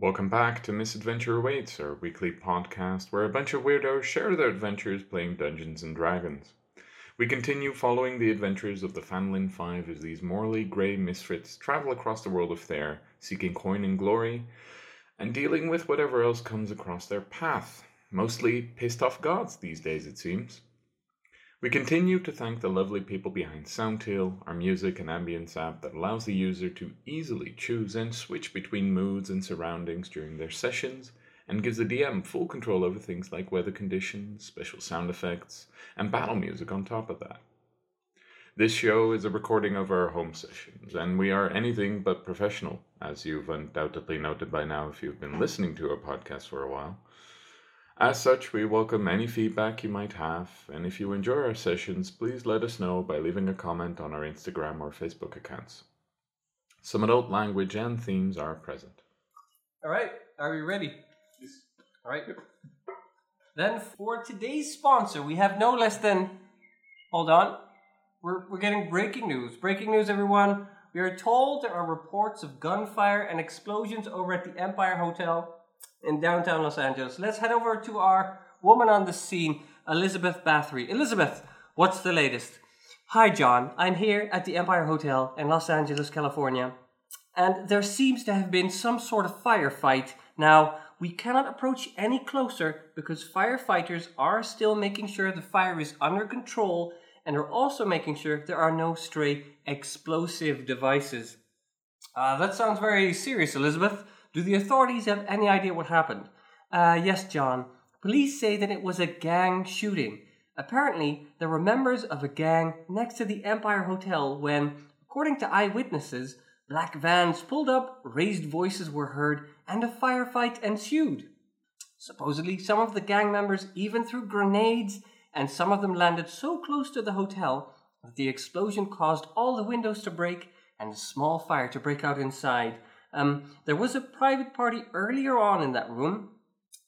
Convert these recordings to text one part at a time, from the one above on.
Welcome back to Misadventure Awaits, our weekly podcast where a bunch of weirdos share their adventures playing Dungeons and Dragons. We continue following the adventures of the Fanlin Five as these morally grey misfits travel across the world of Thair, seeking coin and glory, and dealing with whatever else comes across their path. Mostly pissed off gods these days, it seems. We continue to thank the lovely people behind Soundtail, our music and ambience app that allows the user to easily choose and switch between moods and surroundings during their sessions, and gives the DM full control over things like weather conditions, special sound effects, and battle music on top of that. This show is a recording of our home sessions, and we are anything but professional, as you've undoubtedly noted by now if you've been listening to our podcast for a while. As such, we welcome any feedback you might have, and if you enjoy our sessions, please let us know by leaving a comment on our Instagram or Facebook accounts. Some adult language and themes are present. All right, are we ready? Yes. All right. Then for today's sponsor, we have no less than. Hold on. We're, we're getting breaking news. Breaking news, everyone. We are told there are reports of gunfire and explosions over at the Empire Hotel in downtown Los Angeles. Let's head over to our woman on the scene, Elizabeth Bathory. Elizabeth, what's the latest? Hi, John. I'm here at the Empire Hotel in Los Angeles, California. And there seems to have been some sort of firefight. Now, we cannot approach any closer because firefighters are still making sure the fire is under control and are also making sure there are no stray explosive devices. Uh, that sounds very serious, Elizabeth. Do the authorities have any idea what happened? Uh, yes, John. Police say that it was a gang shooting. Apparently, there were members of a gang next to the Empire Hotel when, according to eyewitnesses, black vans pulled up, raised voices were heard, and a firefight ensued. Supposedly, some of the gang members even threw grenades, and some of them landed so close to the hotel that the explosion caused all the windows to break and a small fire to break out inside. Um, there was a private party earlier on in that room,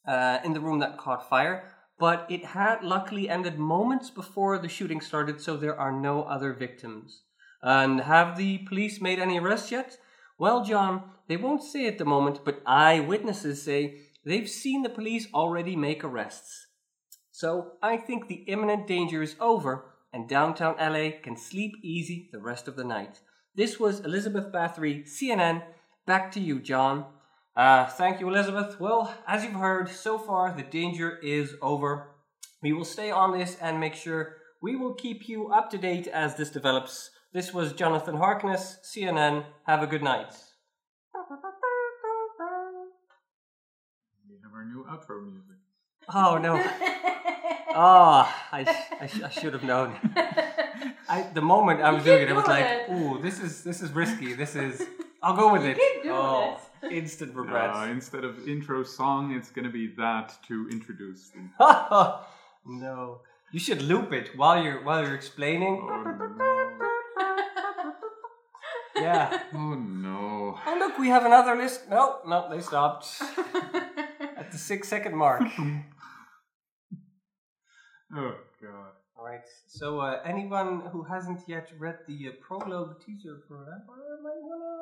uh, in the room that caught fire, but it had luckily ended moments before the shooting started, so there are no other victims. And have the police made any arrests yet? Well, John, they won't say at the moment, but eyewitnesses say they've seen the police already make arrests. So I think the imminent danger is over, and downtown LA can sleep easy the rest of the night. This was Elizabeth Bathory, CNN. Back to you, John. Uh, thank you, Elizabeth. Well, as you've heard, so far the danger is over. We will stay on this and make sure we will keep you up to date as this develops. This was Jonathan Harkness, CNN. Have a good night. We have our new outro music. Oh no! Oh, I, I, sh- I should have known. I, the moment I was You doing it, I was like, it. "Ooh, this is this is risky. This is. I'll go with You it." keep doing oh, it. instant regrets. Uh, instead of intro song, it's going to be that to introduce. The, no, you should loop it while you're while you're explaining. oh, no. Yeah. Oh no. Oh look, we have another list. No, no, they stopped at the six second mark. Oh god. All right. So, uh, anyone who hasn't yet read the uh, prologue teaser for Empire might wanna that.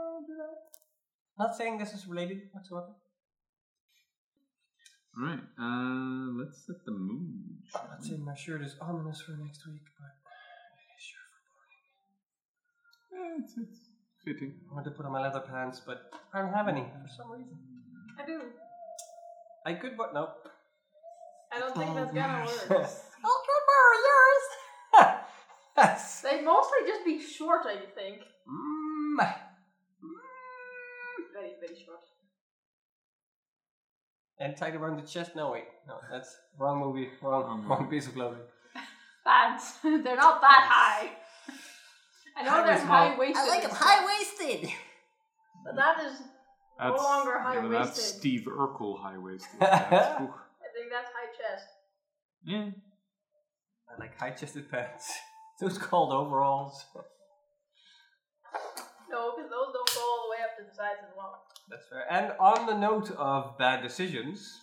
Not saying this is related whatsoever. Alright, uh, let's set the mood. Not saying my shirt is ominous for next week, but sure. Yeah, it's, it's fitting. I want to put on my leather pants, but I don't have any for some reason. I do. I could, but no. I don't think that's gonna work. Ultra Warriors. Yes. They mostly just be short, I think. Mm. Very, very short. And tied around the chest. No, wait, no, that's wrong movie. Wrong, Wrong wrong piece of clothing. Pants. They're not that high. I know High they're waist, high well, waisted. high-waisted. But that is. No longer yeah, but that's. Steve Urkel high waisted. I I think that's high chest. yeah. I like high-chested pants. Those called overalls. No, because those don't go all the way up to the sides as well. That's fair. And on the note of bad decisions.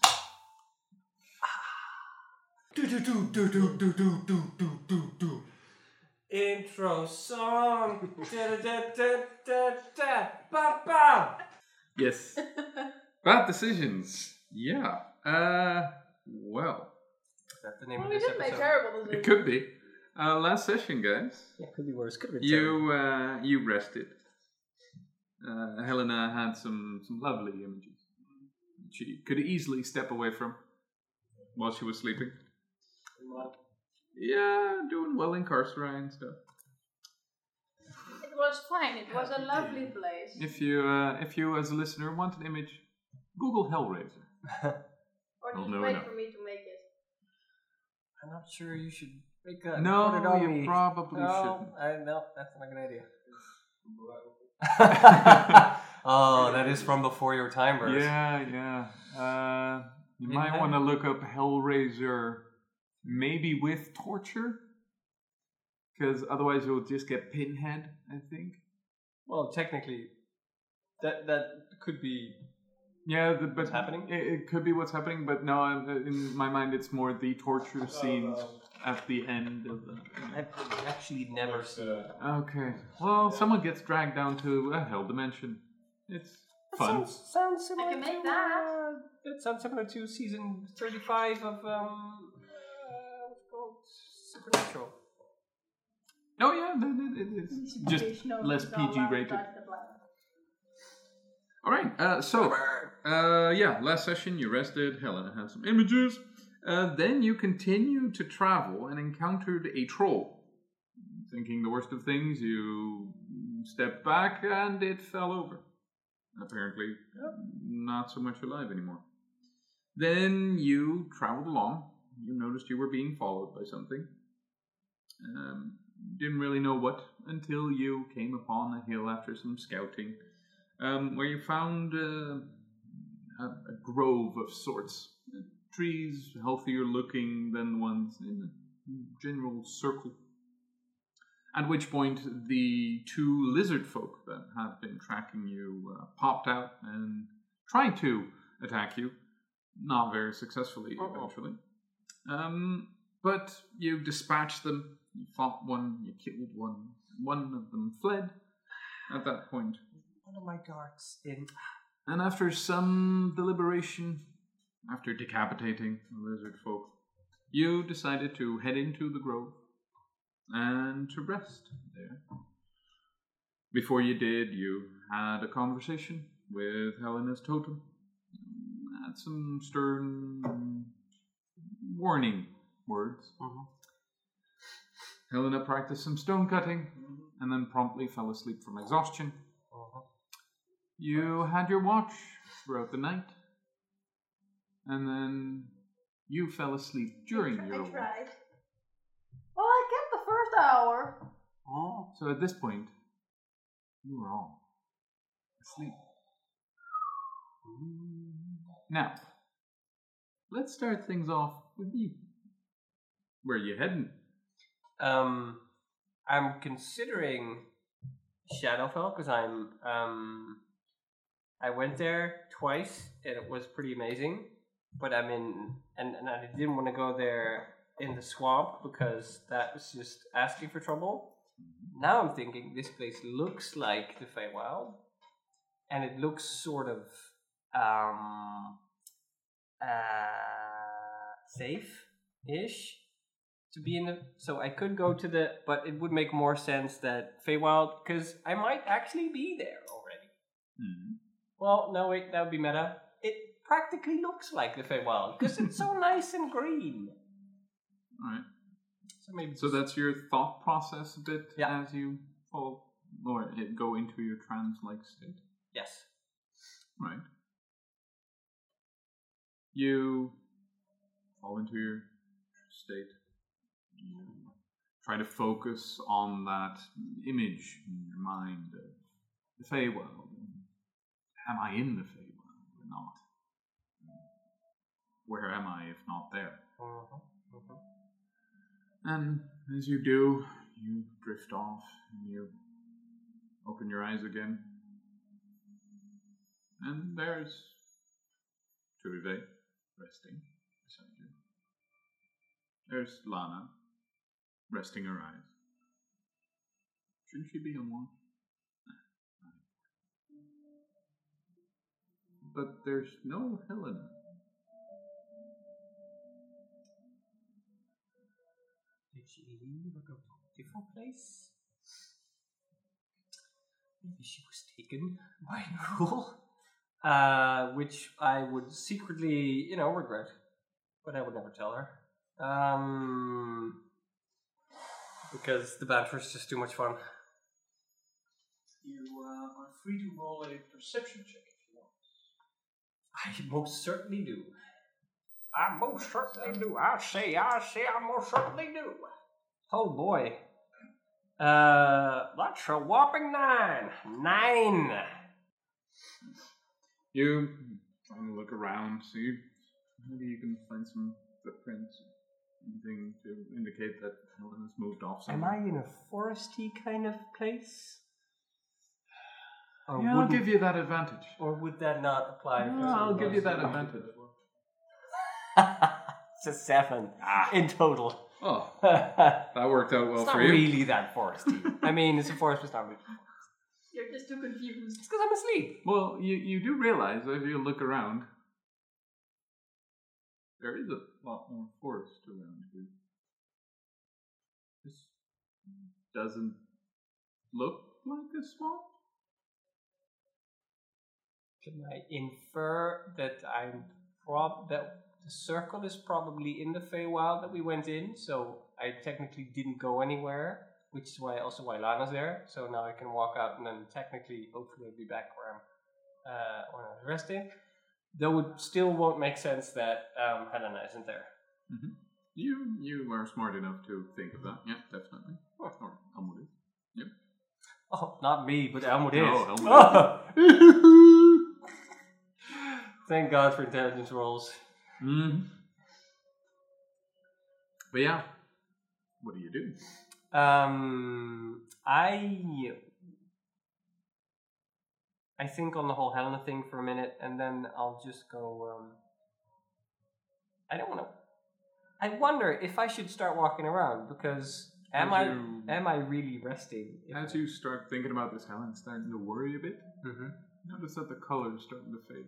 Intro song. Da, da, da, da, da, da, ba, ba. Yes. Bad decisions. Yeah. Uh, well, Is that the name Well, of we this did make episode? terrible it could be. Uh, last session, guys. Yeah, could be worse. Could be terrible. You uh, you rested. Uh, Helena had some some lovely images. She could easily step away from while she was sleeping. Yeah, doing well in Carceri and stuff. It was fine. It was a lovely place. If you uh, if you as a listener want an image, Google Hellraiser. Or Well, just no, wait no. for me to make it. I'm not sure you should make that. No, put it on you me. probably no, shouldn't. I, no, that's not a good idea. oh, that is from before your time, Bruce. Yeah, yeah. Uh, you might want to look up Hellraiser, maybe with torture, because otherwise you'll just get Pinhead. I think. Well, technically, that that could be. Yeah, the, but What's happening? It, it could be what's happening, but no. In my mind, it's more the torture scenes at the end of the. I've actually never seen. Okay. Well, someone gets dragged down to a hell dimension. It's fun. Sounds, sounds similar. can make to, that. Uh, it sounds similar to season thirty-five of um, uh, what's it called Supernatural. Oh yeah, then it, it, it's just less PG rated. touch the blood. All right. Uh, so, uh, yeah, last session you rested. Helena had some images. Uh, then you continued to travel and encountered a troll. Thinking the worst of things, you stepped back and it fell over. Apparently, not so much alive anymore. Then you traveled along. You noticed you were being followed by something. Um, didn't really know what until you came upon a hill after some scouting um, where you found uh, a, a grove of sorts. Trees healthier looking than the ones in a general circle. At which point, the two lizard folk that had been tracking you uh, popped out and tried to attack you. Not very successfully, Uh-oh. eventually. Um, but you dispatched them, you fought one, you killed one. One of them fled at that point. One of my darts in. And after some deliberation, after decapitating the lizard folk, you decided to head into the grove and to rest there. Before you did, you had a conversation with Helena's totem. Had some stern warning words. Mm-hmm. Helena practiced some stone cutting and then promptly fell asleep from exhaustion. Mm-hmm. You had your watch throughout the night, and then you fell asleep during I your watch. tried. Well, I kept the first hour. Oh. So at this point, you were all asleep. Now, let's start things off with you. Where are you heading? Um, I'm considering Shadowfell because I'm um, I went there twice and it was pretty amazing. But I'm in, and, and I didn't want to go there in the swamp because that was just asking for trouble. Now I'm thinking this place looks like the Feywild, and it looks sort of um, uh, safe-ish to be in the. So I could go to the, but it would make more sense that Feywild because I might actually be there already. Hmm. Well, no, wait, that would be meta. It practically looks like the Feywild because it's so nice and green. All right. So maybe So that's your thought process a bit Yeah. as you fall or it go into your trance-like state. yes. Right. You fall into your state. You try to focus on that image in your mind of the Feywild. Am I in the Feywild or not? Where am I if not there? Mhm. And as you do, you drift off and you open your eyes again. And there's Tuive resting beside you. There's Lana resting her eyes. Shouldn't she be on one? but there's no Helena. Leave go to a different place? Maybe she was taken by Rule. Uh, which I would secretly, you know, regret. But I would never tell her. Um, because the banter is just too much fun. You uh, are free to roll a perception check if you want. I most certainly do. I most certainly do. I say, I say, I most certainly do. Oh boy. Uh, that's a whopping nine. Nine. You trying to look around, see maybe you can find some footprints, anything to indicate that Helena's moved off Am somewhere. I in a foresty kind of place? Or Yeah, I'll wouldn't- give you that advantage. Or would that not apply? No, I'll give you that advantage. it's a seven in total. Oh, that worked out well not for you. It's really that foresty. I mean, it's a forest, but it's not really. You're just too confused. It's because I'm asleep. Well, you, you do realize that if you look around, there is a lot more forest around here. This doesn't look like a swamp. Can I infer that I'm prob that the circle is probably in the Feywild that we went in, so I technically didn't go anywhere, which is why also why Lana's there. So now I can walk out and then technically, hopefully, I'll be back where I'm uh, when I was resting. Though it still won't make sense that um, Helena isn't there. You you are smart enough to think of that. Yeah, definitely. Or Elmwood is. Oh, not me, but Elmwood is. Oh. Thank God for intelligence rolls. Mm-hmm. But yeah, what do you do? Um, I I think on the whole Helena thing for a minute, and then I'll just go. Um, I don't want to. I wonder if I should start walking around because am As I you- am I really resting? As I- you start thinking about this, Helen's starting to worry a bit. Mhm. Notice that the color is starting to fade.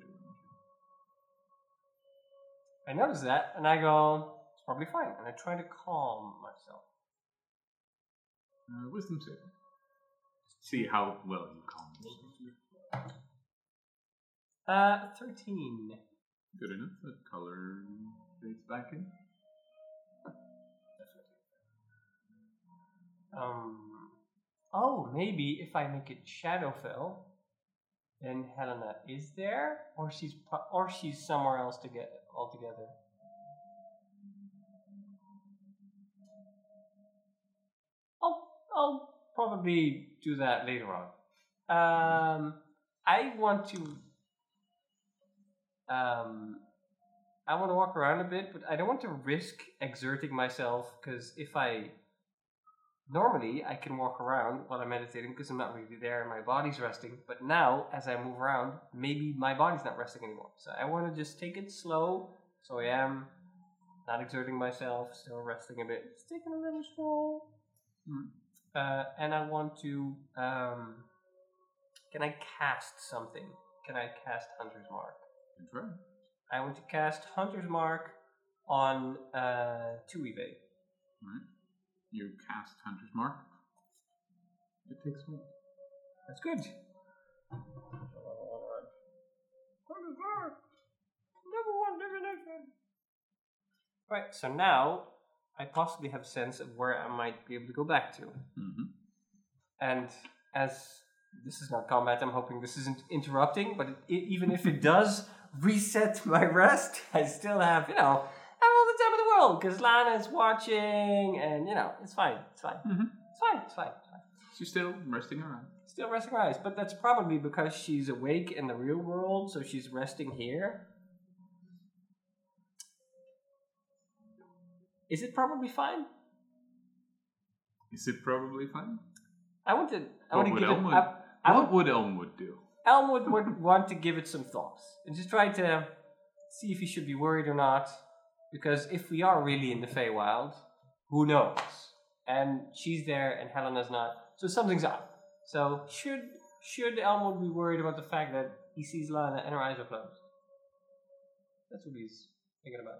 I notice that, and I go, it's probably fine, and I try to calm myself. Uh, wisdom saving. See how well you calm yourself. Uh, thirteen. Good enough. The color fades back in. Um. Oh, maybe if I make it Shadowfell, then Helena is there, or she's or she's somewhere else to get altogether. I'll I'll probably do that later on. Um, I want to. Um, I want to walk around a bit, but I don't want to risk exerting myself because if I normally I can walk around while I'm meditating because I'm not really there and my body's resting. But now, as I move around, maybe my body's not resting anymore. So I want to just take it slow. So I am not exerting myself, still resting a bit, just taking a little stroll. Mm. Uh, and I want to. Um, can I cast something? Can I cast Hunter's Mark? Try. I want to cast Hunter's Mark on uh, two evade. Alright. You cast Hunter's Mark. It takes hold. That's good. Number one divination. Right, so now I possibly have a sense of where I might be able to go back to. Mm-hmm. And as this is not combat, I'm hoping this isn't interrupting, but it, even if it does reset my rest, I still have, you know, I have all the time in the world because Lana's watching, and, you know, it's fine, it's fine. Mhm. It's fine, it's fine, it's fine. She's still resting around. Still resting her eyes, but that's probably because she's awake in the real world, so she's resting here. Is it probably fine? Is it probably fine? I want to. I What want to would give Elmwood- it. I, I what would, would Elmwood do? Elmwood would want to give it some thoughts and just try to see if he should be worried or not. Because if we are really in the Feywild, who knows? And she's there, and Helena's not. So something's up. So should should Elmwood be worried about the fact that he sees Lana and her eyes are closed. That's what he's thinking about.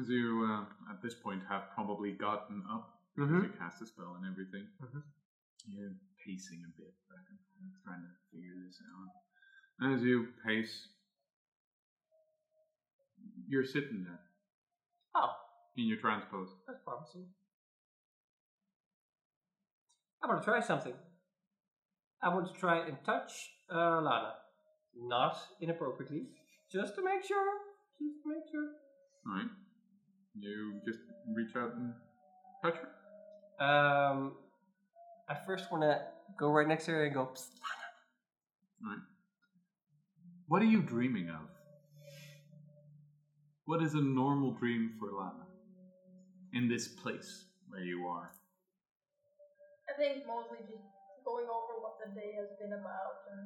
As you, uh, at this point, have probably gotten up Mm-hmm. to cast a spell and everything. Mhm. You're pacing a bit back and forth, trying to figure this out. As you pace, you're sitting there Oh, in your transpose. that's promising. I want to try something. I want to try and touch uh, Lana. Not inappropriately. Just to make sure. Just to make sure. Alright. You just reach out and touch her. Um, I first want to go right next to her and go, Psst, Alright. What are you dreaming of? What is a normal dream for Lana? In this place where you are. I think mostly just going over what the day has been about and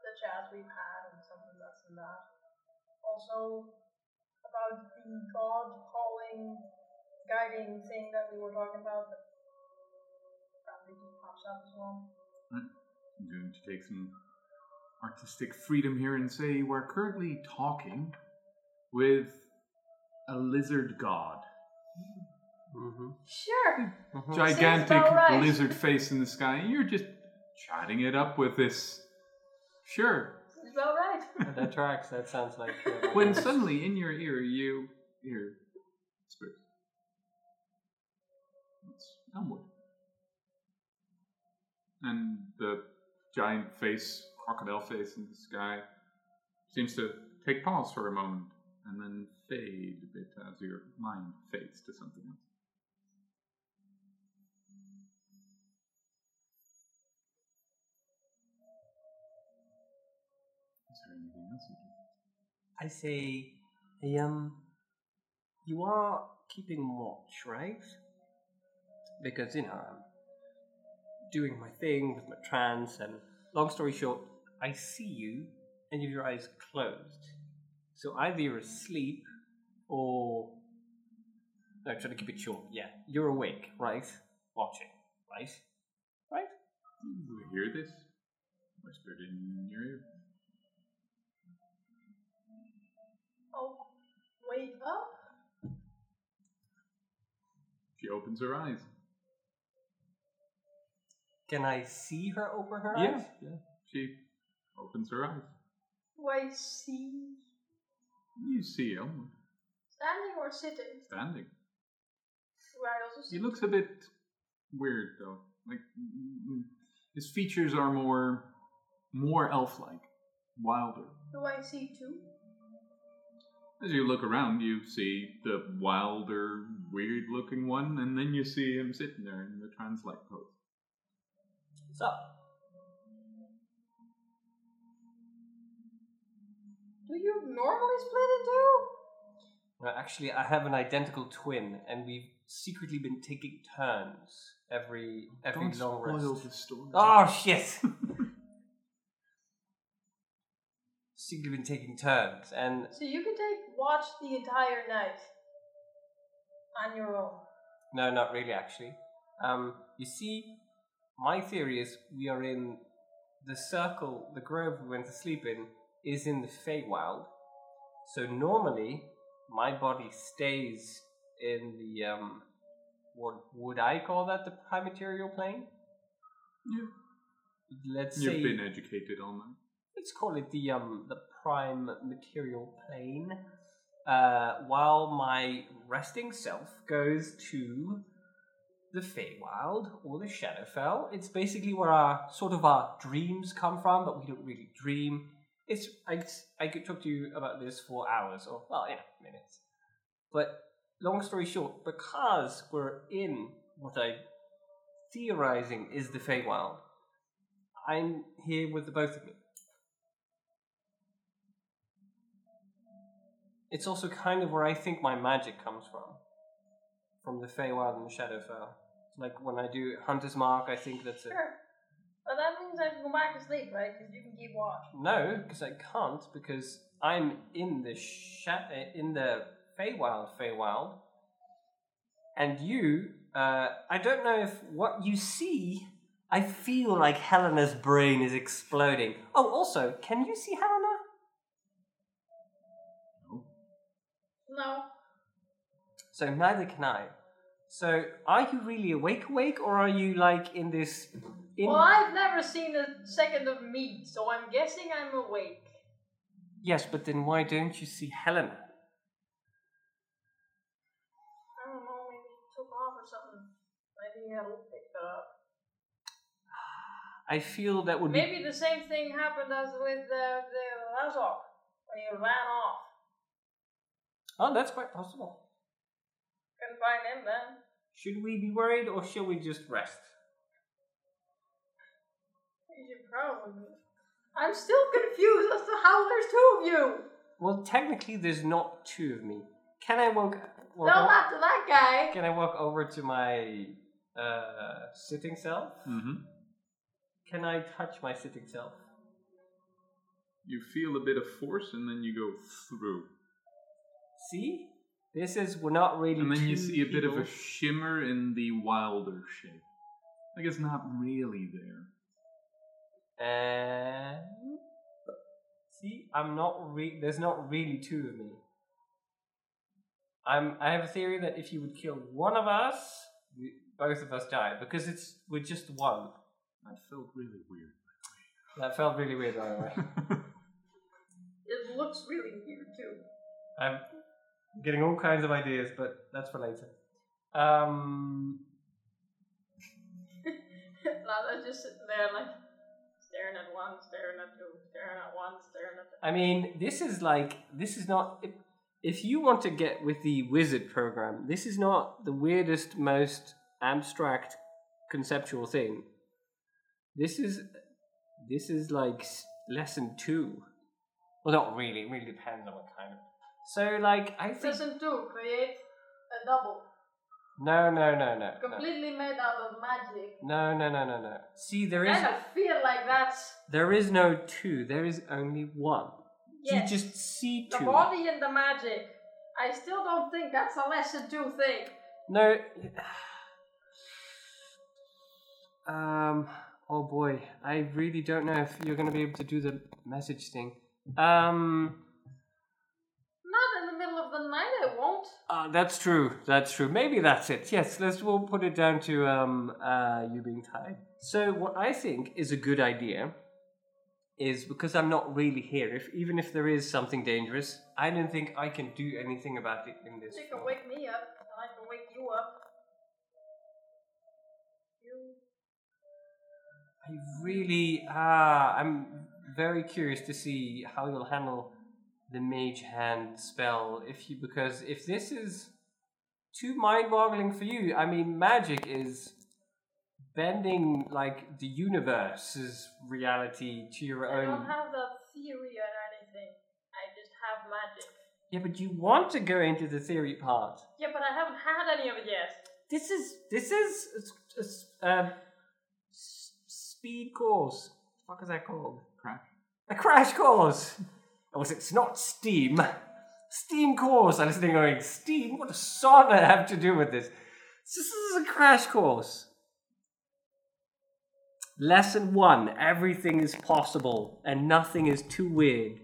the chats we've had and something less than that. Also about the God calling, guiding thing that we were talking about that probably just pops up as well. Hmm. I'm going to take some artistic freedom here and say we're currently talking with a lizard god. Mm-hmm. Sure. Gigantic right. lizard face in the sky, and you're just chatting it up with this. Sure. It's about right. that tracks. That sounds like. When suddenly in your ear you hear whispers. It's Elmwood. And the giant face, crocodile face in the sky, seems to take pause for a moment and then fade a bit as your mind fades to something else. Is there anything else you do? I say, hey, um, you are keeping watch, right? Because, you know, I'm doing my thing with my trance, and long story short, I see you and you have your eyes closed. So either you're asleep or. No, trying to keep it short. Yeah, you're awake, right? Watching, right? Right? Do you hear this? Whispered in your ear. Oh, wake up. She opens her eyes. Can I see her open her Yeah, eyes? yeah. She opens her eyes. Do I see You see Elmwood standing or sitting? standing. Do I also see He looks a bit weird though. Like mm, his features are more more elf-like, wilder. Do I see two? As you look around, you see the wilder, weird-looking one, and then you see him sitting there in the translate pose. What's up? Do you normally split in two? Well, actually, I have an identical twin, and we've secretly been taking turns every every Don't long spoil rest. the story. Oh shit! secretly been taking turns, and So you can take watch the entire night on your own. no, not really. Actually, um, you see, my theory is we are in the circle. The grove we went to sleep in is in the Feywild. So normally, my body stays in the um, what would I call that? The prime material plane. Yeah. Let's You've say been educated on that. let's call it the um the prime material plane. Uh, while my resting self goes to the Feywild or the Shadowfell. It's basically where our sort of our dreams come from, but we don't really dream. It's I, I could talk to you about this for hours or well, yeah, minutes. But long story short, because we're in what I theorizing is the Feywild, I'm here with the both of you. It's also kind of where I think my magic comes from. From the Feywild and the Shadowfell. Like when I do Hunter's Mark, I think that's it. But that means I can go back to sleep, right? Because you can keep watch. No, because I can't, because I'm in the sha- uh, in the Feywild, Feywild, and you, uh, I don't know if what you see I feel like Helena's brain is exploding. Oh, also, can you see Helena? No. No. So neither can I. So are you really awake awake or are you like in this in Well, I've never seen a second of me, so I'm guessing I'm awake. Yes, but then why don't you see Helena? I don't know, maybe took off or something. Maybe Harold picked it up. I feel that would be Maybe the same thing happened as with the, the Lazar when he ran off. Oh, that's quite possible. Couldn't find him then. Should we be worried or shall we just rest? You should probably. I'm still confused as to how there's two of you. Well, technically there's not two of me. Can I walk, walk No, o- not to that guy. Can I walk over to my uh, sitting self? Mm-hmm. Can I touch my sitting self? You feel a bit of force, and then you go through, See? This is we're not really and then you see a bit of a shimmer in the wilder shape. Like it's not really there. And see, I'm not re- there's not really two of me. I'm I have a theory that if you would kill one of us, we, both of us die because it's we're just one. That felt really weird. That felt really weird, by the way. It looks really weird too. I'm getting all kinds of ideas, but that's for later. Um, Lala's just sitting there like staring at one, staring at two, staring at one, staring at the I mean, this is like this is not. If, if you want to get with the wizard program, this is not the weirdest, most abstract, conceptual thing. This is this is like lesson two. Well, not really. It really depends on what kind of. So, like, I think Lesson two, create a double. no, no, no, no, no, Completely made out of magic. no, no, no, no, no. See, there I kind of feel like that's there is no two. There is only one. yes. You just see two. the body and the magic. I still don't think that's a lesson two thing. No. Um. Oh boy, I really don't know if you're going to be able to do the message thing. Um. Not in the middle of the night, I won't. Uh, that's true. That's true. Maybe that's it. Yes. Let's. We'll put it down to um. Uh. You being tired. So what I think is a good idea. Is because I'm not really here. If even if there is something dangerous, I don't think I can do anything about it in this. You can form. wake me up, I can wake you up. You. I really ah, I'm very curious to see how you'll handle the mage hand spell if you because if this is too mind-boggling for you, I mean magic is bending like the universe's reality to your I own. I don't have the theory or anything. I just have magic. Yeah, but you want to go into the theory part. Yeah, but I haven't had any of it yet. This is this is a, um, s- speed course. What the fuck is that called? Crash. A crash course. Oh, it's not Steam. Steam course. I'm listening going, Steam? What does sauna have to do with this? This is a crash course. Lesson one everything is possible and nothing is too weird.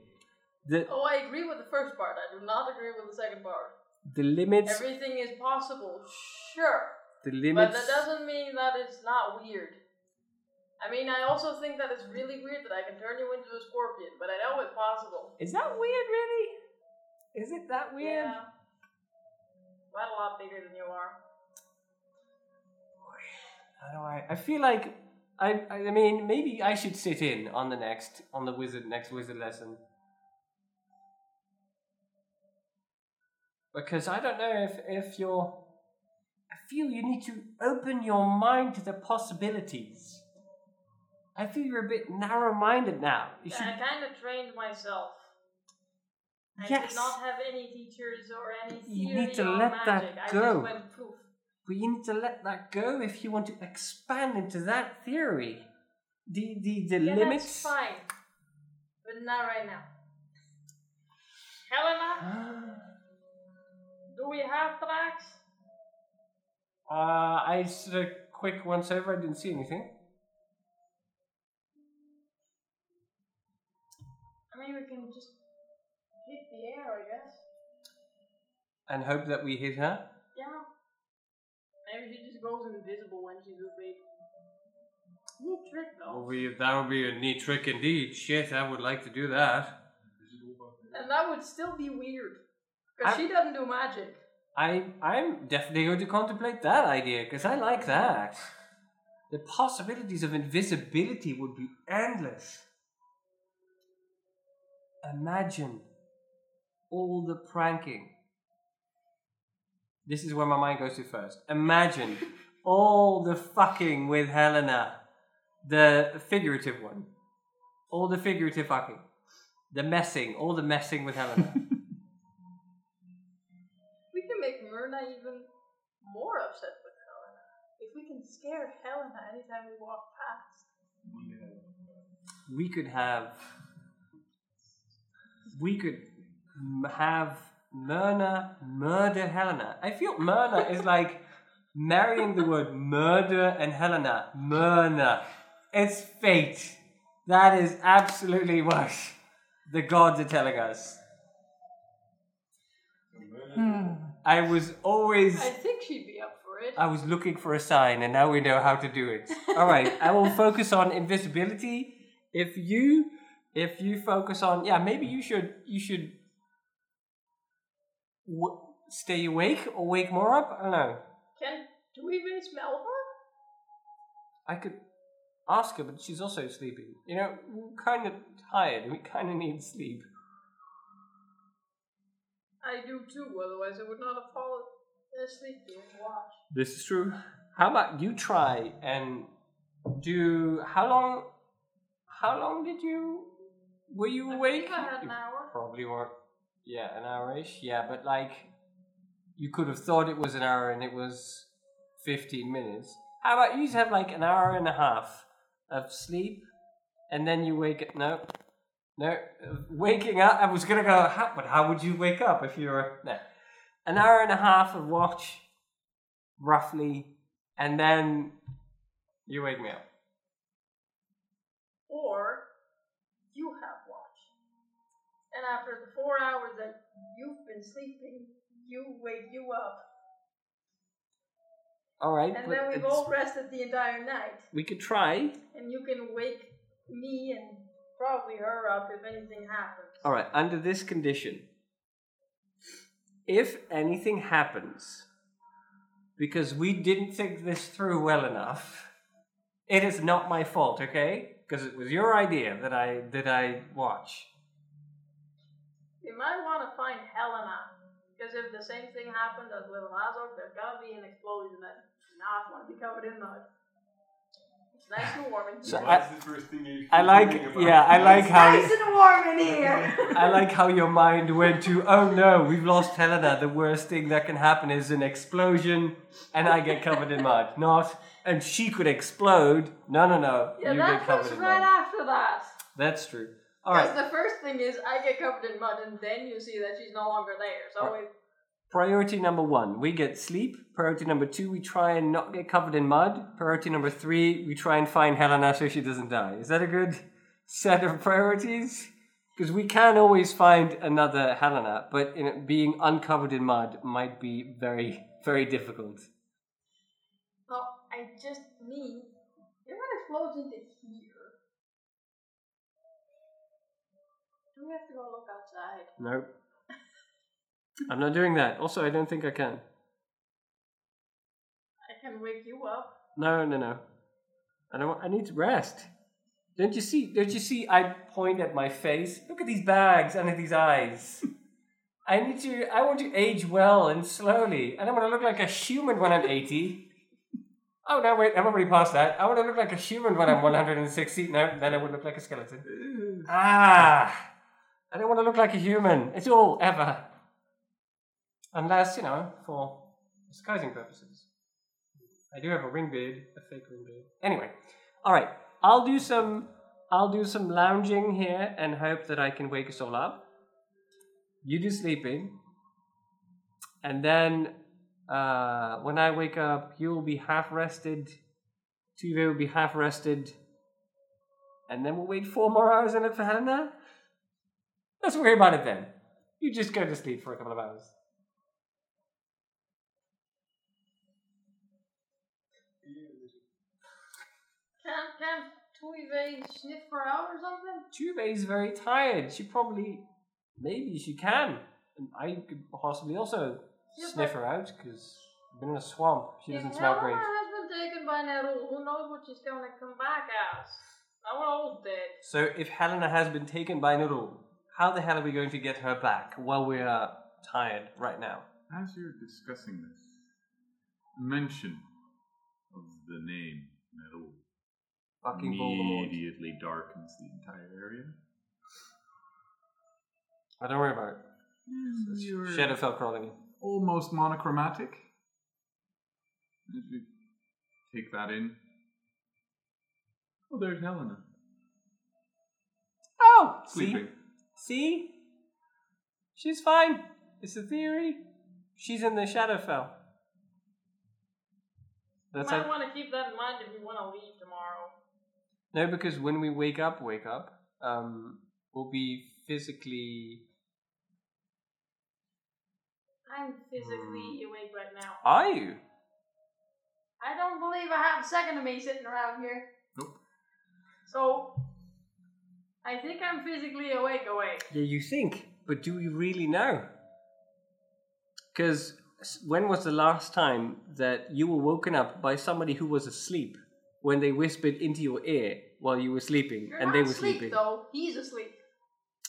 The, Oh, I agree with the first part. I do not agree with the second part. the limits. Everything is possible, sure. the limits. But that doesn't mean that it's not weird. I mean, I also think that it's really weird that I can turn you into a scorpion, but I know it's possible. Is that weird, really? Is it that weird? Yeah. Quite a lot bigger than you are. How do I? I feel like I. I mean, maybe I should sit in on the next on the wizard next wizard lesson because I don't know if if you're. I feel you need to open your mind to the possibilities. I feel you're a bit narrow-minded now. You should. I kind of trained myself. I Yes. did not have any teachers or any You need to let that magic. I go. just went poof. But you need to let that go if you want to expand into that theory. The the the Yeah, limits. that's fine. But not right now. Helena, do we have tracks? Uh, I sort a quick once over. I didn't see anything. I mean, we can just hit the air, I guess. And hope that we hit her. Yeah. Maybe she just goes invisible when she's asleep. Neat trick, though. Would be, that would be a neat trick indeed. Shit, I would like to do that. And that would still be weird. Because she doesn't do magic. I I'm definitely going to contemplate that idea because I like that. The possibilities of invisibility would be endless. Imagine all the pranking. This is where my mind goes to first. Imagine all the fucking with Helena, the figurative one, all the figurative fucking, the messing, all the messing with Helena. We can make Myrna even more upset with Helena. If we can scare Helena anytime we walk past. we could have we could m- have Myrna murder Helena. I feel Myrna is like marrying the word murder and Helena. Myrna. It's fate. That is absolutely what the gods are telling us. Hmm. I was always I think she'd be up for it. I was looking for a sign, and now we know how to do it. All right, I will focus on invisibility. If you, if you focus on, yeah, maybe you should, you should w- stay awake or wake more up. I don't know. Can do we even smell her? I could ask her, but she's also sleeping. You know, we're kind of tired. We kind of need sleep. I do too, otherwise I would not have fallen asleep to watch. This is true. How about you try and do? How long? How long did you? Were you I awake? think I had an hour. Probably were. Yeah, an hour-ish. Yeah, but like, you could have thought it was an hour and it was fifteen minutes. How about you just have like an hour and a half of sleep, and then you wake up? No, no, waking up. I was gonna go, how, but how would you wake up if you were no? An hour and a half of watch, roughly, and then you wake me up. Or you have watch. And after the four hours that you've been sleeping, you wake you up. All right, And then we've all rested the entire night. we could try. And you can wake me and probably her up if anything happens. All right, under this condition, if anything happens because we didn't think this through well enough, it is not my fault, okay? Because it was your idea that I that I watch. You might want to find Helena. Because if the same thing happened as Little Azog, there's gonna be an explosion and not want to be covered in mud. It's nice and warm in So here. I- the first thing I like, yeah, I like it's how nice and warm in here. I like how your mind went to, oh no, we've lost Helena. The worst thing that can happen is an explosion, and I get covered in mud. Not, and she could explode. No, no, no. yeah, you that get covered comes in right mud. after that. That's true. All Because right. the first thing is I get covered in mud, and then you see that she's no longer there. So Right. it, Priority number one, we get sleep. Priority number two, we try and not get covered in mud. Priority number three, we try and find Helena so she doesn't die. Is that a good set of priorities? Because we can always find another Helena, but in, being uncovered in mud might be very, very difficult. no, I just mean if it explodes into here, do we have to go look outside? Nope. I'm not doing that. Also, I don't think I can. I can wake you up. No, no, no. I don't. Want, I need to rest. Don't you see? Don't you see? I point at my face. Look at these bags under these eyes. I need to. I want to age well and slowly. I don't want to look like a human when I'm 80. Oh no! Wait, I'm already past that. I want to look like a human when I'm 160. No, then I would look like a skeleton. Ah! I don't want to look like a human. It's all ever. Unless you know, for disguising purposes. I do have a ring beard, a fake ring beard. Anyway, all right. I'll do some. I'll do some lounging here and hope that I can wake us all up. You do sleeping, and then uh, when I wake up, you will be half rested. Tuve will be half rested, and then we'll wait four more hours and look for Helena. Let's worry about it then. You just go to sleep for a couple of hours. Can't, can't Tuive sniff her out or something? Is very tired. She probably, maybe she can. And I could possibly also Yeah, sniff her out because I've been in a swamp. She doesn't smell Helena great. has been taken by Nerul, who knows what she's gonna come back as? Now we're all dead. So if Helena has been taken by Nurul, how the hell are we going to get her back while we are tired right now? As you're discussing this, mention of the name Metal Fucking Voldemort. immediately darkens the entire area. I don't worry about it. Mm, you're Shadowfell crawling in. almost monochromatic. You take that in. Oh, there's Helena. Oh, Sleeping. See? She's fine. It's a theory. She's in the Shadowfell. That's Might how, want to keep that in mind if you want to leave tomorrow. no, because when we wake up, wake up, um, we'll be physically. I'm physically Hmm. awake right now. Are you? I don't believe I have a second of me sitting around here. Nope. So, I think I'm physically awake, awake. Yeah, you think, but do you really know? Because when was the last time that you were woken up by somebody who was asleep when they whispered into your ear while you were sleeping You're and they were asleep, sleeping? though. He's asleep.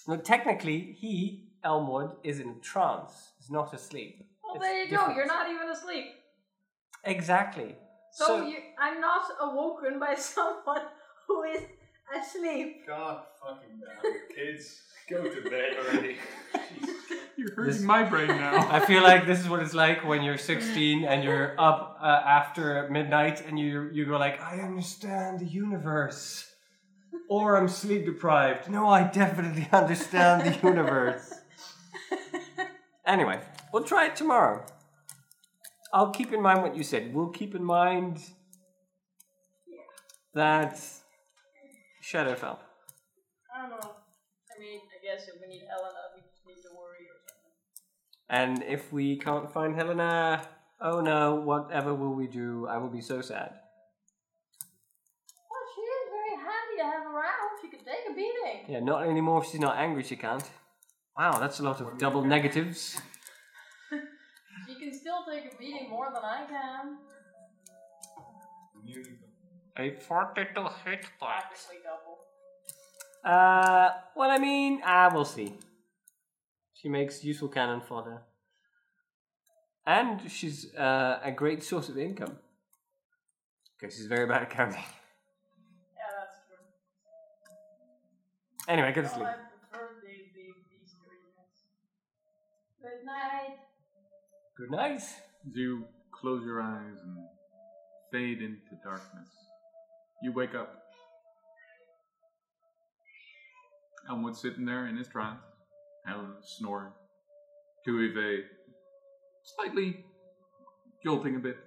No, technically, he, Elmwood, is in a trance. He's not asleep. Well, It's there you different. go. You're not even asleep. Exactly. So, you, I'm not awoken by someone who is asleep. God fucking damn it. Kids, go to bed already. You're hurting This- my brain now. I feel like this is what it's like when you're 16 and you're up uh, after midnight and you you go like, I understand the universe, or I'm sleep deprived. No, I definitely understand the universe. Anyway, we'll try it tomorrow. I'll keep in mind what you said. We'll keep in mind that Shadowfell. I don't know. I mean, I guess if we need Helena, we just need to worry or something. And if we can't find Helena, oh no, whatever will we do? I will be so sad. Well, she is very handy to have around. She could take a beating. Yeah, not anymore if she's not angry, she can't. Wow, that's a lot of double negatives. She can still take a beating more than I can. A 42 hit points. Practically double. Uh, well, I mean, ah, we'll see. She makes useful cannon fodder. And she's uh, a great source of income. Okay, she's very bad at counting. Yeah, that's true. Anyway, go to sleep. I prefer the, the, these three units. Good night. Good night. As you close your eyes and fade into darkness, you wake up. Elmwood's sitting there in his trance, Helen snoring. Tuive slightly jolting a bit,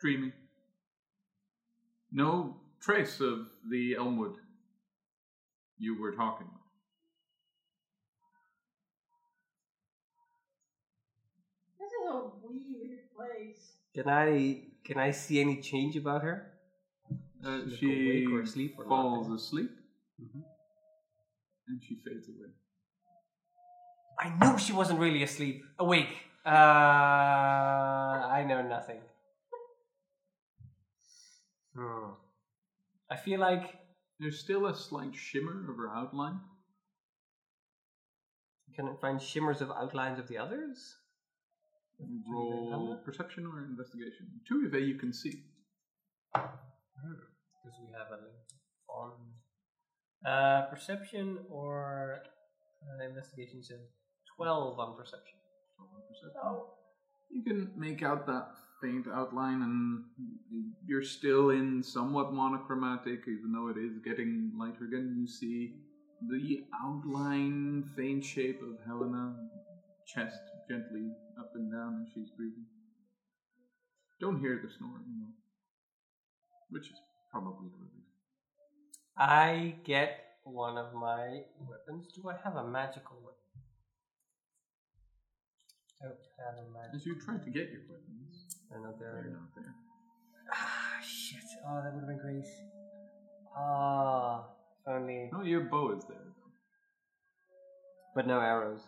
dreaming. No trace of the Elmwood you were talking with. This is a weird place. Can I can I see any change about her? Uh, Like she awake or asleep or falls not? asleep Mhm. and she fades away. I know she wasn't really asleep. Awake. Uh, I know nothing. Hmm. I feel like There's still a slight shimmer of her outline. can I find shimmers of outlines of the others? Roll perception or investigation. Two of it you can see. Because we have a link on uh, perception or uh, investigation. Says twelve on perception. Roll perception. Oh, You can make out that faint outline, and you're still in somewhat monochromatic, even though it is getting lighter again. You see the outline, faint shape of Helena, chest gently up and down as she's breathing. Don't hear the snoring, though, which is probably a. I get one of my weapons. Do I have a magical weapon? Don't have a magic. As you try to get your weapons, I know they're not there. Ah, shit. Oh, that would have been great. Ah, if only. No, your bow is there. Though. But no arrows.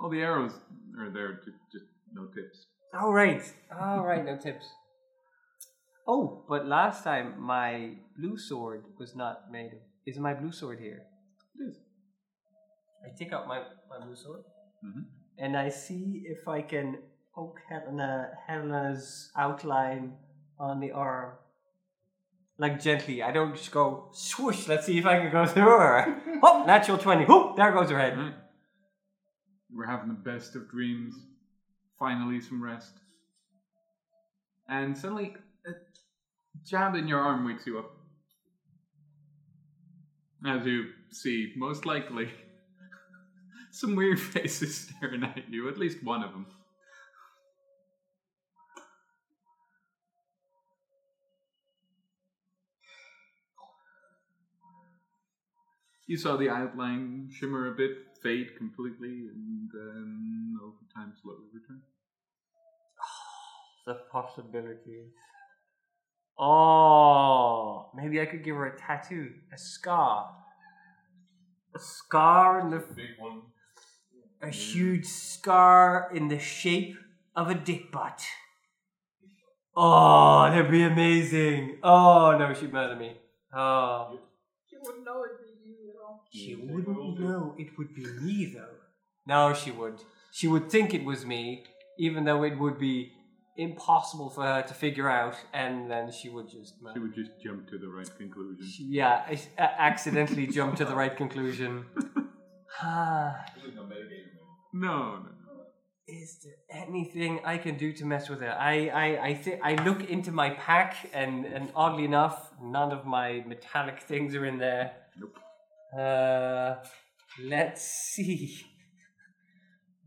All the arrows are there, just no tips. Oh, right. Oh, right. No tips. Oh, but last time my blue sword was not made of. Is my blue sword here? It is. I take out my, my blue sword Mhm. and I see if I can poke Helena, Helena's outline on the arm. Like gently. I don't just go swoosh, let's see if I can go through her. oh, natural 20. Oh, there goes her head. Right. We're having the best of dreams. Finally, some rest. And suddenly, a jab in your arm wakes you up. As you see, most likely, some weird faces staring at you, at least one of them. You saw the outline shimmer a bit, fade completely, and then over time slowly return. The possibilities. Oh, maybe I could give her a tattoo, a scar. A scar in the Big one. a huge scar in the shape of a dick butt. Oh, that'd be amazing. Oh no, she'd murder me. Oh, She wouldn't know it'd be you at all. she wouldn't know it would be me though. No, she would. She would think it was me, even though it would be impossible for her to figure out, and then she would just. She would just jump to the right conclusion. She- yeah, I, I accidentally jump to the right conclusion. Ah. No, no. Is there anything I can do to mess with it? I I I think I look into my pack and and oddly enough, none of my metallic things are in there. Nope. Uh, let's see.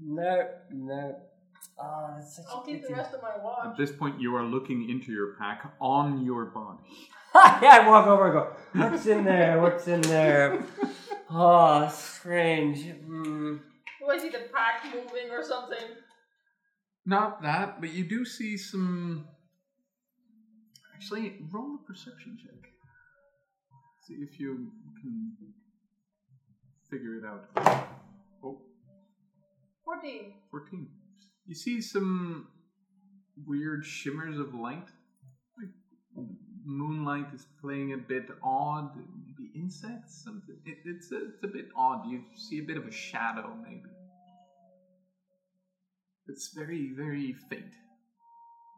No, no. Oh, that's such I'll a keep the rest of my At this point, you are looking into your pack on your body. yeah, I walk over and go. What's in there? What's in there? Oh, strange. Hmm. Do I see the pack moving or something? Not that, but you do see some. Actually, roll a perception check. See if you can figure it out. Oh, 14. 14. You see some weird shimmers of light. Moonlight is playing a bit odd. Maybe insects. Something. It, it's a, it's a bit odd. You see a bit of a shadow, maybe. It's very very faint.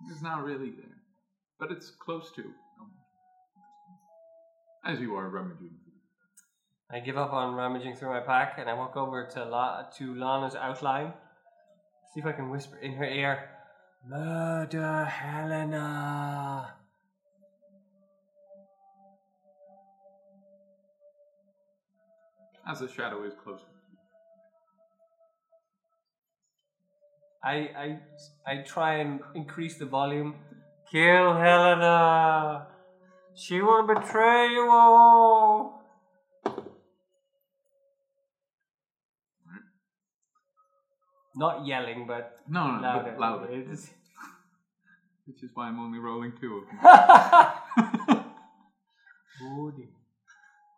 It's not really there, but it's close to. As you are rummaging. I give up on rummaging through my pack and I walk over to La- to Lana's outline. See if I can whisper in her ear, "Murder Helena." As the shadow is closer. I I I try and increase the volume. Kill Helena. She will betray you all. Not yelling, but No, no, louder. louder. louder. It's- Which is why I'm only rolling two of them. Holy.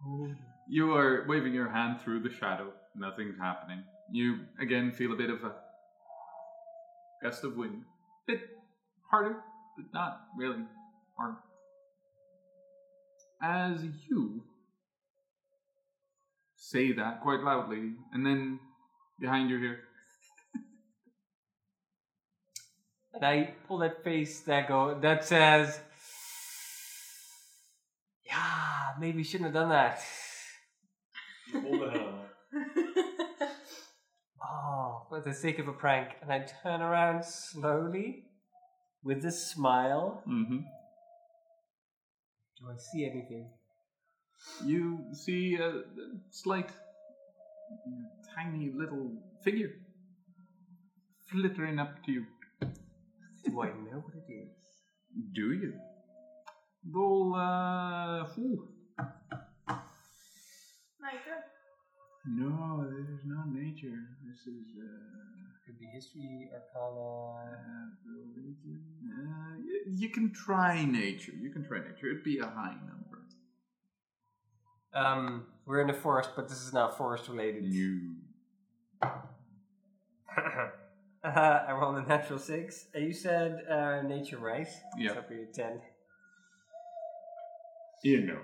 Holy. You are waving your hand through the shadow. Nothing's happening. You again feel a bit of a gust of wind. Bit harder, but not really hard. As you say that quite loudly, and then behind you here, And I pull that face that go that says, "Yeah, maybe we shouldn't have done that." Oh, for the sake of a prank, and I turn around slowly with a smile. mm-hmm. Do I see anything? you see a, a slight, tiny little figure flittering up to you. Do I know what it is? Do you? Roll, uh, ooh. Nature? No, this is not nature. This is uh, Could be history, arcana. uh, religion. Uh, you, you can try nature. You can try nature. It'd be a high number. Um, we're in the forest, but this is not forest related. You. uh, I rolled a natural six. Uh, you said uh, nature, right? Yeah. So for your ten. You know.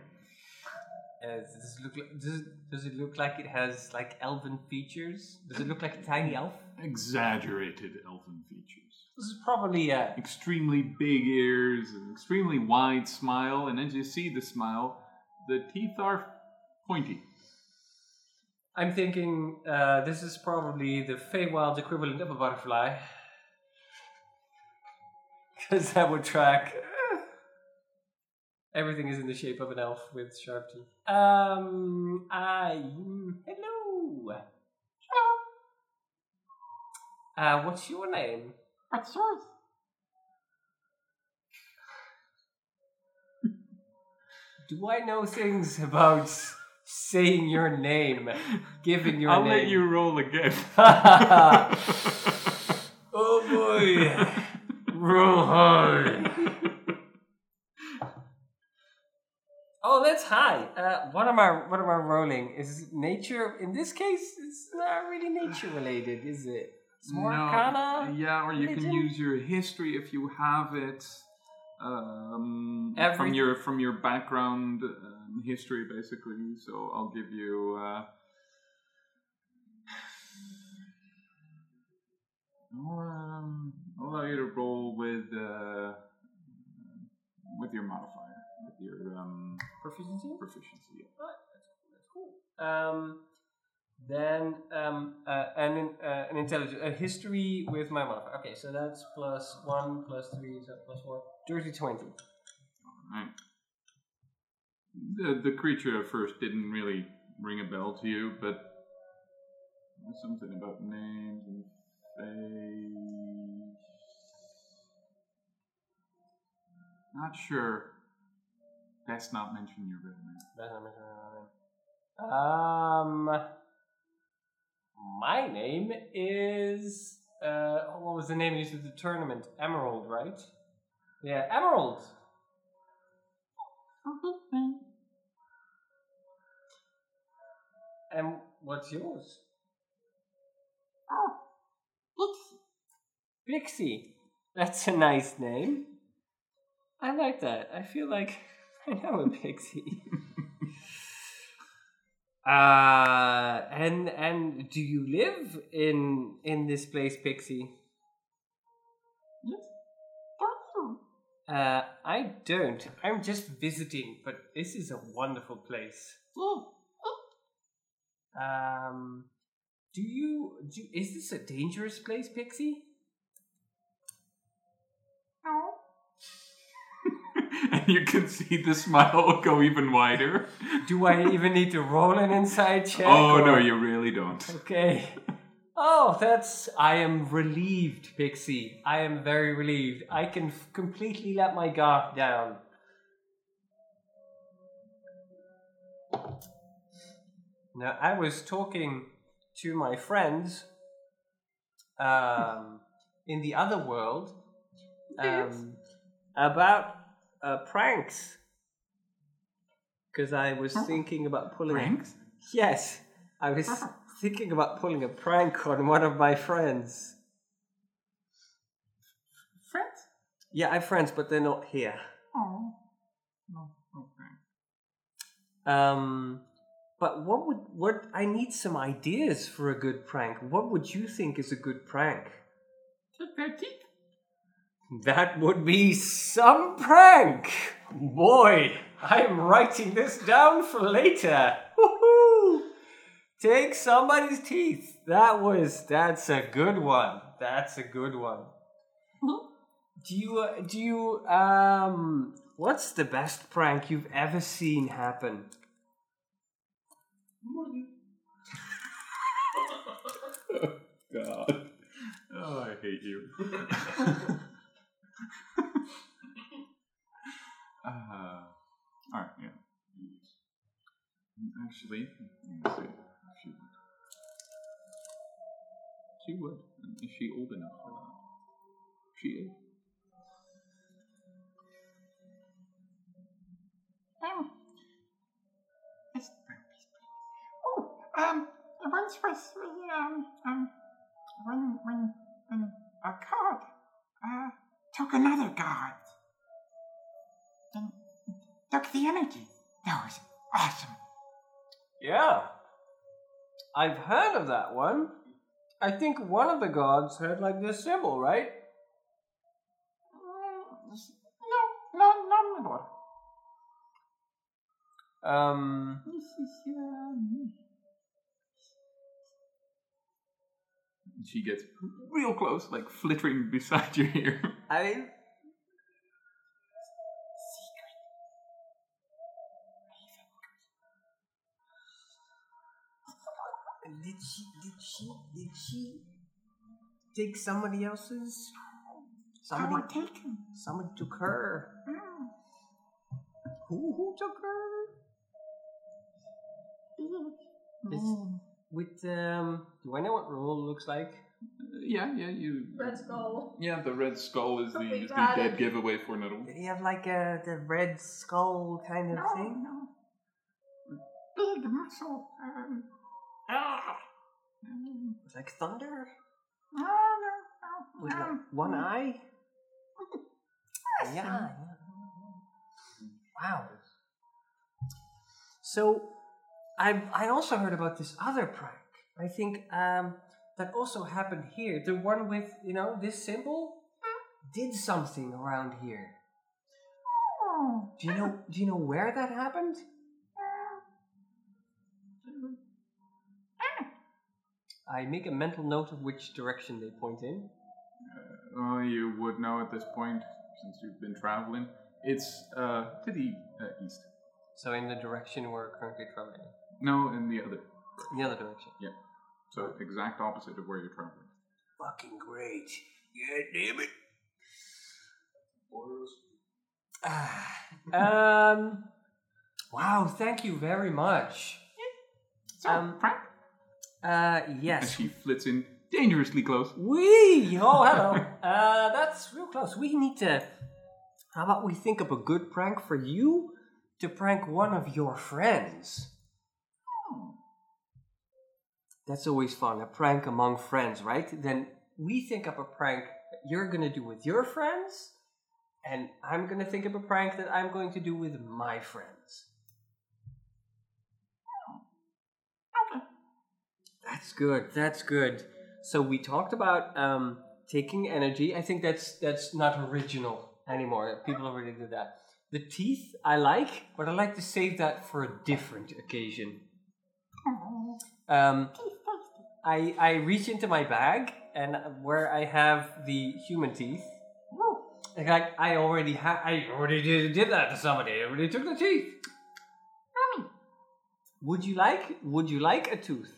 Uh, does it look like, does it, does it look like it has like elven features? Does it look like a tiny elf? Exaggerated elven features. This is probably uh, Extremely big ears, an extremely wide smile, and as you see the smile, the teeth are pointy. I'm thinking uh, this is probably the Feywild equivalent of a butterfly. Because that would track. Everything is in the shape of an elf with sharp teeth. Um, I. Hello! Hello! Uh, what's your name? What's yours? Do I know things about saying your name, giving your name. I'll let you roll again. oh boy! Roll hard. Oh, that's high. Uh, what am I? What am I rolling? Is nature? In this case, it's not really nature related, is it? It's more No, arcana. Yeah, or you can use your history if you have it. Um, Every- from your from your background um, history, basically. So I'll give you. Uh, I'll, um, I'll allow you to roll with uh, with your modifier, with your um, Proficiency. proficiency. Yeah. Right, that's cool. That's cool. Um, then um, uh, an uh, an intelligence, a history with my modifier. Okay, so that's plus one, plus three, so plus four. Dirty twenty. Right. The the creature at first didn't really ring a bell to you, but something about names and face. Not sure. Best not mention your real name. That's not mention my name. Um, my name is uh, what was the name used at the tournament? Emerald, right? Yeah, Emerald. And what's yours? Oh, Pixie. Pixie. That's a nice name. I like that. I feel like I know a pixie. uh and and do you live in in this place, Pixie? Uh I don't. I'm just visiting, but this is a wonderful place. Oh. Um do you do is this a dangerous place, Pixie? No. and you can see the smile go even wider. Do I even need to roll an insight check? oh no, you really don't. Okay. Oh, that's. I am relieved, Pixie. I am very relieved. I can f- completely let my guard down. Now, I was talking to my friends um, in the other world um, about uh, pranks. Because I was thinking about pulling. Pranks? Yes, I was thinking about pulling a prank on one of my friends. Friends? Yeah, I have friends, but they're not here. Oh. No, okay. Um, but what would what? I need some ideas for a good prank. What would you think is a good prank? Take their teeth. That would be some prank. Boy, I am writing this down for later. Woohoo! Take somebody's teeth. That was that's a good one. That's a good one. Do you uh, do you um what's the best prank you've ever seen happen? God. Oh, I hate you. uh, alright, yeah. Actually, She would. And Is she old enough for that? She is. Um, it's, oh, um, once was the, um, um, when, when, when a god, uh, took another god. And took the energy. That was awesome. Yeah. I've heard of that one. I think one of the gods had like this symbol, right? Mm, No, no, no, my lord. Um, This is, And She gets real close, like flittering beside your ear. I Did she? Did she? Did she take somebody else's? Somebody. power taken. Somebody took her. Mm. Who? Who took her? This, Mm. with um. Do I know what Roll looks like? Uh, yeah, yeah, you. Red skull. Yeah, the red skull is the, We've is the had dead giveaway for Nettle. Did he have like a the red skull kind of No, thing? no. Big muscle. Um, ah. Like thunder No, no, no. with like um, one eye. yes, Yeah, um. Wow. So, I I also heard about this other prank. I think um, that also happened here. The one with you know this symbol did something around here. oh, Do you know? Do you know where that happened? I make a mental note of which direction they point in. Oh, you would know at this point, since you've been traveling. It's uh, to the uh, east. So in the direction we're currently traveling. No, in the other. The other direction. Yeah. So exact opposite of where you're traveling. Fucking great. Yeah, damn it. um. Wow. Thank you very much. So, Um, Frank, Uh. yes. And she flits in dangerously close. We. Oh, hello. uh. That's real close. We need to. How about we think up a good prank for you to prank one of your friends? That's always fun. A prank among friends, right? Then we think up a prank that you're gonna do with your friends, and I'm gonna think up a prank that I'm going to do with my friends. That's good. That's good. So we talked about um, taking energy. I think that's that's not original anymore. People already do that. The teeth I like, but I like to save that for a different occasion. Um. I I reach into my bag and where I have the human teeth. Like I already ha- I already did, did that to somebody. I already took the teeth. Mommy. Would you like? Would you like a tooth?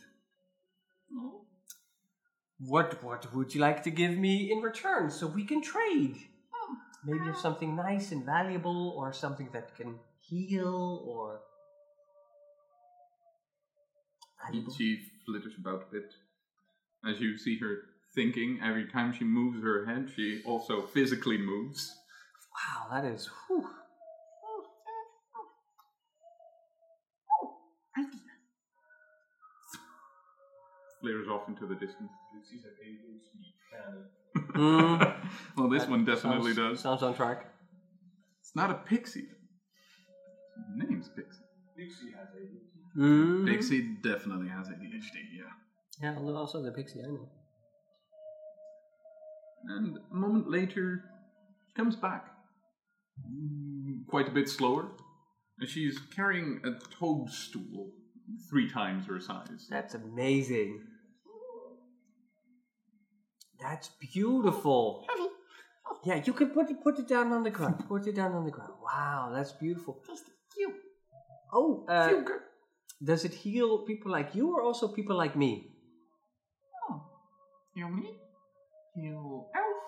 What What would you like to give me in return so we can trade? Hmm. Maybe of something nice and valuable, or something that can heal, or valuable. She flitters about a bit. As you see her thinking, every time she moves her head, she also physically moves. Wow, that is. Whew. Flares off into the distance. She's an ADHD canon. Mm, well, this that one definitely sounds, does. Sounds on track. It's not a pixie. The name's Pixie. Dixie has ADHD. Mm. Pixie definitely has ADHD, yeah. Yeah, also the pixie, I know. And a moment later, she comes back. Mm, Quite a bit slower. And she's carrying a toadstool three times her size. That's amazing. That's beautiful. Yeah, you can put it put it down on the ground. Put it down on the ground. Wow, that's beautiful. Cute. Oh, uh, does it heal people like you or also people like me? Oh. You me? You elf?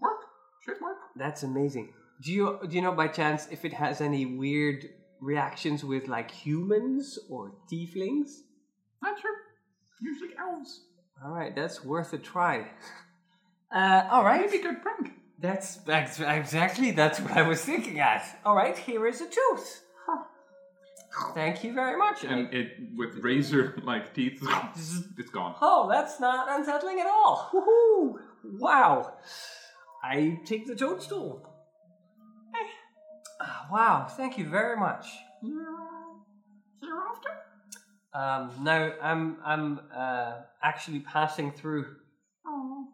Work. Should work. That's amazing. Do you do you know by chance if it has any weird reactions with like humans or tieflings? Not sure. Usually elves. All right, that's worth a try. Uh, all right. Maybe good prank. That's, that's exactly that's what I was thinking at. All right, here is a tooth. Thank you very much. And I- And it with razor like teeth, it's gone. oh, that's not unsettling at all. Woohoo! Wow. I take the toadstool. Ah, Wow, thank you very much. You're here often? Um, now I'm I'm uh, actually passing through. Oh.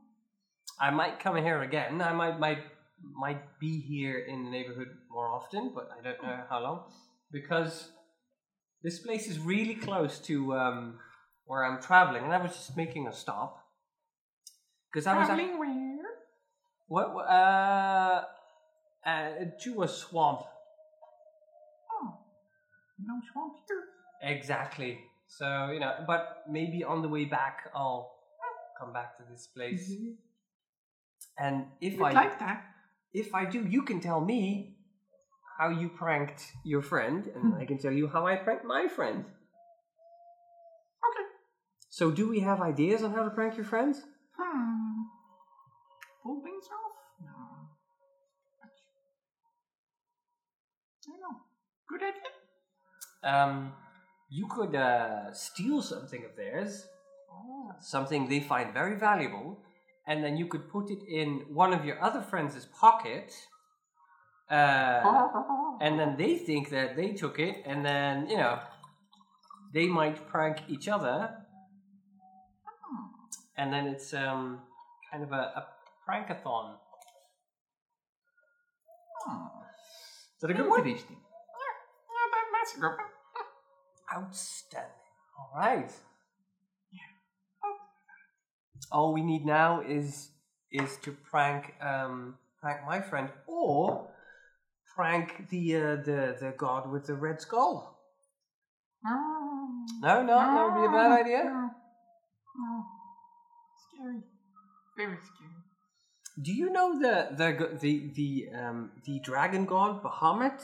I might come here again. I might might might be here in the neighborhood more often, but I don't know how long because this place is really close to um, where I'm traveling, and I was just making a stop because I was Traveling where? what what, uh, uh to a swamp Oh. No swamp here. Exactly. So you know, but maybe on the way back I'll come back to this place. And if You'd I like that? if I do, you can tell me how you pranked your friend, and I can tell you how I pranked my friend. Okay. So, do we have ideas on how to prank your friends? Hmm. Pull things off? No. I don't know. Good idea. Um, you could uh, steal something of theirs, something they find very valuable, and then you could put it in one of your other friends' pocket. Uh, and then they think that they took it, and then you know they might prank each other, and then it's um kind of a, a prankathon. Oh. Is that a good one? Interesting. Yeah, yeah, that, that's a good one. Outstanding. All right. All we need now is is to prank um prank my friend or prank the uh, the the god with the red skull. Oh. No, no, that would be a bad idea. No. No. Scary. Very scary. Do you know the the the the um the dragon god Bahamut?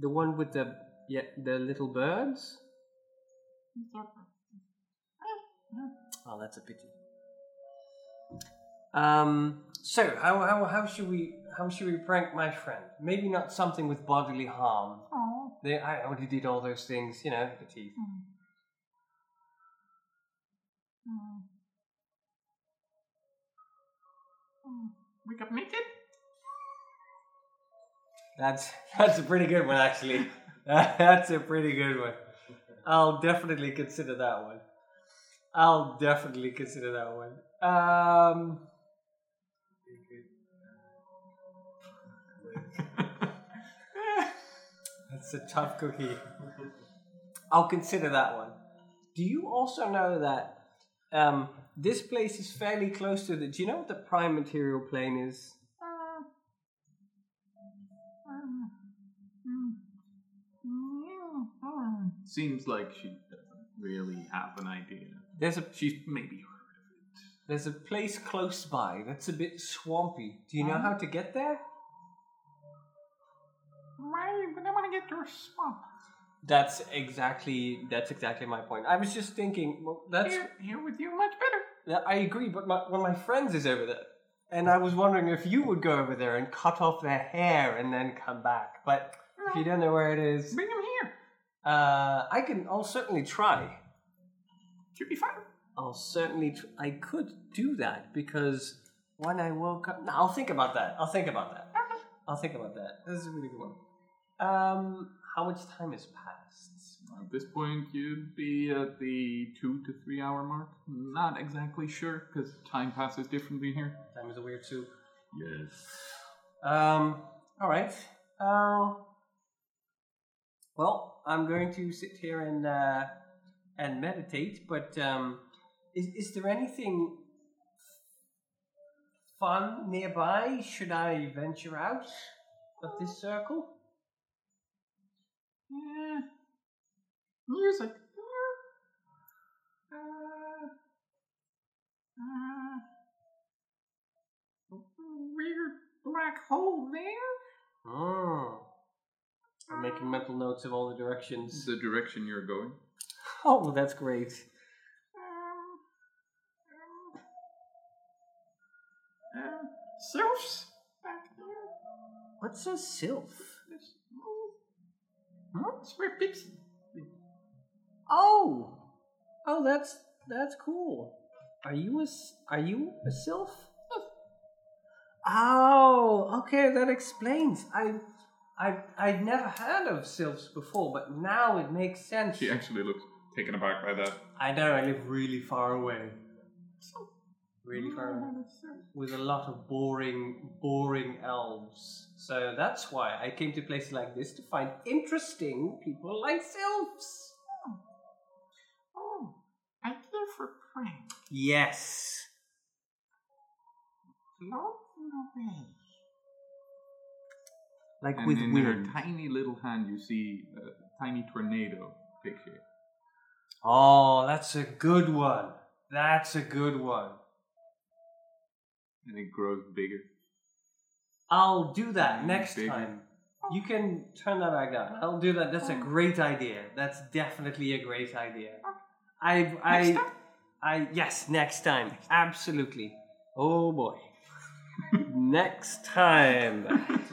The one with the yeah the little birds. Oh, that's a pity. Um. So how how how should we how should we prank my friend? Maybe not something with bodily harm. Oh. They I already did all those things, you know, the teeth. Hmm. Hmm. Wake up naked? That's that's a pretty good one, actually. that's a pretty good one. I'll definitely consider that one. I'll definitely consider that one. Um. That's a tough cookie. I'll consider that one. Do you also know that um, this place is fairly close to the? Do you know what the prime material plane is? Seems like she doesn't really have an idea. There's a She's maybe heard of it. There's a place close by that's a bit swampy. Do you know how to get there? Why would I want to get to a swamp? That's exactly that's exactly my point. I was just thinking, well, that's Here, here with you much better. yeah, I agree, but my, one of my friends is over there, and I was wondering if you would go over there and cut off their hair and then come back. But if you don't know where it is, Bring him. Uh, I can. I'll certainly try. Should be fine. I'll certainly. Tr- I could do that because when I woke up, no, I'll think about that. I'll think about that. I'll think about that. This is a really good one. Um, how much time has passed? At this point, you'd be at the two to three hour mark. Not exactly sure, because time passes differently here. Time is a weird soup. Yes. Um, all right. Uh, well, I'm going to sit here and uh, and meditate. But um, is is there anything fun nearby? Should I venture out of this circle? Yeah. Music. Uh, uh, weird black hole there. Hmm. I'm making mental notes of all the directions. The direction you're going? Oh, that's great. Uh, Sylphs? Back there. What's a sylph? Huh? It's where Oh, oh, that's that's cool. Are you a are you a sylph? Oh, okay, that explains. I I I'd never heard of sylphs before, but now it makes sense. She actually looks taken aback by that. I know I live really far away. Really far away. Oh, With a lot of boring, boring elves. So that's why I came to places like this to find interesting people like sylphs. Oh, oh idea for prank. Yes. Floating away. Like And with in wind. her tiny little hand, you see a tiny tornado picture. Oh, that's a good one. That's a good one. And it grows bigger. I'll do that Mm, next bigger. time. You can turn that back down. I'll do that. That's a great idea. That's definitely a great idea. I, I. I, yes, next time. Absolutely. Oh boy. next time.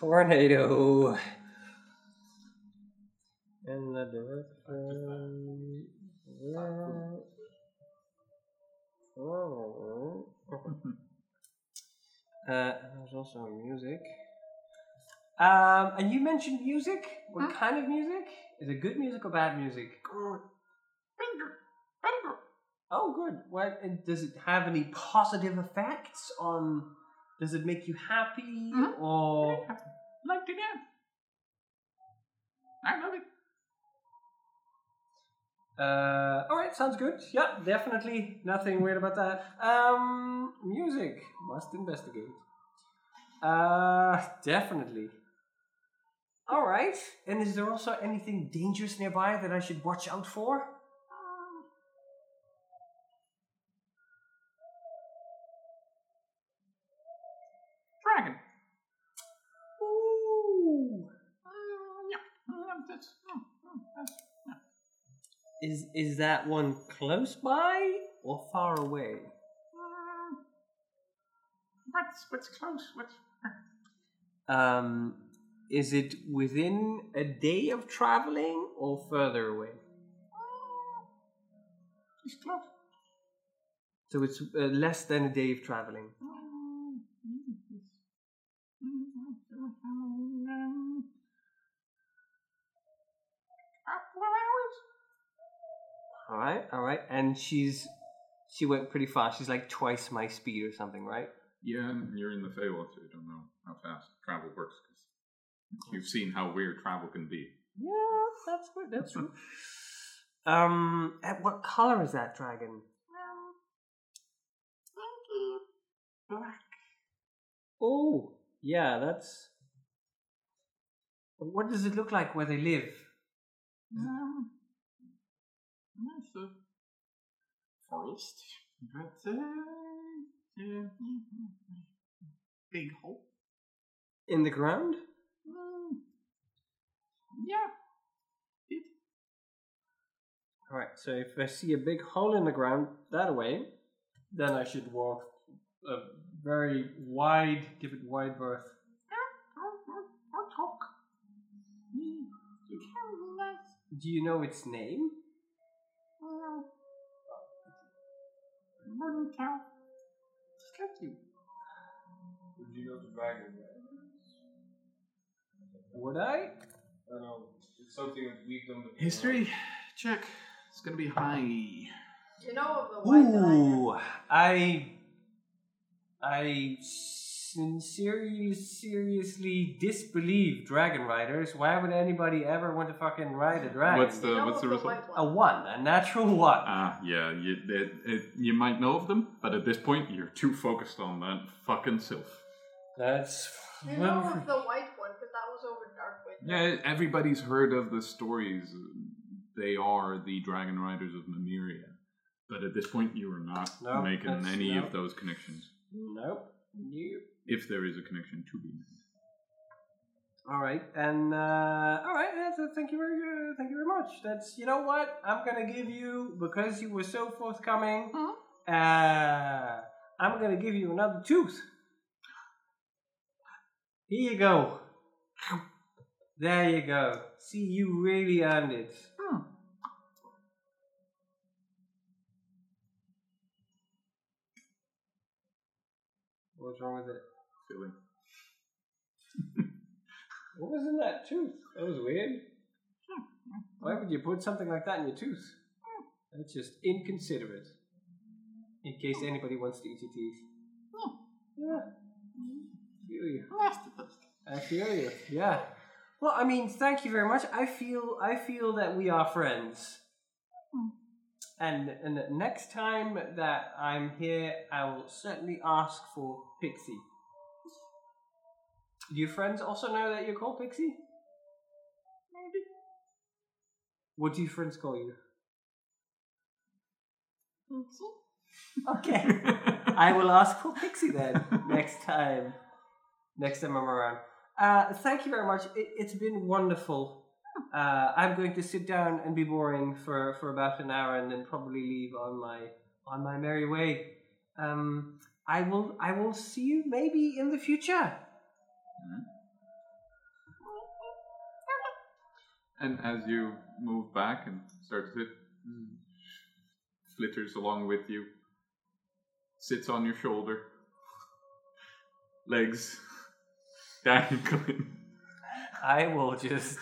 Tornadoes. Tornado. In the direction. Oh. Uh, and there's also music. Um, and you mentioned music. What kind of music? Is it good music or bad music? Bingo. Bingo. Oh, good. What does it have any positive effects on? Does it make you happy Mhm. or? Like to dance. I love it. Uh, all right, sounds good. Yeah, definitely nothing weird about that. Um, music must investigate. Uh, definitely. All right. And is there also anything dangerous nearby that I should watch out for? Is is that one close by or far away? mm. What's what's close? What's uh. Um, is it within a day of traveling or further away? mm, it's close. So it's uh, less than a day of traveling. Mm, All right, all right. And she's she went pretty fast. She's like twice my speed or something, right? Yeah, and you're in the Feywild, so you don't know how fast travel works. Cause you've seen how weird travel can be. Yeah, that's good. That's true. um, and what color is that dragon? Um, Pinky black. Oh, yeah, that's. What does it look like where they live? Um, it's a forest, but uh, big hole. In the ground? Mm, yeah, it. All right. So if I see a big hole in the ground that way, then I should walk a very wide, give it wide berth. Or, talk. Do you know its name? Wouldn't tell. Just like you. Would you know the dragon? Would I? I don't know. It's something that we've done before. History check. It's gonna be high. You know of the white dragon? Ooh, I, I sincerely, seriously seriously disbelieve dragon riders. Why would anybody ever want to fucking ride a dragon? What's the what's the result? a one? one, a natural one. Ah, yeah, you it, it, you might know of them, but at this point you're too focused on that fucking sylph. That's You know of the white one because that was over Darkwood. Yeah, everybody's heard of the stories. They are the dragon riders of Mimiria, but at this point you are not No, making any no. of those connections. nope. Nope. If there is a connection to be made. All right, and uh, all right. That's, uh, thank you very good. Thank you very much. That's you know what I'm gonna give you because you were so forthcoming. Mhm. Uh, I'm gonna give you another tooth. Here you go. There you go. See, you really earned it. Hmm. What's wrong with it? Silly. What was in that tooth? That was weird. Why would you put something like that in your tooth? That's just inconsiderate. In case anybody wants to eat your teeth. Yeah. Feel you. I feel you. Yeah. Well, I mean, thank you very much. I feel I feel that we are friends. And and next time that I'm here, I will certainly ask for Pixie. Do your friends also know that you're called Pixie? Maybe. What do your friends call you? Pixie? Okay. I will ask for Pixie then next time. Next time I'm around. Uh, thank you very much. It, it's been wonderful. Uh, I'm going to sit down and be boring for, for about an hour and then probably leave on my on my merry way. Um, I will I will see you maybe in the future. Mm-hmm. And as you move back and start to sit, flitters along with you, sits on your shoulder, legs dangling. I will just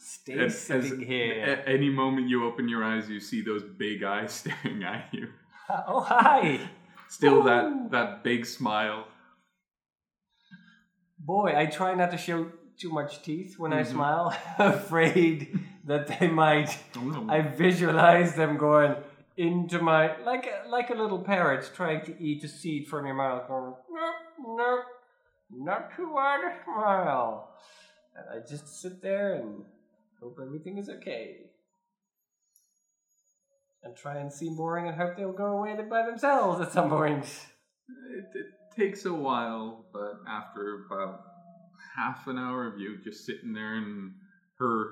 stay as- sitting here. At any moment you open your eyes, you see those big eyes staring at you. Uh, oh hi, Still Ooh. that that big smile. Boy! I try not to show too much teeth when I Mhm. smile, afraid that they might I visualize them going into my like a, like a little parrot trying to eat a seed from your mouth, going nope, no, not too hard to smile. And I just sit there and hope everything is okay, and try and seem boring and hope they'll go away by themselves at some point. It, it takes a while, but after about half an hour of you just sitting there and her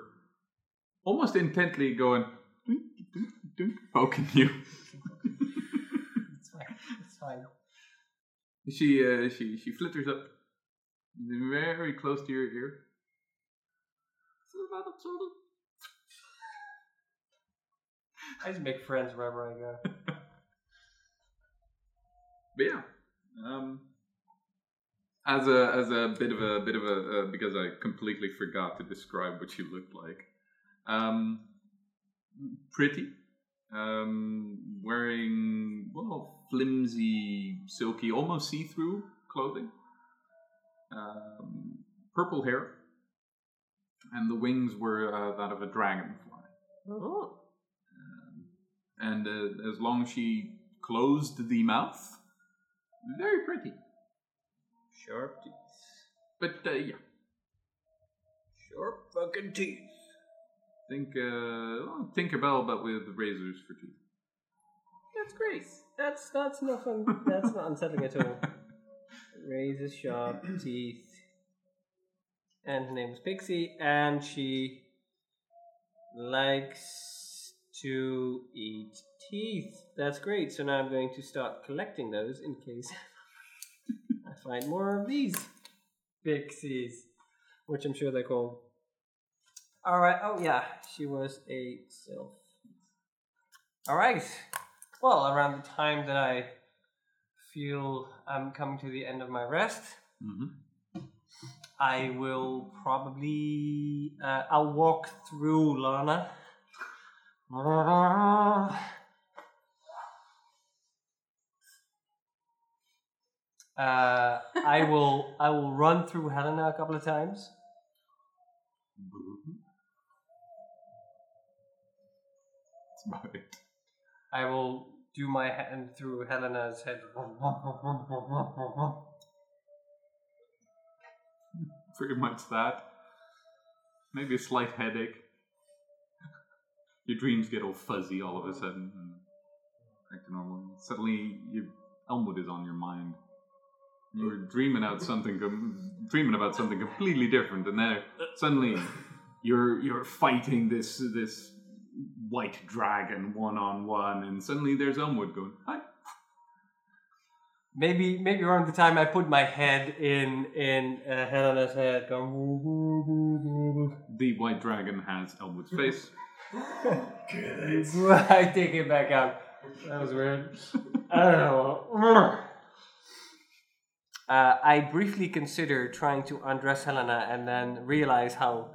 almost intently going, "Dunk, dunk, dunk," poking you. It's fine. It's fine. She uh, she she flitters up very close to your ear. I just make friends wherever I go. But yeah, um, as a as a bit of a bit of a uh, because I completely forgot to describe what you looked like. Um, pretty, um, wearing well flimsy, silky, almost see through clothing. Um, purple hair, and the wings were uh, that of a dragonfly. Oh. Um, and uh, as long as she closed the mouth, very pretty. Sharp teeth. But uh, yeah, Sharp fucking teeth. think uh, well, Tinkerbell, but with razors for teeth. That's great. That's that's nothing. That's not unsettling at all. Razors, sharp teeth. And her name is Pixie, and she likes to eat teeth. That's great. So now I'm going to start collecting those in case I find more of these pixies, which I'm sure they're called. All right. Oh yeah, she was a sylph. All right. Well, around the time that I feel I'm coming to the end of my rest, Mm-hmm. I will probably uh, I'll walk through Lana. Uh, I will I will run through Helena a couple of times. That's about it. I will do my hand through Helena's head. Pretty much that. Maybe a slight headache. Your dreams get all fuzzy all of a sudden. Back to normal. Suddenly, your Elmwood is on your mind. You were dreaming out something, com- dreaming about something completely different, and then suddenly you're you're fighting this this white dragon one on one, and suddenly there's Elmwood going, "Hi." maybe maybe around the time I put my head in in uh, Helena's head, going. The white dragon has Elwood's face. I take it back out. That was weird. I don't know. Uh, I briefly consider trying to undress Helena and then realize how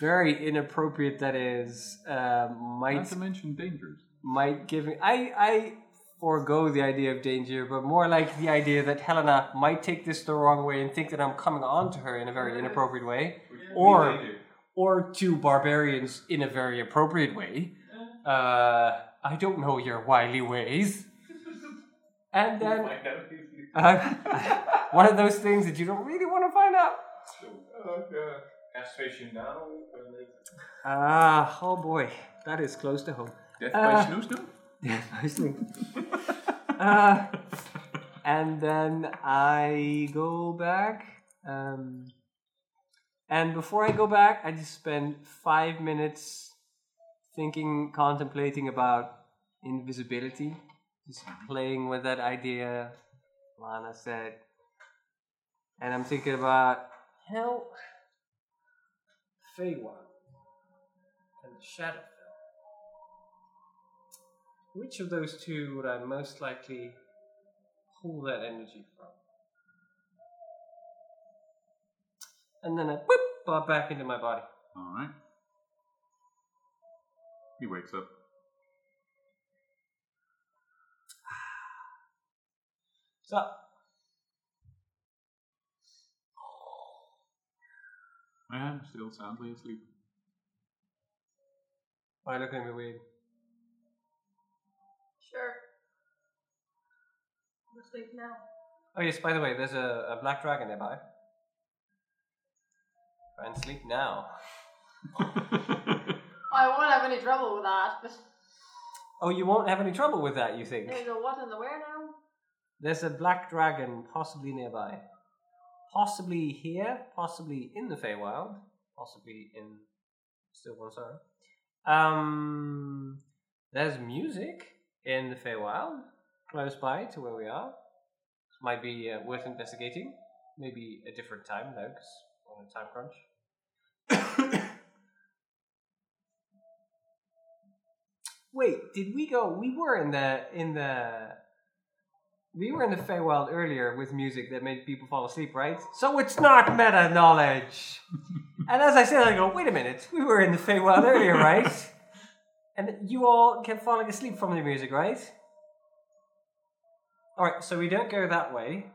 very inappropriate that is. Uh, might Not to mention dangers. might give me. I I forego the idea of danger, but more like the idea that Helena might take this the wrong way and think that I'm coming on to her in a very inappropriate way, or or to barbarians in a very appropriate way. Uh, I don't know your wily ways. And then uh, one of those things that you don't really want to find out. Or? Ah, oh boy, that is close to home. Death Uh, by snoo snoo? Yeah, nicely. uh, and then I go back. Um, and before I go back, I just spend five minutes thinking, contemplating about invisibility, just playing with that idea. Lana said, and I'm thinking about, you know, Feywild and the Shadowfell. Which of those two would I most likely pull that energy from? And then I whoop, pop back into my body. Alright. He wakes up. So, I am still soundly asleep. why looking at me weird? Sure. I'm asleep now. Oh yes, by the way, there's a, a black dragon nearby. Try and sleep now. I won't have any trouble with that, but Oh, you won't have any trouble with that, you think? there's a what and the where now? There's a black dragon possibly nearby. Possibly here, possibly in the Feywild, possibly in Stillborn Sorrow. Um, there's music in the Feywild, close by to where we are. Might be uh, worth investigating. Maybe a different time though, because we're on a time crunch. Wait, did we go? We were in the in the we were in the Feywild earlier with music that made people fall asleep, right? So it's not meta knowledge. and as I said, I go, wait a minute, we were in the Feywild earlier, right? And you all kept falling asleep from the music, right? Alright, so we don't go that way.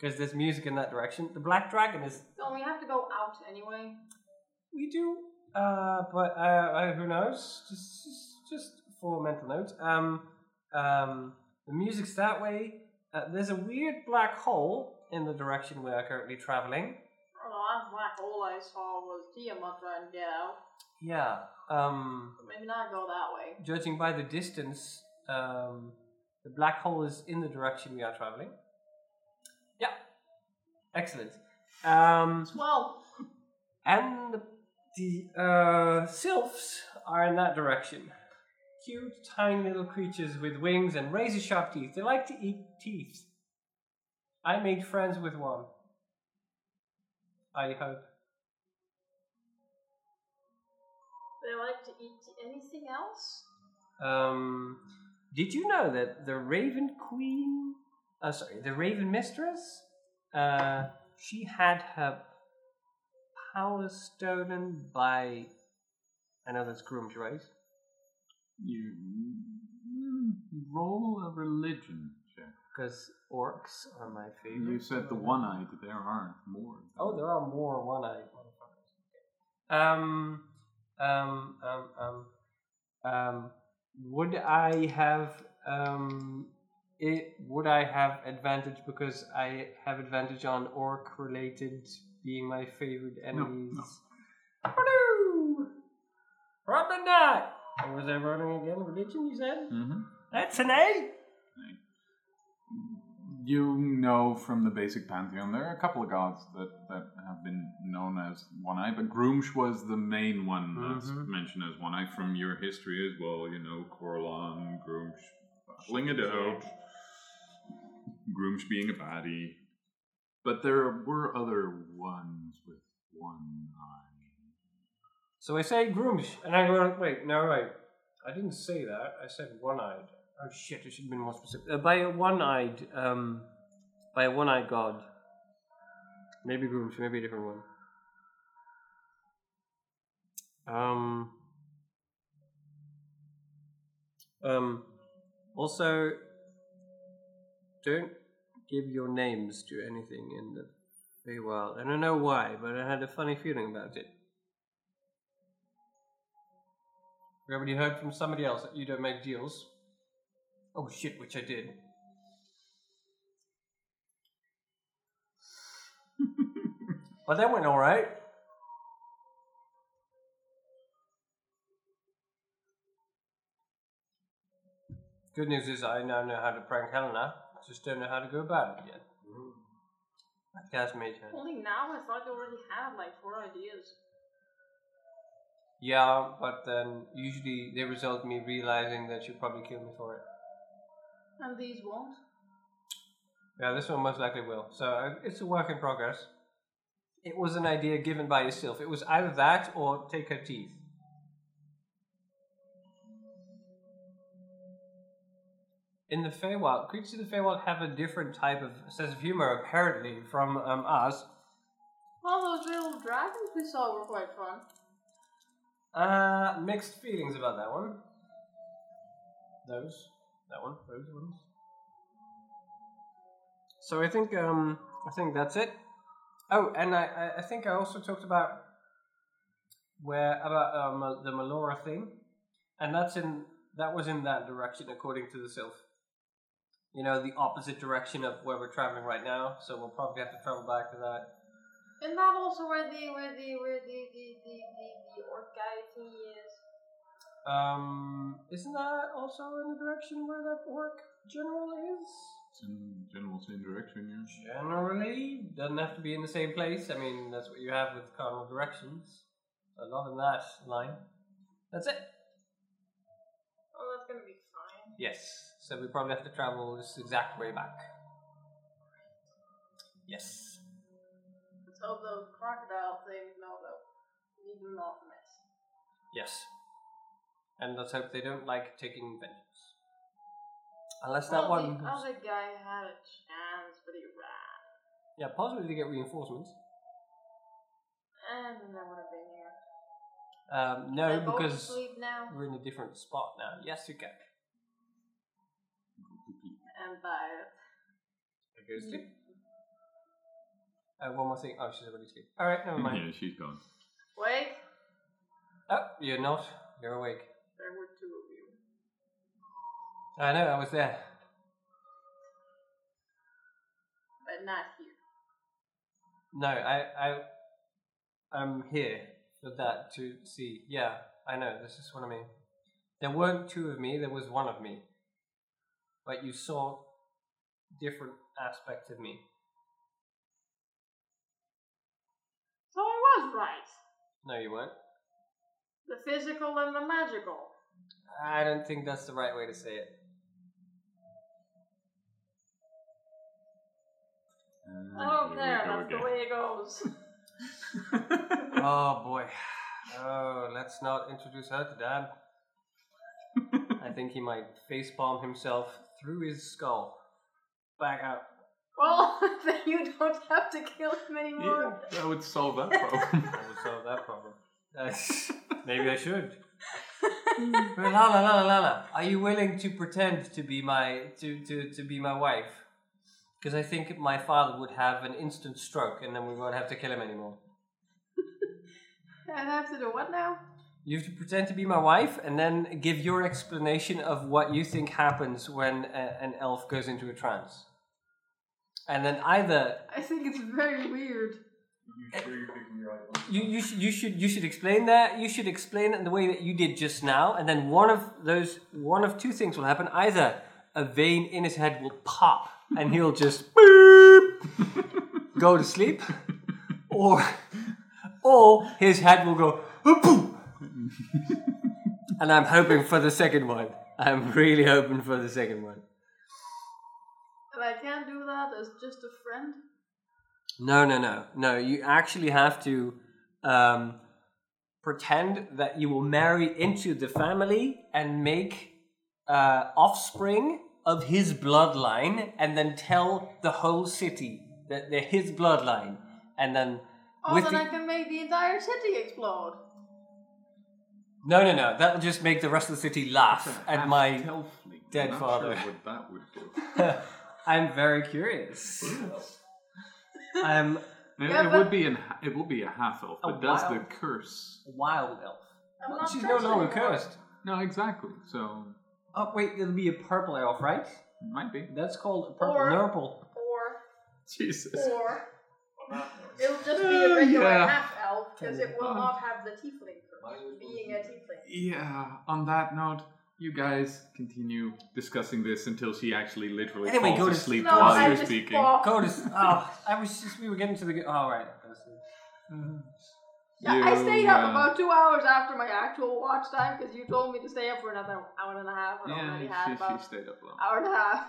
Because there's music in that direction. The Black Dragon is. So we have to go out anyway. We do. Uh, but uh, uh, who knows? Just, just, just for mental note. Um, um, the music's that way. Uh, there's a weird black hole in the direction we are currently traveling. Oh, the last black hole I saw was Tiamat trying to get out. Yeah. Um, maybe not go that way. judging by the distance, um, the black hole is in the direction we are traveling. Yeah. Excellent. Um, Well, and the, the uh, sylphs are in that direction. Cute, tiny little creatures with wings and razor sharp teeth. They like to eat teeth. I made friends with one. I hope. they like to eat anything else? Um, did you know that the Raven Queen, uh, sorry, the Raven Mistress, uh, she had her power stolen by, I know that's groomed, right? You roll a religion check. Because orcs are my favorite. You said the one-eyed. There aren't more. Oh, there are more one-eyed motherfuckers. Okay. Um, um, um, um, um, would I have um, it? Would I have advantage because I have advantage on orc-related being my favorite enemies? no. Hello, Robin. Or was I rolling again? Religion, you said? Mm-hmm. That's an A. You know from the basic pantheon, there are a couple of gods that, that have been known as One Eye, but Gruumsh was the main one that's Mhm. mentioned as One Eye from your history as well. You know, Corellon, Gruumsh, battling it out. Gruumsh being a baddie. But there were other ones with one eye. So I say Gruumsh, and I go, wait, no, wait. I didn't say that. I said one-eyed. Oh shit! I should have been more specific. Uh, by a one-eyed, um, by a one-eyed god. Maybe Gruumsh, maybe a different one. Um. Um. Also, don't give your names to anything in the Feywild. I don't know why, but I had a funny feeling about it. We already heard from somebody else that you don't make deals. Oh shit, which I did. but that went alright. Good news is I now know how to prank Helena. I just don't know how to go about it yet. Like Casimir had. Only now I thought you already had like four ideas. Yeah, but then usually they result in me realizing that you'll probably kill me for it. And these won't. Yeah, this one most likely will. So uh, it's a work in progress. It was an idea given by yourself. It was either that or take her teeth. In the Feywild, creatures of the Feywild have a different type of sense of humor, apparently, from um, us. Well, those little dragons we saw were quite fun. Uh, mixed feelings about that one. Those, that one, those ones. So I think um I think that's it. Oh, and I I- think I also talked about where about um the Melora thing, and that's in that was in that direction according to the sylph. You know, the opposite direction of where we're traveling right now. So we'll probably have to travel back to that. Isn't that also where the where the where the the the the, the orc guy thingy is? Um, isn't that also in the direction where that work generally is? It's in general same direction, yeah. Generally, doesn't have to be in the same place. I mean, that's what you have with cardinal directions. A lot in that line. That's it. Oh, that's gonna be fine. Yes. So we probably have to travel this exact way back. Yes. Let's those crocodile things know that we do not miss. Yes. And let's hope they don't like taking vengeance. Unless that well, one. the other guy had a chance, but he ran, Yeah, possibly to get reinforcements. and then I would have been here. Um, no, I because sleep now we're in a different spot now. Yes, you can. and tired. I go to sleep. Uh, one more thing. Oh, she's already asleep. All right, never mind. Yeah, she's gone. Wait, Oh, you're not. You're awake. there were two of you. I know. I was there. but not here. No, I, I, I'm here for that to see. Yeah, I know. This is what I mean. There weren't two of me. There was one of me. But you saw different aspects of me. So I right. No, you weren't. The physical and the magical. I don't think that's the right way to say it. Uh, I don't here we care. That's the way it goes. Oh boy. Oh, let's not introduce her to Dad. I think he might facepalm himself through his skull. Back out. Well, then you don't have to kill him anymore. Yeah, that would solve that problem. I will solve that problem. That's- maybe I should. Hmm. But Lala, Lala, Lala, are you willing to pretend to be my to, to, to be my wife? Because I think my father would have an instant stroke, and then we won't have to kill him anymore. I have to do what now? You have to pretend to be my wife, and then give your explanation of what you think happens when a, an elf goes into a trance. And then either I think it's very weird. You sure you're picking the right one? you, you should you should you should explain that you should explain it in the way that you did just now, and then one of those one of two things will happen: either a vein in his head will pop, and he'll just beep, go to sleep, or or his head will go boom. and I'm hoping for the second one. I'm really hoping for the second one. And I can't do that as just a friend. No, no, no, no. You actually have to um, pretend that you will marry into the family and make uh, offspring of his bloodline, and then tell the whole city that they're his bloodline, and then Oh, with then the- I can make the entire city explode. no, no, no. That'll just make the rest of the city laugh at my. Dead father. Sure what that would do. I'm very curious. I'm It, Yeah, it but- would be an it would be a half elf, A but does the wild- curse? a wild elf. I'm Well, not she's no cursed longer anymore. cursed. No, exactly. So Oh wait, it'll be a purple elf, right? might be. That's called a purple Or- nurple. Or, Jesus. or, it'll just be a uh, regular yeah. half elf because it will Oh. not have the tiefling curse, being a tiefling. Yeah. On that note, you guys continue discussing this until she actually literally Anyway, go falls to- asleep No, while I you're just speaking. fall. Go to. s- Oh, I was just. We were getting to the. Oh right. Yeah, I You, stayed up uh, about two hours after my actual watch time because you told me to stay up for another hour and a half, and I Yeah, already she, had she about stayed up long. hour and a half.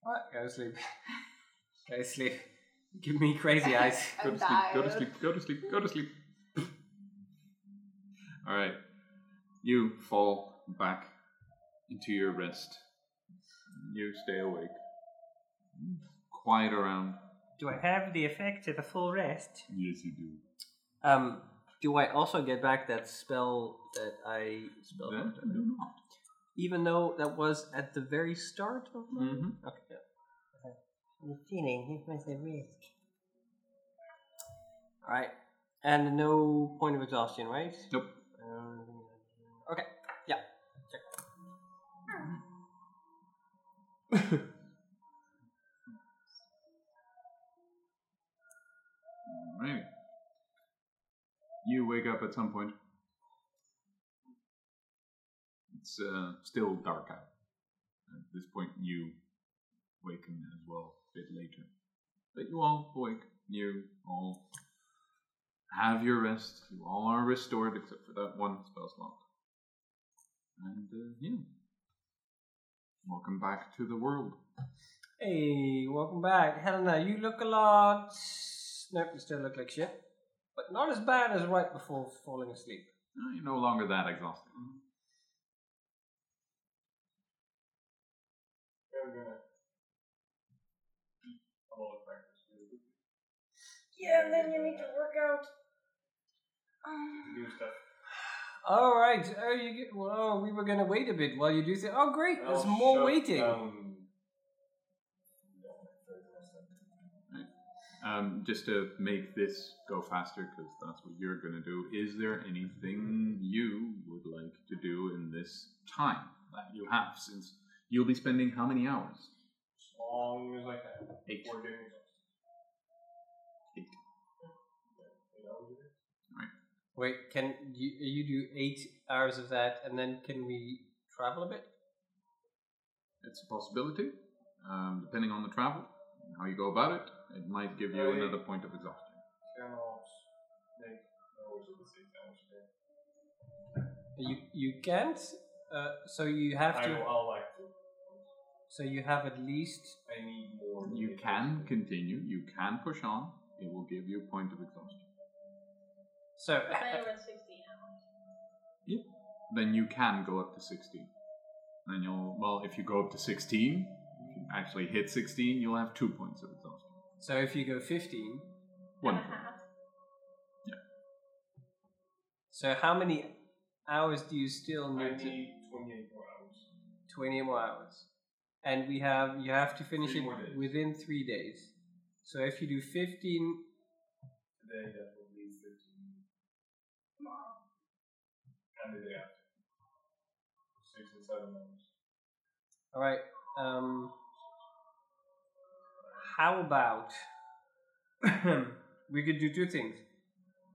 What? Go to sleep. Go to sleep. Give me crazy eyes. Go I'm to sleep. Go to tired. sleep. Go to sleep. Go to sleep. All right. You fall back into your rest. You stay awake. Quiet around. Do I have the effect of a full rest? Yes, you do. Um. Do I also get back that spell that I spelled? That I do not. Even though that was at the very start of my. Mhm. Okay. yeah. I'm feeling it was a risk. All right, and no point of exhaustion, right? Nope. Um, okay. Yeah. Check. Alright. You wake up at some point. It's uh, still dark out. At this point, you waken as well a bit later. But you all wake. You all have your rest. You all are restored except for that one spell slot. And uh, yeah. Welcome back to the world. Hey, welcome back, Helena. You look a lot. Nope, you still look like shit, but not as bad as right before falling asleep. Uh, You're no longer that exhausted. Yeah, and then you need to work out. Um, All right. Oh, you get. Well, we were gonna wait a bit while you do this. Oh, great. There's more waiting. Um, just to make this go faster, because that's what you're going to do, is there anything you would like to do in this time that you have? Since you'll be spending how many hours? As long as I can. Eight. We're doing Wait, can you you do eight hours of that, and then can we travel a bit? It's a possibility, um, depending on the travel and how you go about it. It might give you Right. another point of exhaustion. Cannot make hours the six hours. You you can't. Uh, so you have I to. will, I'll like to. So you have at least. I need more. You can hours a day. continue. You can push on. It will give you a point of exhaustion. So then you're at 16 hours. then you can go up to 16. Then you'll, well, if you go up to 16, if you actually hit 16, you'll have two points of exhaustion. so if you go fifteen. One and a point. half. So how many hours do you still I need? to, need 28 more hours. Twenty more hours, and we have you have to finish Three it within three days. So if you do fifteen, Today that will be 15. Tomorrow. The day after. Six and seven hours. all right. Um, how about we could do two things.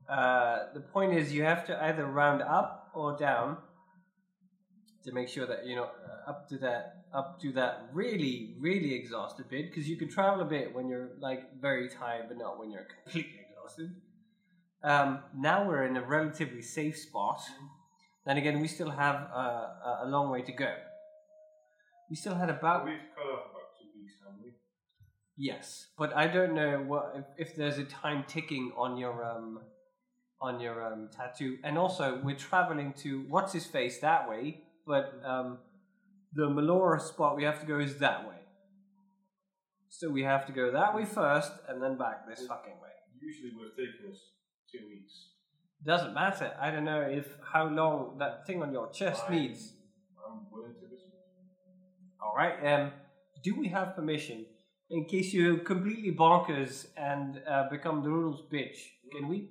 Uh, the point is, you have to either round up or down to make sure that you know uh, up to that up to that really really exhausted bit because you can travel a bit when you're like very tired, but not when you're completely exhausted. Um, now we're in a relatively safe spot. Then again, we still have uh, a, a long way to go. We still had about We've cut off about two weeks, haven't we? Yes, but I don't know what if, if there's a time ticking on your um on your um tattoo. And also, we're traveling to what's his face that way, but um the Melora spot we have to go is that way. So we have to go that way first and then back this fucking way. Usually would have taken us two weeks. Doesn't matter. I don't know if how long that thing on your chest Fine. needs. I'm willing to listen. All right. Um, do we have permission in case you completely bonkers and uh, become the rules bitch? Can we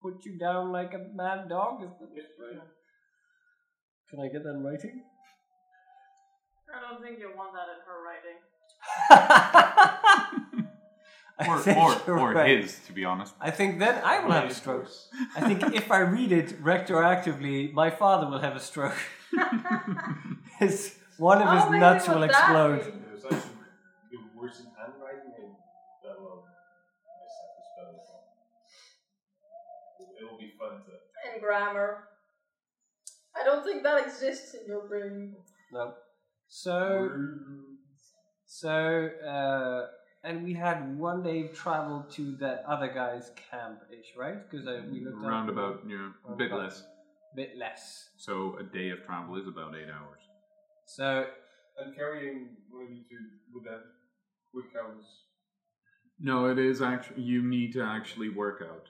put you down like a mad dog? Is that- Can I get that in writing? I don't think you want that in her writing. I Or, or, or right. his, to be honest. I think then I will have a stroke. I think if I read it retroactively, my father will have a stroke. His one of his Oh, maybe nuts what will that explode. means. It was actually the worst in handwriting and that will I just spell it. It'll be fun to And grammar. I don't think that exists in your brain. No. So So, uh, and we had one day travel to that other guy's camp ish, right? Because we looked at Roundabout, yeah, a bit less. bit less. So a day of travel is about eight hours. So, And carrying maybe to with that quick counts. No, it is actually you need to actually work out.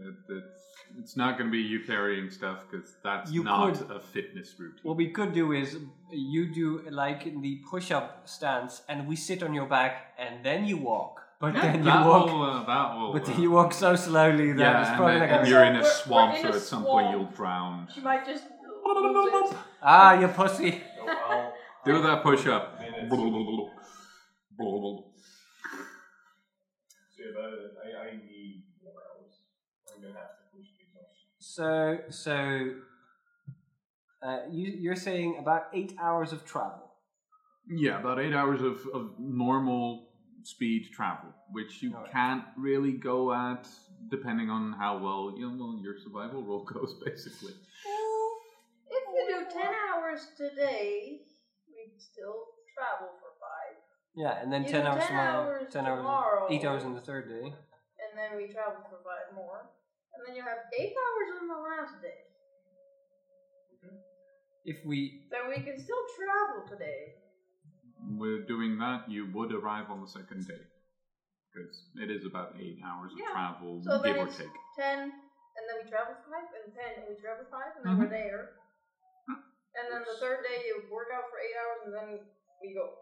It, it's, it's not going to be you carrying stuff because that's You not could- a fitness routine. what we could do is you do like in the push up stance, and we sit on your back, and then you walk. But Yeah, then you that walk. will, uh, that will. but uh, you walk so slowly that yeah, it's and, probably then- not and gonna. you're in a We're- we're swamp, in so a at some point swamp. you'll drown. She might just lose it. Ah, you pussy. No, I'll, Do that push up. Minutes. See about it. I, I need more hours. I'm gonna have to push the exhaustion. So, so uh, you, you're saying about eight hours of travel. Yeah, about eight hours of, of normal speed travel, which you Alright. can't really go at depending on how well you know well, your survival roll goes, basically. If you do 10 hours today, we'd still travel for 5. Yeah, and then You ten hours 10 tomorrow, hours ten hours, tomorrow. eight hours on the third day. And then we travel for 5 more. And then you have 8 hours on the last day. If we, Then we can still travel today. With doing that, you would arrive on the second day. Because it is about eight hours of travel, So give then or it's take. 10, and then we travel 5, and 10, and we travel 5, and then we're there. And then the third day you work out for 8 hours, and then we go.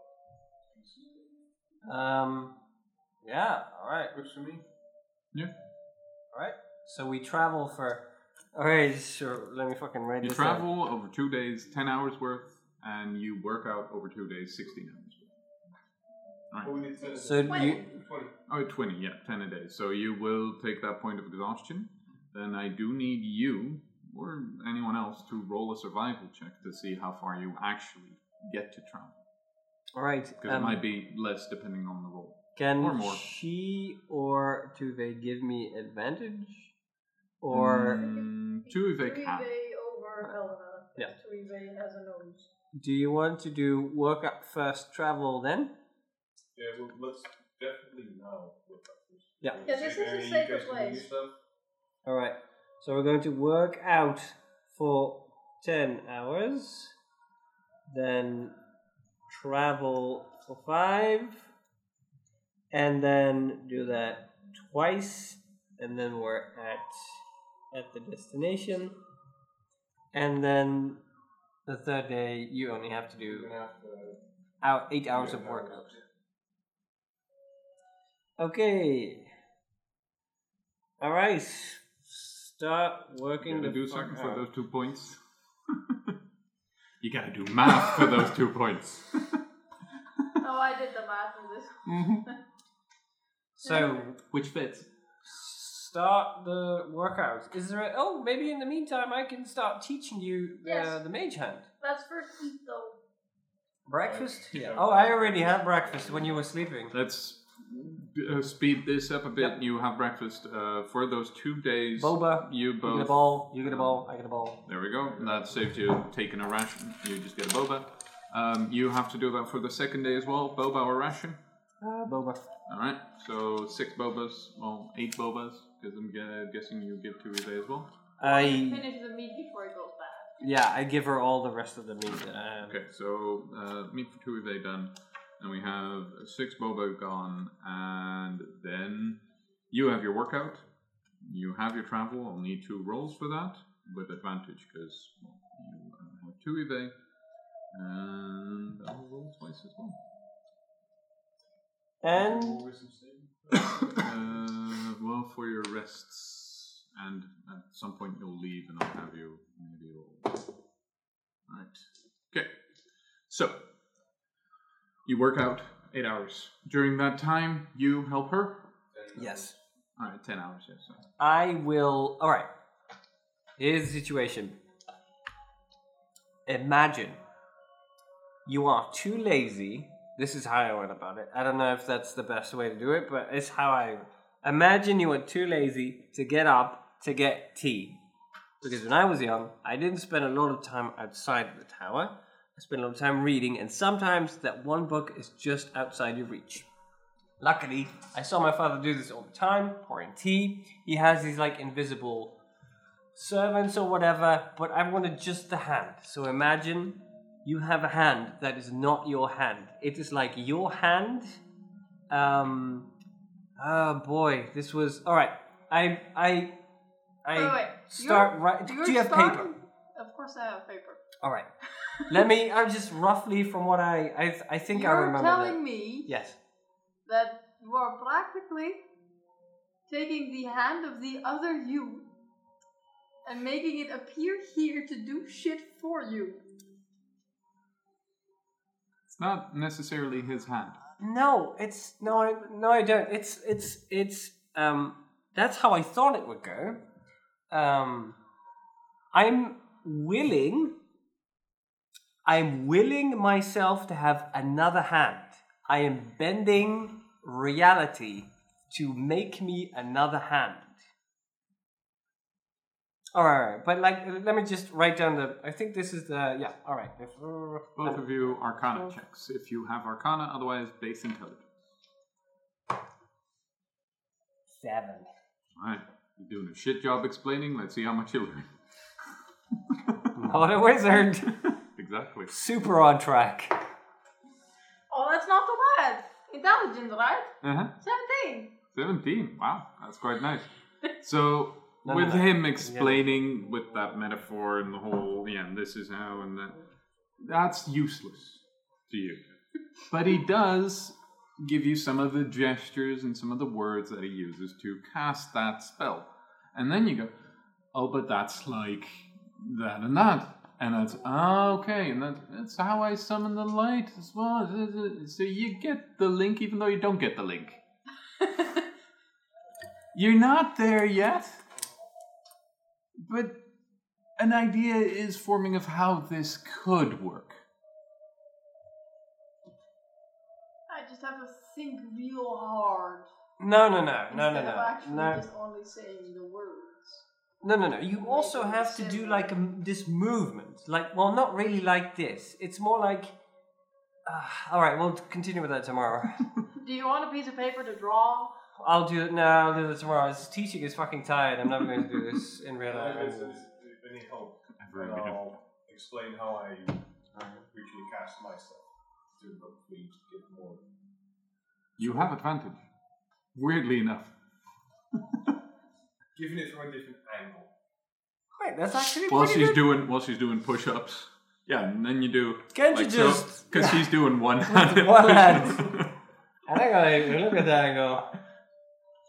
um, yeah, all right, Works for me. Yeah. All right. So we travel for. All right, sure. Let me fucking write You this down. travel over two days, 10 hours worth, and you work out over two days, 16 hours worth. Oh, we did 10 So Twenty. you, 20. Oh, 20, yeah, 10 a day. So you will take that point of exhaustion. Then I do need you, or anyone else, to roll a survival check to see how far you actually get to travel. all right. Because um, it might be less depending on the roll. Can or more. she or do they give me advantage? Or two if they can. Tuive over Helena. Yeah. Tuive has a nose. do you want to do work up first, travel then? Yeah, well, let's definitely now work out first. Yeah. Yeah, this is a Maybe safer guys can do your place. All right. So we're going to work out for 10 hours, then travel for 5, and then do that twice, and then we're at at the destination. And then the third day you only have to do gonna have to. out 8 hours of hours. workout. Okay. All right. Start You working gotta the do fuck something for those two points. you gotta do math for those two points. Oh, I did the math in this. Mhm. So Which fits. Start the workout. Is there? A, oh, maybe in the meantime I can start teaching you the Yes. the mage hand. Let's first eat though. Breakfast. Yeah. Yeah. Oh, I already had breakfast when you were sleeping. Let's uh, speed this up a bit. Yep. You have breakfast uh, for those two days. Boba. You You get a ball. You get a ball. I get a ball. There we go. That saves you taking a ration. You just get a boba. Um, you have to do that for the second day as well. Boba or ration. Uh, Boba. All right. So six bobas. Well, eight bobas because I'm gu- guessing you give two Eve as well. I Finish the meat before it goes bad. yeah, I give her all the rest of the meat. Um, Okay. So uh, meat for two Eve done, and we have six boba gone, and then you have your workout. You have your travel. I'll need two rolls for that with advantage because well, you uh, have two Eve, and I'll roll twice as well. And Wisdom saving. Uh, well, for your rests, and at some point you'll leave, and I'll have you maybe roll. Right. Okay. So you work out eight hours. During that time, you help her. yes, All right, ten hours. Yes. I will. All right. Here's the situation. Imagine you are too lazy. This is how I went about it. I don't know if that's the best way to do it, but it's how I imagine you are too lazy to get up to get tea. Because when I was young, I didn't spend a lot of time outside the tower. I spent a lot of time reading, and sometimes that one book is just outside your reach. Luckily, I saw my father do this all the time, pouring tea. He has these like invisible servants or whatever, but I wanted just the hand. So imagine you have a hand that is not your hand. It is like your hand. Um, oh boy, this was all right. I I I Wait, wait. start You're- right. you're Do you have starting- paper? Of course I have paper. All right. Let me. I'm just roughly from what I I I think I remember. You're telling that. me Yes. that you are practically taking the hand of the other you and making it appear here to do shit for you. Not necessarily his hand. No, it's no, I, no, I don't. It's it's it's um. That's how I thought it would go. Um, I'm willing. I'm willing myself to have another hand. I am bending reality to make me another hand. All right, all right, but like, let me just write down the. I think this is the yeah. All right. If, Both of you Arcana checks. If you have Arcana, otherwise base intelligence. seven. All right. You're doing a shit job explaining. Let's see how much you learn. Not a wizard. exactly. Super on track. Oh, that's not too bad. Intelligence, right? Uh huh. 17. 17. Wow, that's quite nice. So, No, no, with no. him explaining with that metaphor and the whole, yeah, and this is how and that, that's useless to you. But he does give you some of the gestures and some of the words that he uses to cast that spell. And then you go, oh, but that's like that and that. And that's, ah, okay, and that's, that's how I summon the light as well. So you get the link even though you don't get the link. You're not there yet. But an idea is forming of how this could work. I just have to think real hard. No, no, no, no, no, instead of no, actually no, just only saying the words. no, no, no. You also have to do like a, this movement, like well, not really like this. It's more like. Uh, all right, we'll continue with that tomorrow. Do you want a piece of paper to draw? I'll do it now. I'll do it tomorrow. This teaching is fucking tired. I'm never going to do this in real life. If if any help, then I'll explain how I ritually cast myself to hopefully get more. You have advantage. Weirdly enough. Given it from a different angle. Wait, that's actually While pretty she's good. doing while she's doing push ups. Yeah, and then you do Can't you just- because she's doing one hand. one hand. I think I look at that and go.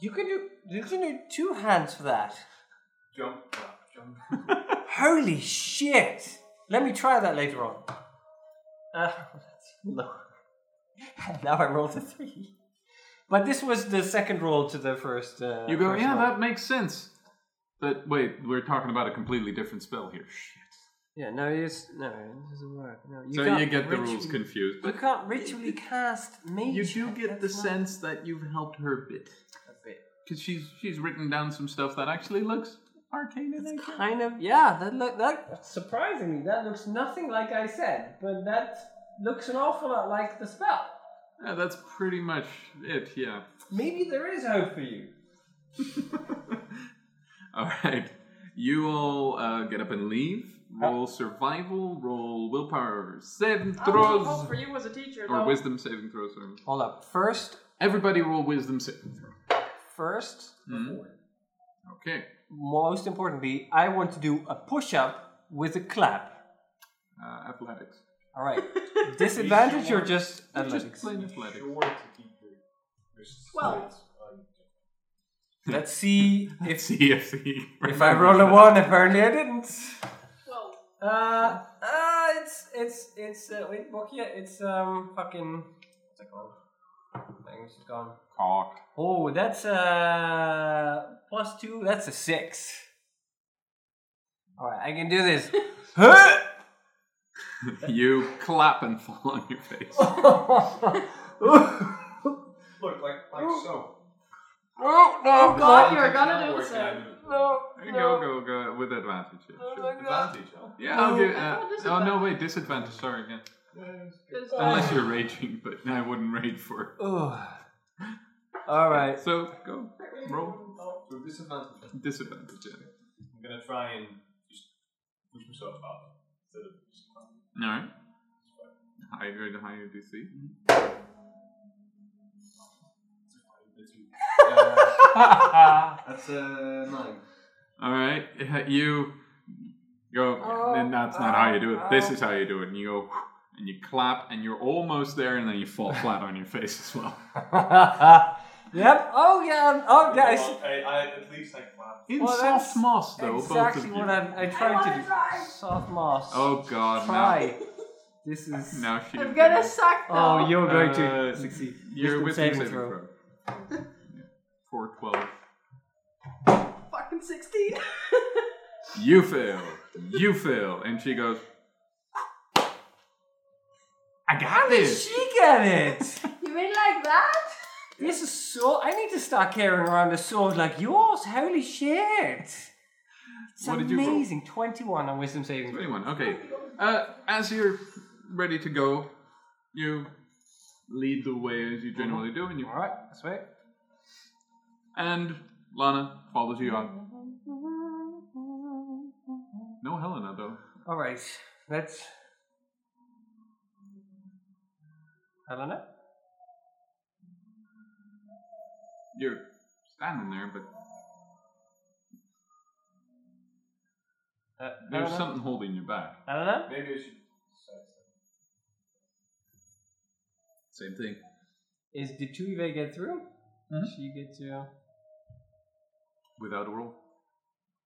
You can do. You can do two hands for that. Jump, clap, jump. Holy shit! Let me try that later on. Uh, that's low. now I rolled a three. But this was the second roll to the first. Uh, You go, first yeah, roll. that makes sense. But wait, we're talking about a completely different spell here. Shit. Yeah, no, it's no, it doesn't work. No, you so can't you get the ritu- rules confused. You can't ritually cast mage. you do get the not sense that you've helped her a bit. A bit. Because she's she's written down some stuff that actually looks arcane in nature. Kind of, yeah. That look that surprisingly, that looks nothing like I said, but that looks an awful lot like the spell. Yeah, that's pretty much it, yeah. Maybe there is hope for you. Alright. You all uh, get up and leave. Roll survival, roll willpower, saving I will throws. hope for you as a teacher, Or though. wisdom saving throws, sorry. Hold up. First, Everybody roll wisdom saving throw. First, Hmm. Okay. most importantly, I want to do a push up with a clap. Uh, athletics. All right. Disadvantage or just athletics? Just plain athletics. Sure to keep your Twelve. Let's see if See if he if I roll a one. Apparently, I didn't. Well, Uh, uh, it's it's it's uh, wait, Bokia, it's um fucking what's it called? Things gone. Cock. Oh, that's a plus two. That's a six. All right, I can do this. You clap and fall on your face. Look, like like so. Oh no! God, no, you're gonna do the we're same. gonna do it. no, you go, go, go with advantage. Yeah, sure. Advantage, huh? Yeah, I'll give. I Uh, thought oh no, wait, disadvantage. Sorry again. Because, Unless uh, you're raging, but I wouldn't rage for. Ugh. All right. So go roll So disadvantage. disadvantage. Yeah. I'm gonna try and just push myself up instead of just All right. Higher the higher DC. Uh, that's uh, nine. All right, you go, and that's not how you do it. This is how you do it. And you go, and you clap, and you're almost there, and then you fall flat on your face as well. yep. Oh yeah. Oh yeah. I. I, I, at least I clapped. In Well, soft moss, though, exactly both of what you. I'm, I'm trying to wanna do. try. Soft moss. Oh God, Try. This is. now now she. I'm gonna suck though. Oh, you're going Uh, to succeed. You're Wisdom with saving saving throw. throw. Four twelve. fucking 16. You fail. You fail, and she goes. I got this. She get it. you mean like that? This is so. I need to start carrying around a sword like yours. Holy shit! It's What did you roll? amazing. Twenty-one on wisdom saving. throw. 21. Okay. Uh, as you're ready to go, you lead the way as you generally do, and you All right. That's right. and Lana follows you on. No Helena though. All right. Let's. Helena. You're standing there, but Uh, there's Helena. something holding you back. Helena. Maybe I should. Same thing. Is did Tuive get through? Mhm. She get to. Without a roll.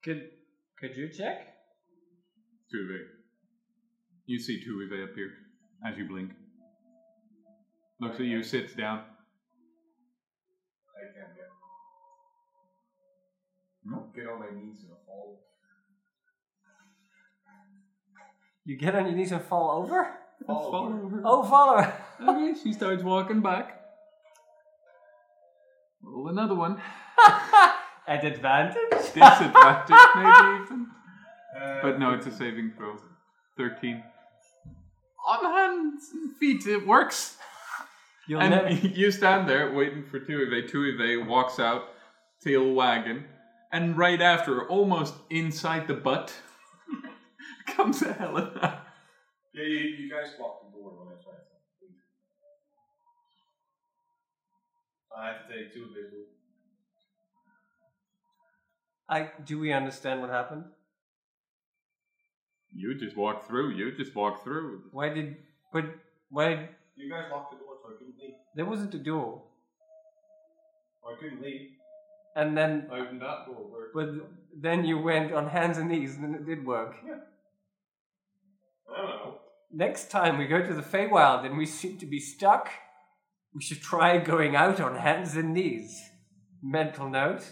Could could you check? Tuive. You see Tuive appear as you blink. Looks at you, sits down. I can't get. I'll get on my knees and fall. You get on your knees and fall over. Fall Follow over. her. Oh, follow her. Okay, she starts walking back. Roll another one. At advantage. Disadvantage, maybe even. Uh, But no, it's a saving throw. 13. On hands and feet, it works. You'll and never. you stand there waiting for Tuive. Tuive walks out, tail wagging, and right after, almost inside the butt, comes a Helena. Yeah, you, you guys locked the door when I tried to. leave. I have to take two of these. I do we understand what happened? You just walk through, you just walk through. Why did? But why? You guys locked the door, so I couldn't leave. There wasn't a door, I couldn't leave. and then I opened that door. Where, but then you went on hands and knees, and it did work. Yeah. I don't know. Next time we go to the Feywild and we seem to be stuck, we should try going out on hands and knees. Mental note.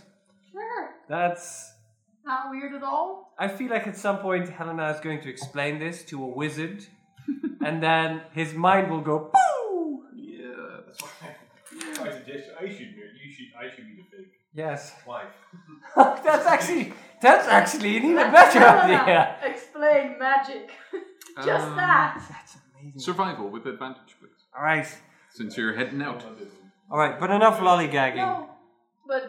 Sure. That's. Not weird at all. I feel like at some point Helena is going to explain this to a wizard, and then his mind will go boo. Yeah. That's why I suggest I should. You should. I should be the fake Yes, wife. that's actually that's actually an even better Helena, idea. Explain magic. Just Um, that. That's amazing. Survival with advantage, please. All right, Since you're heading out. all right, but enough lollygagging. No, but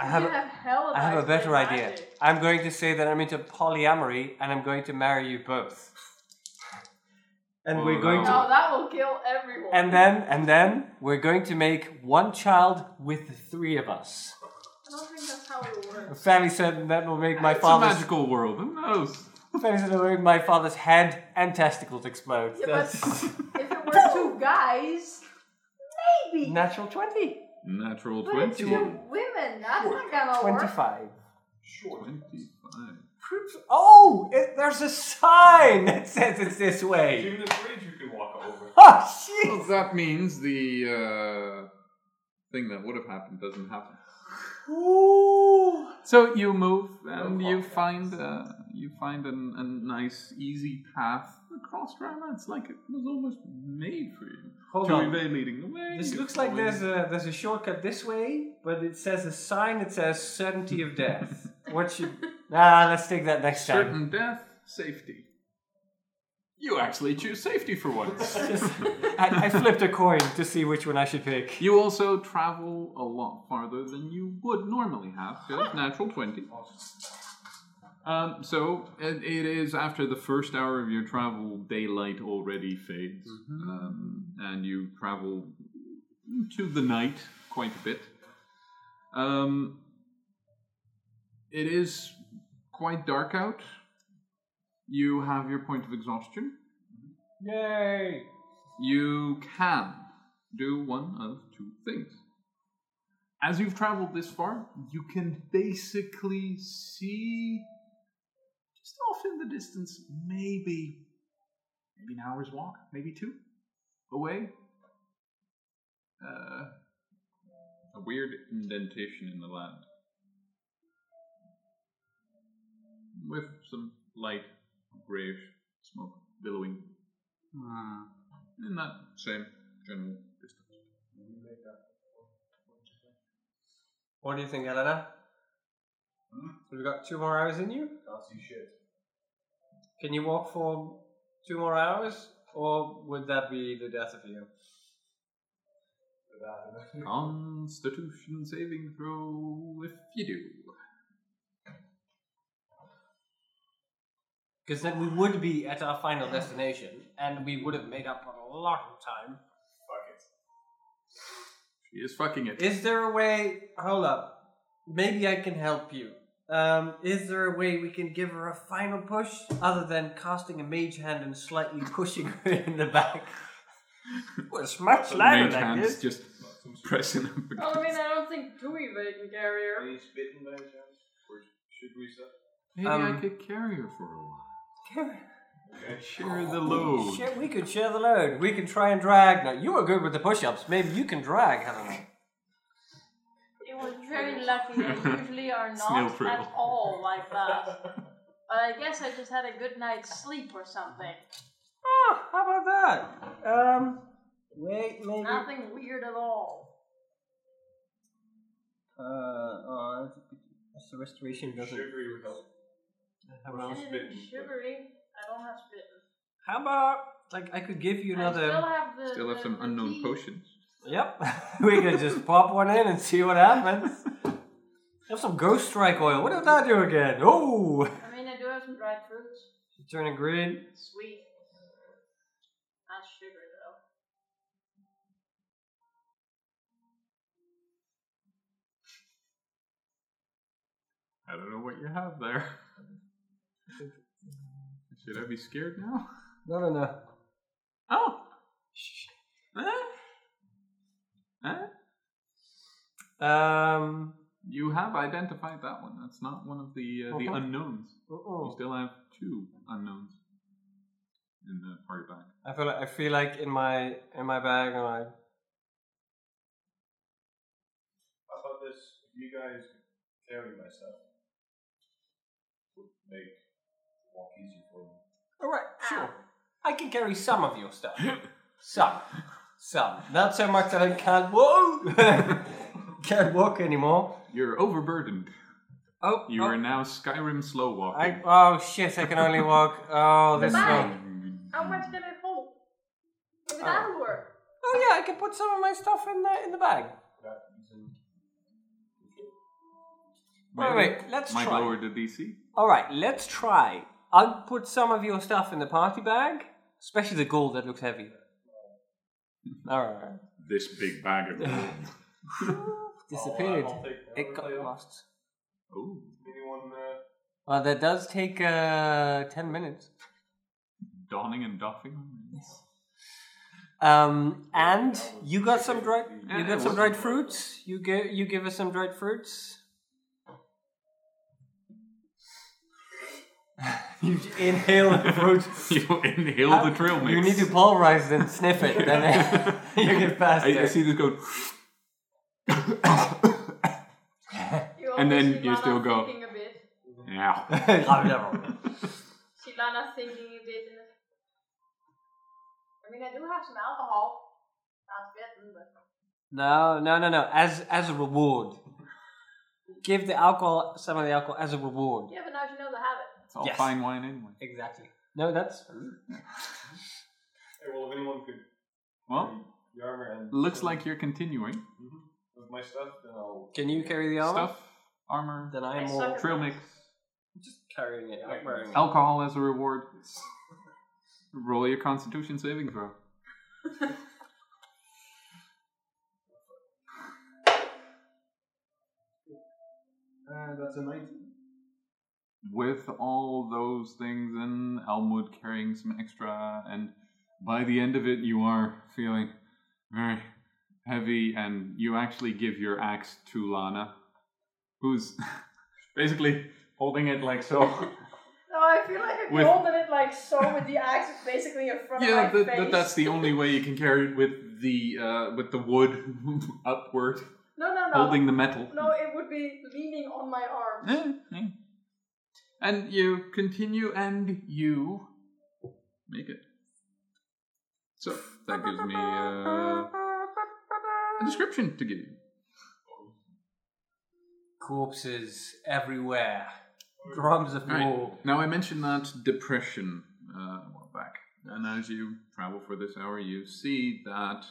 I have you a, have hell of I have a better great idea. magic. I'm going to say that I'm into polyamory, and I'm going to marry you both. And Oh, we're going no. to No, that will kill everyone. And then, and then we're going to make one child with the three of us. I don't think that's how it works. Fanny said that will make my it's a father's. magical world. Who knows? Fanny said that will make my father's head and testicles explode. Yeah, but That's if it were two guys, maybe. natural twenty. Natural But 20. two women. That's not gonna work. Twenty-five. 25. Oh, it, there's a sign that says it's this way. Even the bridge you can walk over. Oh shit! Well, that means the uh, thing that would have happened doesn't happen. Ooh. So you move and you find uh, you find an, a nice easy path across Rama. It's like it was almost made for you. Hold to on. Uwe leading the way. This you're looks like following- there's a there's a shortcut this way, but it says a sign that says certainty of death. what should? Nah, let's take that next time. certain death, safety. You actually choose safety for once. I, I flipped a coin to see which one I should pick. you also travel a lot farther than you would normally have, natural 20. Um, so it, it is after the first hour of your travel, daylight already fades, um, and you travel to the night quite a bit. Um, it is quite dark out. You have your point of exhaustion. Yay! You can do one of two things. As you've traveled this far, you can basically see just off in the distance, maybe maybe an hour's walk, maybe two away. Uh, a weird indentation in the land with some light grayish smoke billowing hmm. in that same general distance. What do you think, Elena? Hmm? Have you got two more hours in you? Can't see shit. Can you walk for two more hours, or would that be the death of you? Constitution saving throw if you do. Because then we would be at our final destination, and we would have made up a lot of time. Fuck it. She is fucking it. Is there a way? Hold up. Maybe I can help you. Um, is there a way we can give her a final push other than casting a mage hand and slightly pushing her in the back? well, smash Mage hands just pressing up Well, I mean, against. I don't think two even can carry her. Any spitting by any chance? Or should we set? Maybe Um, I could carry her for a while. Okay. Share the load. Shit, we could share the load. We can try and drag. Now, you were good with the push-ups. Maybe you can drag. I don't. It was very lucky. They usually are not trail. at all like that. But I guess I just had a good night's sleep or something. Oh, how about that? Um, wait, maybe. Nothing weird at all. Uh, uh, so restoration doesn't. Sugary would help. How about, Anything sugary? I don't have spitting. how about like I could give you I still another? have the. Still have the- some the unknown tea. potions. Yep, we could just pop one in and see what happens. Have some ghost strike oil. What does that do again? Oh, I mean, I do have some dried fruits. turning green. Sweet. Not sugar though. I don't know what you have there. Should I be scared now? No, no, no. Oh! Huh? Huh? Um, You have identified that one. That's not one of the uh, the Uh-huh. unknowns. You uh-uh. still have two unknowns in the party bag. I feel like I feel like in my in my bag and I. How about this? If you guys carry my stuff, would make walk easier for me. All right, sure. Um, I can carry some of your stuff. Some, some. Not so much that I can't. Whoa! can't walk anymore. You're overburdened. Oh, You oh, are now Skyrim slow walking. I, oh shit! I can only walk. Oh, this Bye. one. How much can it hold? Maybe Oh. that'll work. Oh yeah, I can put some of my stuff in the in the bag. Wait, wait, let's Might try. lower the DC. All right, let's try. I'll put some of your stuff in the party bag, especially the gold that looks heavy. All right, This big bag of gold. disappeared. I'll take It got lost. Oh, Anyone? Uh, Well, that does take uh, ten minutes. donning and doffing. Um, and you got some dried. You got some dried fruits. You give you give us some dried fruits. you inhale the fruit. you inhale the trail mix. You need to pulverize it and sniff it, then you get faster. I, I see this go. And then see you Lana still go- Thinking a bit. yeah. See Lana thinking a bit. In. I mean, I do have some alcohol. Not bitten, but no, no, no, no. As as a reward, give the alcohol some of the alcohol as a reward. yeah, but now you know the habit. It's all Yes. fine wine anyway. Exactly. No, that's hey, well, if anyone could Well, carry the armor and looks like you're continuing. Mhm. with my stuff, then I'll. Can you carry the armor? Stuff, armor, Then I am I more trail mix, just carrying it, not wearing it. alcohol as a reward. Roll your Constitution saving throw. And that's a 19. With all those things and Elmwood carrying some extra, and by the end of it, you are feeling very heavy, and you actually give your axe to Lana, who's basically holding it like so. No, I feel like I'm With- holding it like so with the axe basically in front yeah, of my that, face. that, that's the only way you can carry it with the uh, with the wood upward, No, no, no. holding the metal. No, it would be leaning on my arm. Eh, eh. And you continue and you make it. So that gives me uh, a description to give you. Corpses everywhere. Drums of Right. war. Now I mentioned that depression uh, a while back, and as you travel for this hour, you see that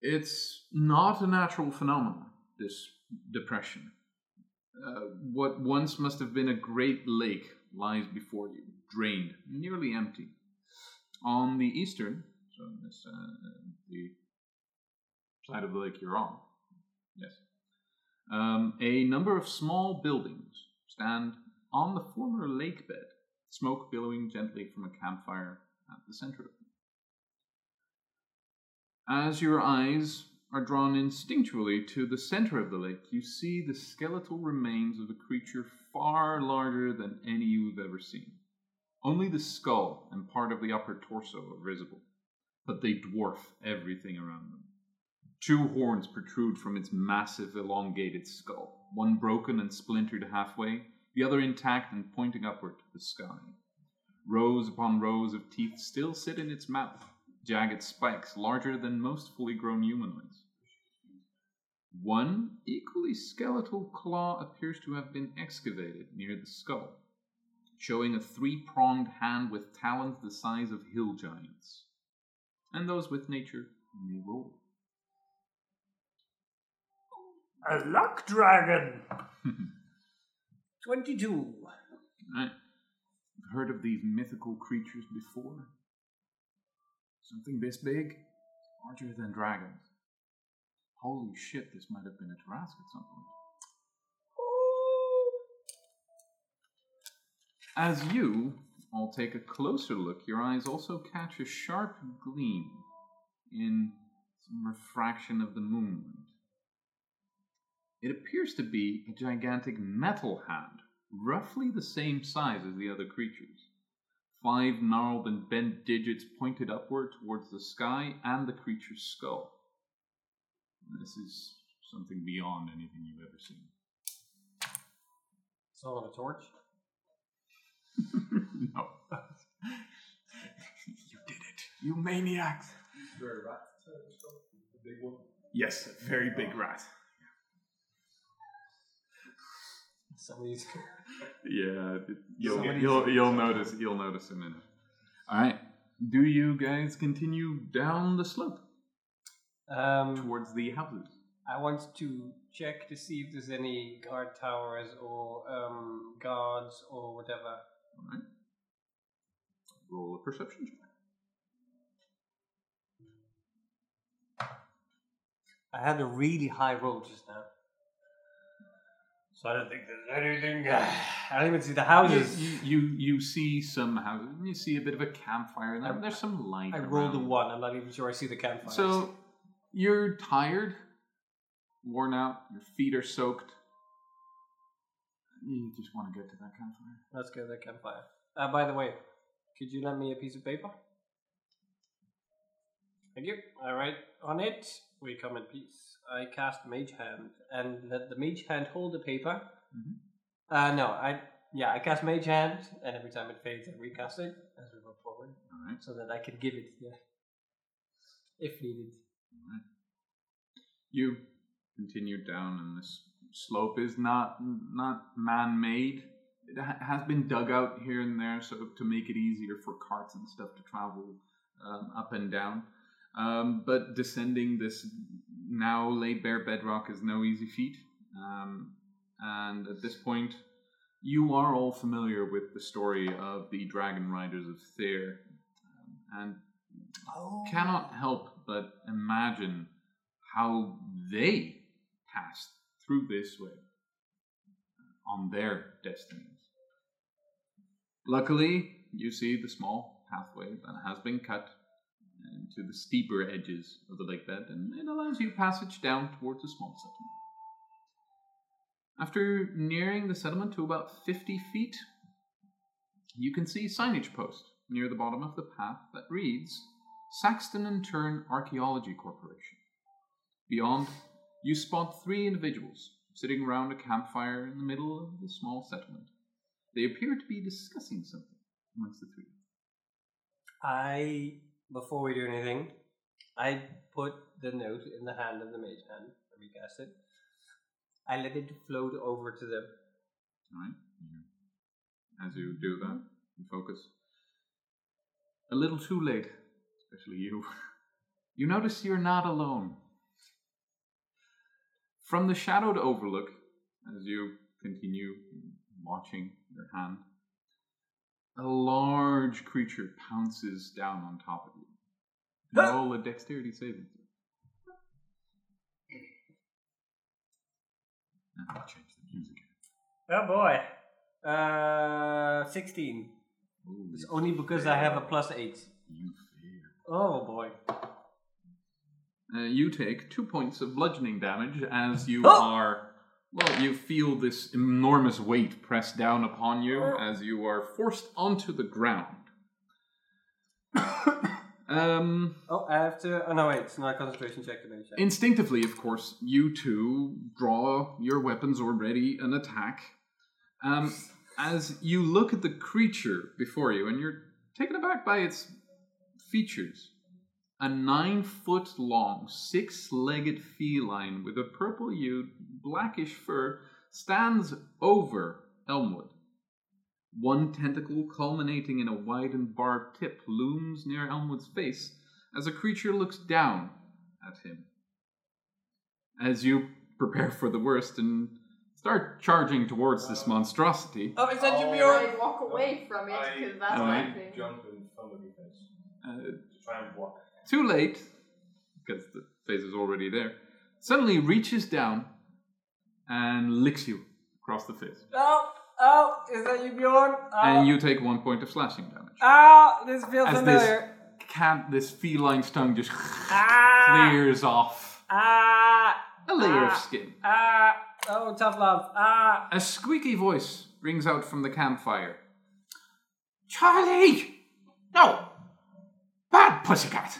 it's not a natural phenomenon. This depression. Uh, what once must have been a great lake lies before you, drained, nearly empty. On the eastern, so this uh, the side of the lake you're on, yes, um, a number of small buildings stand on the former lake bed, smoke billowing gently from a campfire at the center of them. As your eyes are drawn instinctually to the center of the lake, you see the skeletal remains of a creature far larger than any you've ever seen. Only the skull and part of the upper torso are visible, but they dwarf everything around them. Two horns protrude from its massive, elongated skull, one broken and splintered halfway, the other intact and pointing upward to the sky. Rows upon rows of teeth still sit in its mouth, jagged spikes larger than most fully grown humanoids. One equally skeletal claw appears to have been excavated near the skull, showing a three pronged hand with talons the size of hill giants. And those with nature may roll. A luck dragon. 22. Right. Heard of these mythical creatures before? Something this big? Larger than dragons. Holy shit, this might have been a Tarrasque at some point. As you all take a closer look, your eyes also catch a sharp gleam in some refraction of the moonlight. It appears to be a gigantic metal hand, roughly the same size as the other creatures. Five gnarled and bent digits pointed upward towards the sky and the creature's skull. This is something beyond anything you've ever seen. So on a torch. no. you did it. You maniacs. Is there a rat. A big one? Yes, a very big oh. rat. Somebody's. Yeah, it- you'll, Somebody's- you'll, you'll notice you'll notice in a minute. All right. Do you guys continue down the slope Um, towards the houses? I want to check to see if there's any guard towers or um, guards or whatever. All right. Roll a perception check. I had a really high roll just now. So I don't think there's anything. I don't even see the houses. You, you you see some houses. You see a bit of a campfire. There. I- There's some light. I rolled a one. I'm not even sure I see the campfires. So you're tired, worn out. Your feet are soaked. You just want to get to that campfire. let's go to the campfire. Uh, by the way, could you lend me a piece of paper? Thank you. All right. On it, we come in peace. I cast Mage Hand and let the Mage Hand hold the paper. Mhm. Uh, no, I yeah, I cast Mage Hand, and every time it fades, I recast it as we go forward, All right. so that I can give it yeah, if needed. You continue down, and this slope is not not man-made. It ha- has been dug out here and there, so to make it easier for carts and stuff to travel um, up and down. Um, but descending this now laid bare bedrock is no easy feat. Um, and at this point, you are all familiar with the story of the Dragon Riders of Thair, um, and cannot help but imagine how they passed through this way uh, on their destinies. Luckily, you see the small pathway that has been cut into the steeper edges of the lake bed, and it allows you passage down towards a small settlement. After nearing the settlement to about 50 feet, you can see signage post near the bottom of the path that reads Saxton and Turn Archaeology Corporation. Beyond, you spot three individuals sitting around a campfire in the middle of the small settlement. They appear to be discussing something amongst the three. I before we do anything, I put the note in the hand of the mage hand. I recast it. I let it float over to them. Alright? As you do that, you focus. A little too late, especially you. You notice you're not alone. From the shadowed overlook, as you continue watching your hand, a large creature pounces down on top of you. Roll a dexterity saving throw. And I'll change the music. Oh boy. Uh, sixteen. Ooh, It's only because I have a plus eight. You fail. Oh boy. Uh, you take two points of bludgeoning damage as you Oh! are. Well, you feel this enormous weight press down upon you as you are forced onto the ground. um, Oh, I have to. Oh no, wait. It's not a concentration check to check. instinctively, of course, you two draw your weapons or ready an attack. Um, as you look at the creature before you, and you're taken aback by its features. A nine foot long, six legged feline with a purple hued, blackish fur stands over Elmwood. One tentacle culminating in a widened and barbed tip looms near Elmwood's face as a creature looks down at him. As you prepare for the worst and start charging towards this monstrosity, Oh, is that Oh, your walk away oh, from it because that's Alright. my thing. Jump in front of the face uh, try and block. too late, because the face is already there, suddenly reaches down and licks you across the face. Oh, oh, is that you, Bjorn? Oh, And you take one point of slashing damage. Oh, this feels As familiar. this cat, this feline's tongue just Ah, clears off ah, a layer of Ah. skin. ah. Oh, tough love. Ah. A squeaky voice rings out from the campfire. Charlie! No! Pussycat!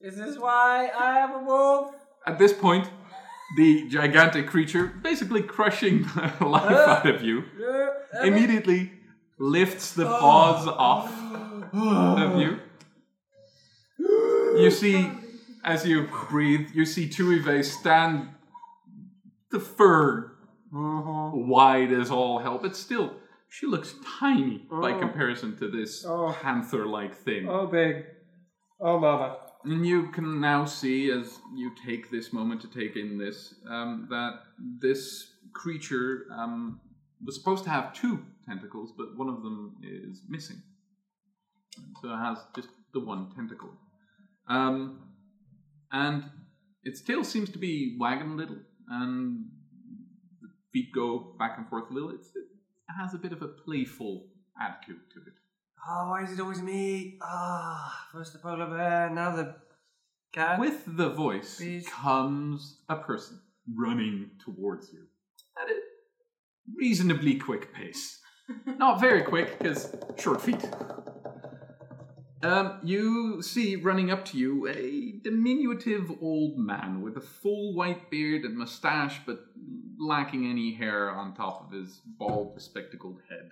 Is this why I have a wolf? At this point, the gigantic creature, basically crushing the life out of you, Uh, immediately lifts the uh, paws off uh, of you. You see, as you breathe, you see Tuive stand the fur uh-huh. wide as all hell, but still she looks tiny by Oh. comparison to this Oh. panther-like thing. Oh, big. Oh, mama. And you can now see, as you take this moment to take in this, um, that this creature um, was supposed to have two tentacles, but one of them is missing. So it has just the one tentacle. Um, and its tail seems to be wagging a little, and the feet go back and forth a little. It's, it has a bit of a playful attitude to it. Oh, why is it always me? Ah, first the polar bear, now the cat. With the voice Please. comes a person running towards you at a reasonably quick pace. Not very quick, because short feet. Um, you see running up to you a diminutive old man with a full white beard and mustache, but lacking any hair on top of his bald, bespectacled head.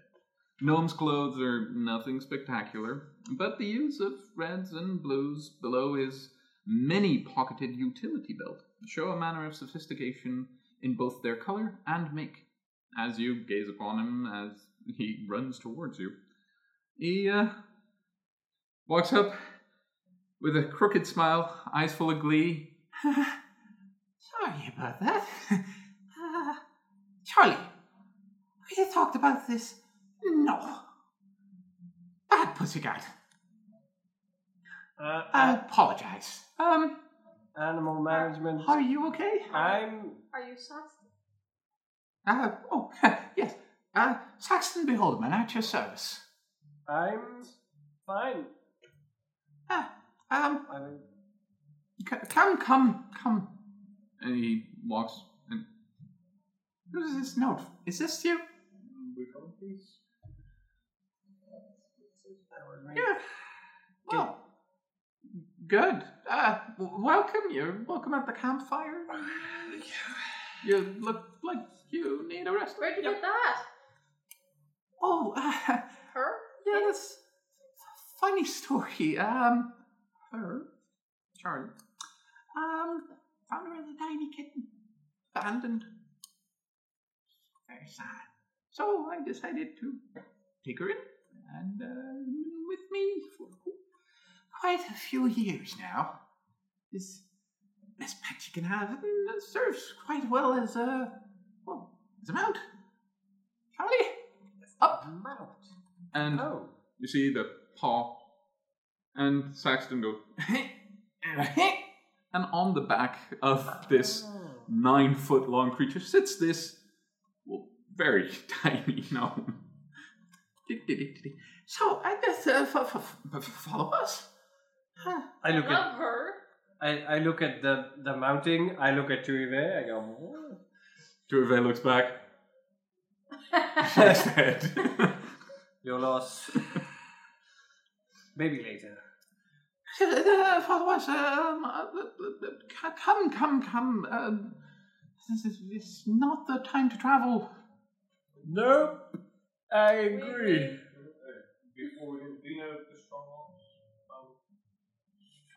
Gnome's clothes are nothing spectacular, but the use of reds and blues below his many pocketed utility belt show a manner of sophistication in both their color and make. As you gaze upon him as he runs towards you, he uh, walks up with a crooked smile, eyes full of glee. Sorry about that. Uh, Charlie, we had talked about this. No. Bad pussycat. Uh, I uh, apologize. Um, animal management. Are you okay? I'm. Are you Saxon? Uh, oh, yes. Uh, Saxton Beholderman at your service. I'm fine. Ah, um, I mean, c- come, come, come. and he walks and Who's this note? Is this you? We come, please. Yeah. Well, good. Uh, w- welcome. You're welcome at the campfire. You look like you need a rest. Where'd you get that? Oh, uh, Her? yeah, that's a funny story. Um, her, Charlie, um, found her as a tiny kitten, abandoned. Very sad. So I decided to take her in and uh, with me for quite a few years now. This best pet you can have and serves quite well as a well as a mount. Charlie, up. mount. and Oh. you see the paw and Saxton goes and on the back of this nine foot long creature sits this well, very tiny gnome. So I just uh, f- f- f- follow us. Huh. I look I at her. I, I look at the the mounting. I look at Turive. I go. Turve looks back, shakes his head. Your loss. Maybe later. Uh, follow us. Um, uh, uh, uh, come, come, come. Um, this is it's not the time to travel. Nope. I agree. Before we do you know the strong arms?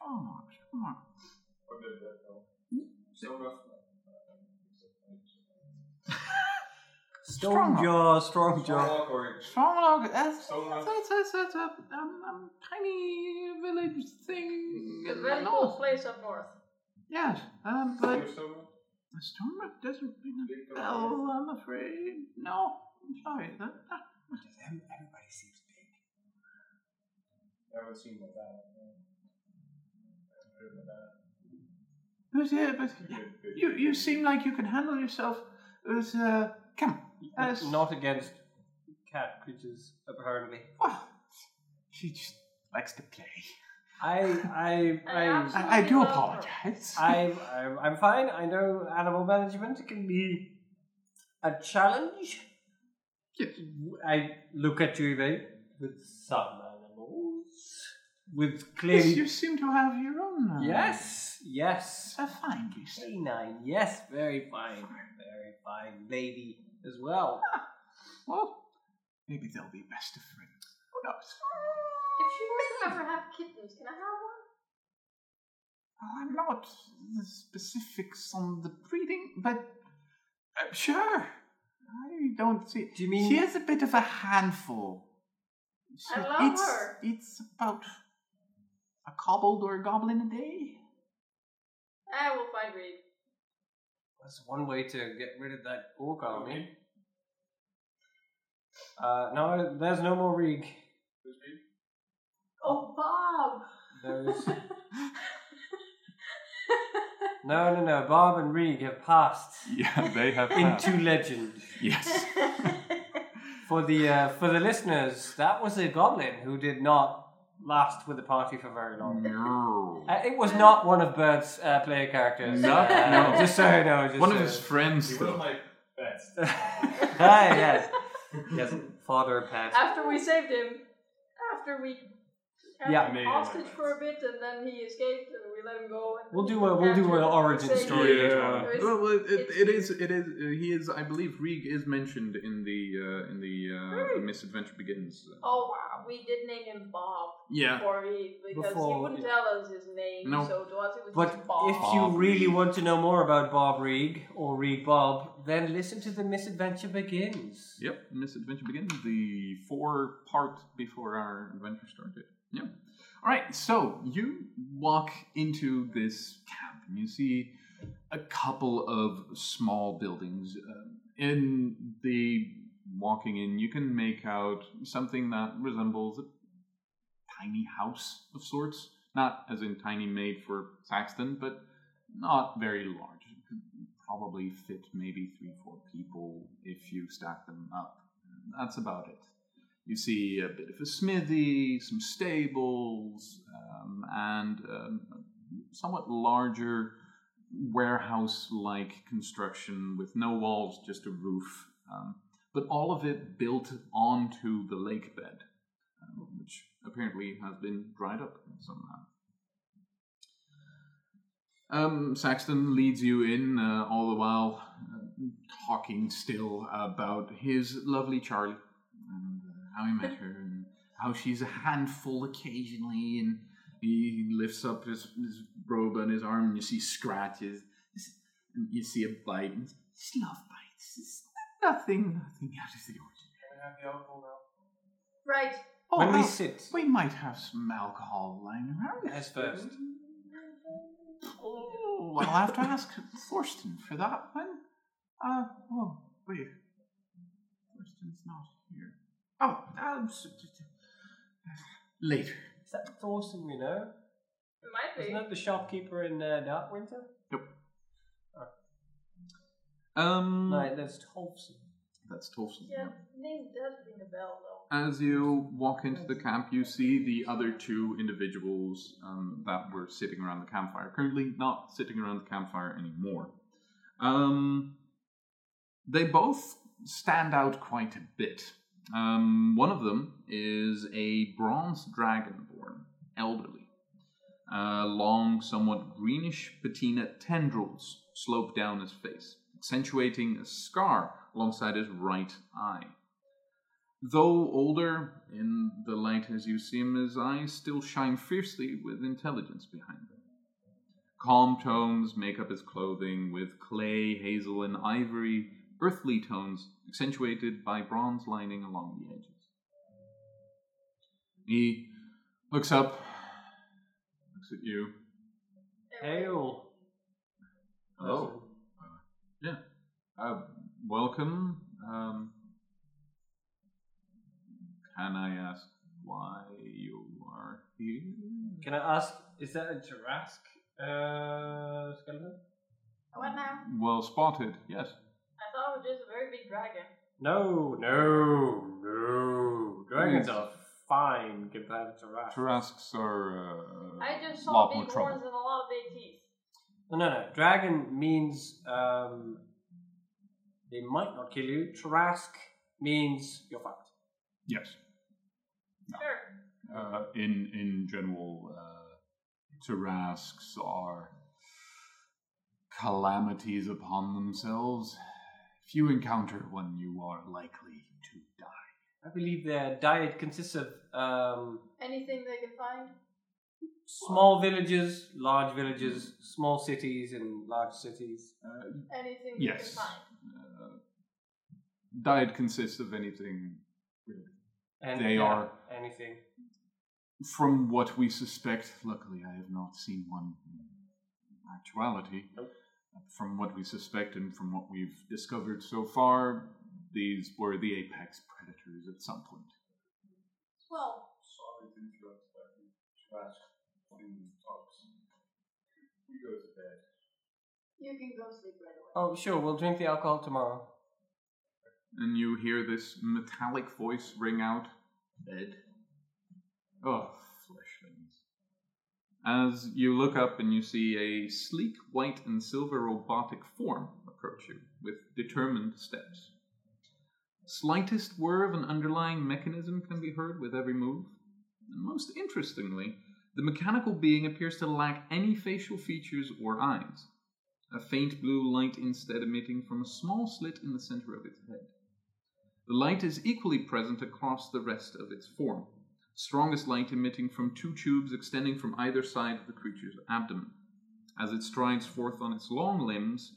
Oh, come on. or the, the, Hmm? so. Strong Strong jaw, strong jaw. Strong or Strong log. That's, Strong log. that's, that's, that's a um, um, tiny village thing. It's a in very the cool north. place up north. Yes, um, but so rough. The storm doesn't ring Big a bell. I'm afraid. No, I'm sorry. That, that, Everybody seems big. I haven't seen like that. no. I haven't heard of that. but, yeah, but yeah, Big- big- you you seem like you can handle yourself. It was, uh, come. Uh, Not against cat creatures, apparently. Well, she just likes to play. I I I absolutely I, I do apologize. I I'm, I'm fine. I know animal management can be a challenge. I look at you, babe, with some animals, with clearly. yes, you seem to have your own. Uh, yes, yes, A fine beast. canine, yes, very fine, very fine lady as well. Well, maybe they'll be best of friends. Who knows? If you ever have kittens, can I have one? I'm not the specifics on the breeding, but uh, sure. I don't see. Do you mean- she is a bit of a handful? She I love eats, her. Eats about a kobold or a goblin a day. I will find Reed. That's one way to get rid of that orc army. Uh, no, there's no more Rig. Who's Reed? Oh, Bob! There's no, no, no. Bob and Rig have passed Yeah, they have passed. into legend. Yes. For the uh, for the listeners, that was a goblin who did not last with the party for very long. No. Uh, it was not one of Bert's uh, player characters. No, uh, no. Just so you know. Just One of so- his friends, He was though. my best. Hi, yes. Yes, father Pat. after we saved him, after we had Yeah. him Made hostage my for a bit and then he escaped and we let him go. And We'll do a- we'll do captured an and origin saved story him. later on. It Well, it, it, it's it weird. is. It is. Uh, he is. I believe Rieg is mentioned in the uh, in the uh, Misadventure Begins. Uh, Oh, wow. We did name him Bob yeah. before he, because Before- he wouldn't tell us his name, No. so to us it was But just Bob. if you Bob really Reed. want to know more about Bob Reeg or Reeg Bob, then listen to The Misadventure Begins. Yep. Misadventure Begins. The four part before our adventure started. Yep. All right. So you walk into this camp and you see a couple of small buildings. Um, in the walking in, you can make out something that resembles a tiny house of sorts. Not as in tiny made for Saxton, but not very large. It could probably fit maybe three, four people if you stack them up. That's about it. You see a bit of a smithy, some stables, um, and um, somewhat larger warehouse like construction with no walls, just a roof. Um, but all of it built onto the lake bed, um, which apparently has been dried up somehow. Um, Saxton leads you in, uh, all the while uh, talking still about his lovely Charlie uh, how he met her and how she's a handful occasionally. And he lifts up his, his robe on his arm and you see scratches. And you see a bite. And it's love bites. It's nothing, nothing out of the ordinary. Can I have the alcohol now? Right. Oh, when we sit, we might have some alcohol lying around. as first. Oh, I'll have to ask Thorsten for that one. Uh, oh, wait. Thorsten's not here. Oh, um, s- t- t- later. Is that Thorsten we know? It might be. Isn't that the shopkeeper in uh, Darkwinter? Um, No, that's Tolfson. That's Tolson. Yeah, name does ring a bell though. As you walk into the camp, you see the other two individuals um, that were sitting around the campfire. Currently, not sitting around the campfire anymore. Um, they both stand out quite a bit. Um, one of them is a bronze dragonborn, elderly. Uh, long, somewhat greenish patina tendrils slope down his face, accentuating a scar alongside his right eye. Though older, in the light as you see him, his eyes still shine fiercely with intelligence behind them. Calm tones make up his clothing, with clay, hazel, and ivory, earthly tones accentuated by bronze lining along the edges. He looks up, looks at you. Hail. Oh, yeah. Uh, welcome. Um, can I ask why you are here? Can I ask, is that a Tarrasque uh, skeleton? What now? Well spotted, yes. I thought it was just a very big dragon. No, no, no. Dragons are fine compared to Tarrasque. Tarrasques are uh, I just saw lot more big trouble. horns and a lot of big teeth. No, no, no. Dragon means um, they might not kill you. Trask means you're fucked. Yes. Sure. Uh, in in general, uh, Tarrasques are calamities upon themselves. If you encounter one, you are likely to die. I believe their diet consists of um, Anything they can find? small villages, large villages, small cities, and large cities. Uh, Anything yes. they can find. Uh, diet consists of anything really. And They yeah, are- anything. From what we suspect, luckily I have not seen one in actuality. From what we suspect and from what we've discovered so far, these were the apex predators at some point. Well, Sorry to interrupt, but trash clean talks. We go to bed. you can go sleep right away. Oh, sure, we'll drink the alcohol tomorrow. And you hear this metallic voice ring out Bed. Oh, fleshlings. As you look up and you see a sleek white and silver robotic form approach you with determined steps. The slightest whir of an underlying mechanism can be heard with every move. And most interestingly, the mechanical being appears to lack any facial features or eyes, a faint blue light instead emitting from a small slit in the center of its head. The light is equally present across the rest of its form, strongest light emitting from two tubes extending from either side of the creature's abdomen. As it strides forth on its long limbs,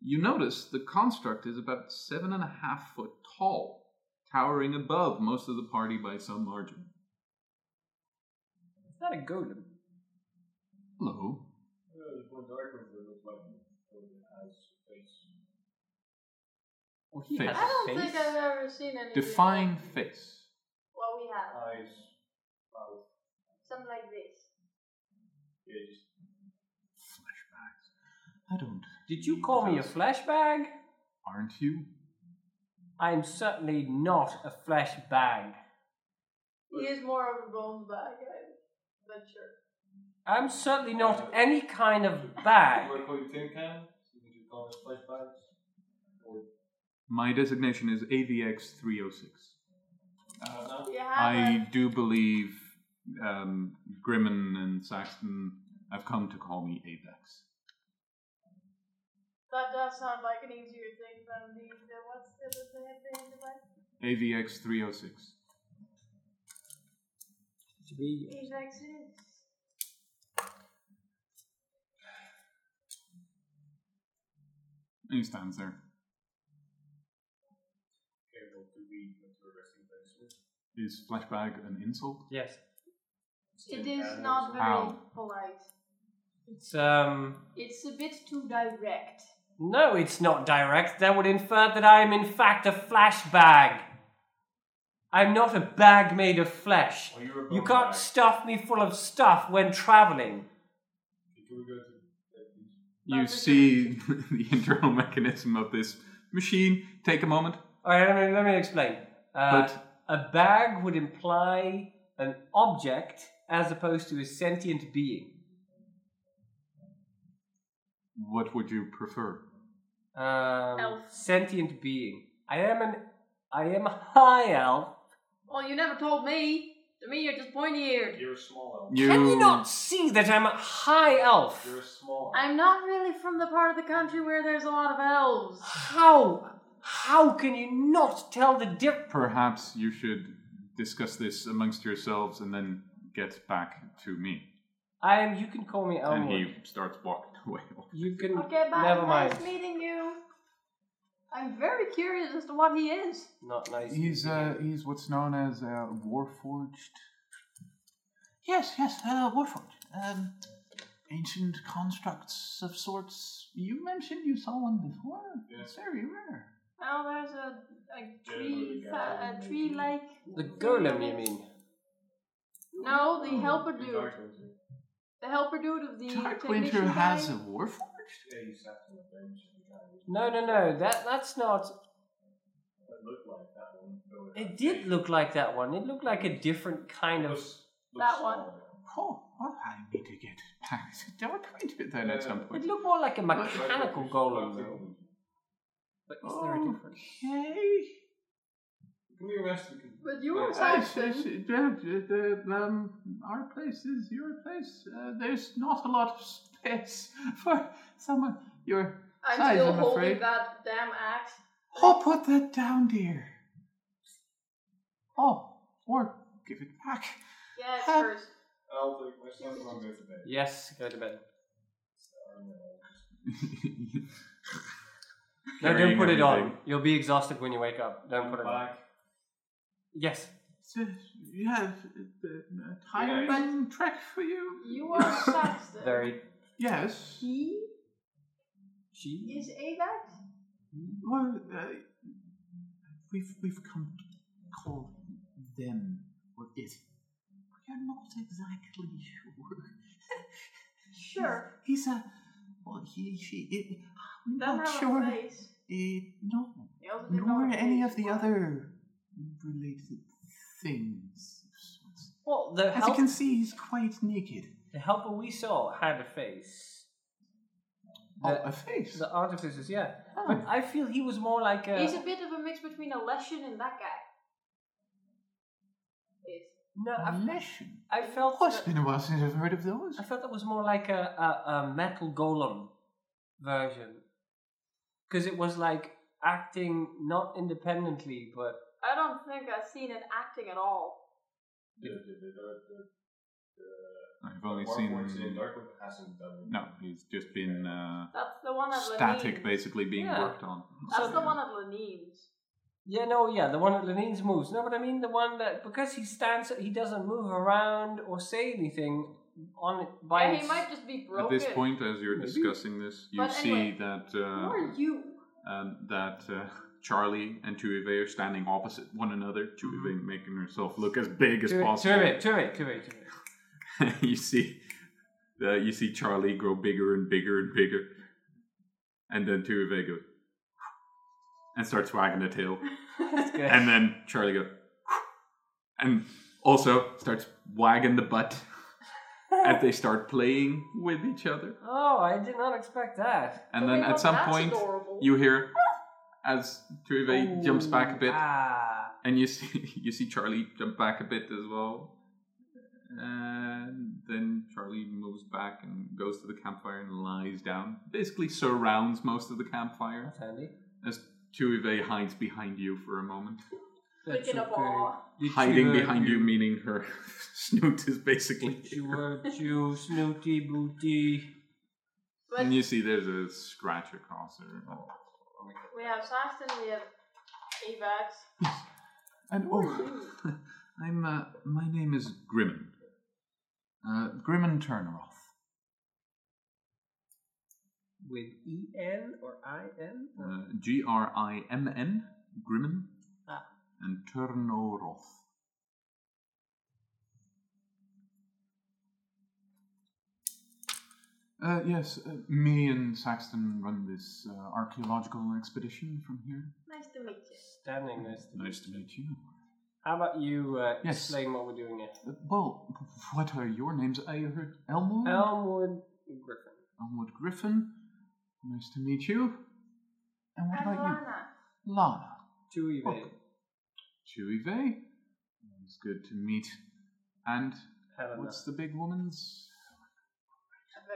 you notice the construct is about seven and a half foot tall, towering above most of the party by some margin. Is that a golem? Hello. Yeah, there's one dark ones that look like it has face. Oh, he Face. has I don't face. think I've ever seen anything. Define face. Well, we have Eyes, mouth, something like this. ears. Flashbacks. I don't. Did you call me a flesh bag? Aren't you? I'm certainly not a flesh bag. He is more of a bones bag, I'm not sure. I'm certainly not any kind of bag. You want to call you tin can? Would you call it flesh bags? Or My designation is AVX 306. Uh, no? You have I do believe um, Grimmen and Saxton have come to call me Apex. that does sound like an easier thing than the, the what's the other thing device? AVX 306. He's like this. And he stands there. Okay, well, do we go to a resting place? Is flashbag an insult? Yes. It Tin is can not very How? polite. It's um It's a bit too direct. no, it's not direct. That would infer that I am in fact a flash bag. I'm not a bag made of flesh. Well, you're a You bone can't bag. stuff me full of stuff when traveling. Can we go to? You see the internal mechanism of this machine. Take a moment. Alright, let me, let me explain. Uh, But- a bag would imply an object as opposed to a sentient being. What would you prefer? Um, Elf. Sentient being. I am an. I am a high elf. Well, you never told me. To me, you're just pointy eared. You're a small elf. You, Can you not see that I'm a high elf? You're a small elf. I'm not really from the part of the country where there's a lot of elves. How? How can you not tell the difference? Perhaps you should discuss this amongst yourselves and then get back to me. I am. You can call me And he starts walking away. You can. Okay, bye. Never mind. Nice meeting you. I'm very curious as to what he is. Not nice. He's uh, he's what's known as uh, Warforged. Yes, yes, uh, Warforged. Um, ancient constructs of sorts. You mentioned you saw one before. Yeah. It's very rare. Well, there's a, a tree, Generally, fa- yeah. a tree like. the golem, you mean? No, the helper dude. dark. The helper dude of the Darkwinter technician has a Warforged? Yeah, you sat on the bench and the guy was- No, no, no. That that's not. It looked like that one. though It did look like that one. It looked like a different kind of. Looks- looks That one. smaller. Oh, well, I need to get back to Darkwinter then at some point. It point. looked more like a mechanical right, golem, though. But is there a difference? Okay. Can we rest? We can- But you were Yeah. Yes, yes, Saxton. uh, the, the, um, our place is your place. Uh, there's not a lot of space for someone your I'm size, still I'm holding afraid. that damn axe. Oh, put that down, dear. Oh, or give it back. Yeah, it's Uh, hers. I'll take my stuff and I'll go to bed. Yes, go to bed. I don't know. No, don't put it on. You'll be exhausted when you wake up. Don't put it on. Back. Yes. So, yeah, a, a tiring track for you? You are Saxton. Very. Yes. He She. is Avax? Well, uh, we've we've come to call them or it. We are not exactly sure. Sure. He's a well, he she it. I'm Doesn't not have sure. face. Eh, no, He also didn't nor have any face of the for- other related things. Well, the As you can see, he's quite naked. the helper we saw had a face. Oh, a face. the artificers, yeah. Oh. But I feel he was more like a. He's a bit of a mix between a Leshen and that guy. Is. no, A I, lesson. I felt. Oh, it's that- been a while since I've heard of those. I felt that was more like a, a, a metal golem version. Because it was like acting not independently, but I don't think I've seen it acting at all. The, the, the, the, the, I've only Mark seen. works in Darkwood hasn't done it. No, he's just been uh, That's the one at static, Lenine's. basically being Yeah. worked on. That's So- the one at Lenine's. yeah, no, yeah, the one that Lenine's moves. No, but I mean the one that because he stands, he doesn't move around or say anything on it by. Yeah, he its- might just be broken. At this point, as you're Maybe. discussing this, you But see anyway, that Who uh, are you? um, that uh, Charlie and Tuive are standing opposite one another. Tuive making herself look as big as Two possible. it, two it, two it, two it. you see, uh, you see Charlie grow bigger and bigger and bigger, and then Tuive goes and starts wagging the tail, That's good. and then Charlie goes and also starts wagging the butt as they start playing with each other. oh, I did not expect that. And Okay, then at some point, adorable. you hear as Tuive jumps back a bit, Ah, and you see you see Charlie jump back a bit as well. And then Charlie moves back and goes to the campfire and lies down. Basically surrounds most of the campfire that's handy. as Tuive hides behind you for a moment. That's Licking up aw. You Hiding behind you meaning her snoot is basically Chew, chew, snooty, booty. But And you see there's a scratch across her. We have Saxton, we have Avax. And oh. I'm uh, my name is Grimmen. uh, Grimmen Turneroth. With E N or I N? Uh, G R I M N, Grimmen, Ah. and Turnoroth. Uh, yes, uh, me and Saxton run this uh, archaeological expedition from here. Nice to meet you. Standing nice. to Nice to meet you. How about you uh, Yes. explain what we're doing here? Uh, well, what are your names? I heard Elmwood? Elmwood Griffin. Elmwood Griffin. Nice to meet you. And what And about Lana. you? Lana. Two E Oh. Chewy Vey. It's good to meet. And Helena. what's the big woman's?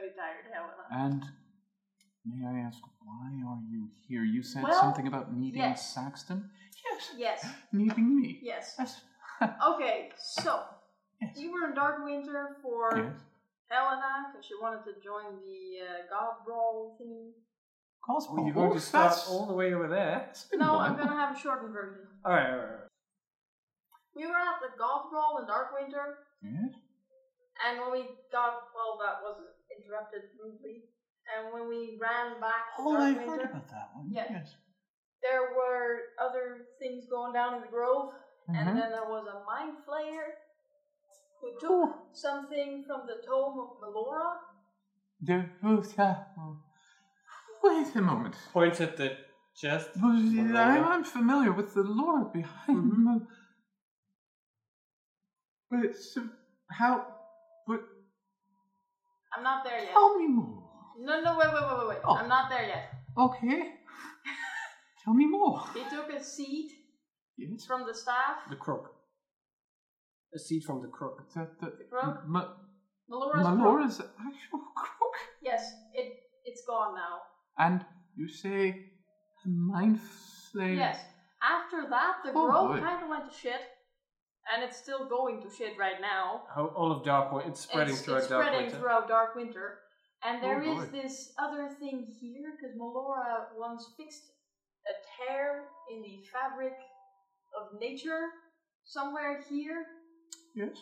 I'm very tired, Helena. And may I ask, why are you here? You said Well, something about needing yes. Saxton? Yes. Yes, Needing me. yes. That's. Okay, so yes. we were in Dark Winter for Yes. Helena because she wanted to join the uh, God Brawl thingy. Cosmo. Well, you're going to start that's- all the way over there. it's No, while. I'm gonna have a shortened version. Alright, alright, alright. We were at the God Brawl in Dark Winter, Yes. and when we got well, that was interrupted rudely. And when we ran back Oh, I Winter, heard about that one. Yeah. Yes. there were other things going down in the grove, Mhm. and then there was a mind flayer who took something from the tome of Melora. The Ruth. Oh. wait a moment. Points at the chest. Well, I'm, I'm familiar with the lore behind. Mhm. But so, how? But I'm not there yet. tell me more. No, no, wait, wait, wait, wait, wait. Oh. I'm not there yet. Okay. tell me more. He took a seed Yes. from the staff. The crook. A seed from the crook. The, the, The crook? Ma- Melora's crook. Melora's actual crook. Yes, it it's gone now. And you say a mind flame. Yes. After that, the Oh, grove kind of went to shit, and it's still going to shit right now. How all of Dark Winter. It's spreading it's, throughout it's Dark spreading Winter. throughout Dark Winter. And there Oh, is boy. this other thing here, because Melora once fixed a tear in the fabric of nature somewhere here, Yes.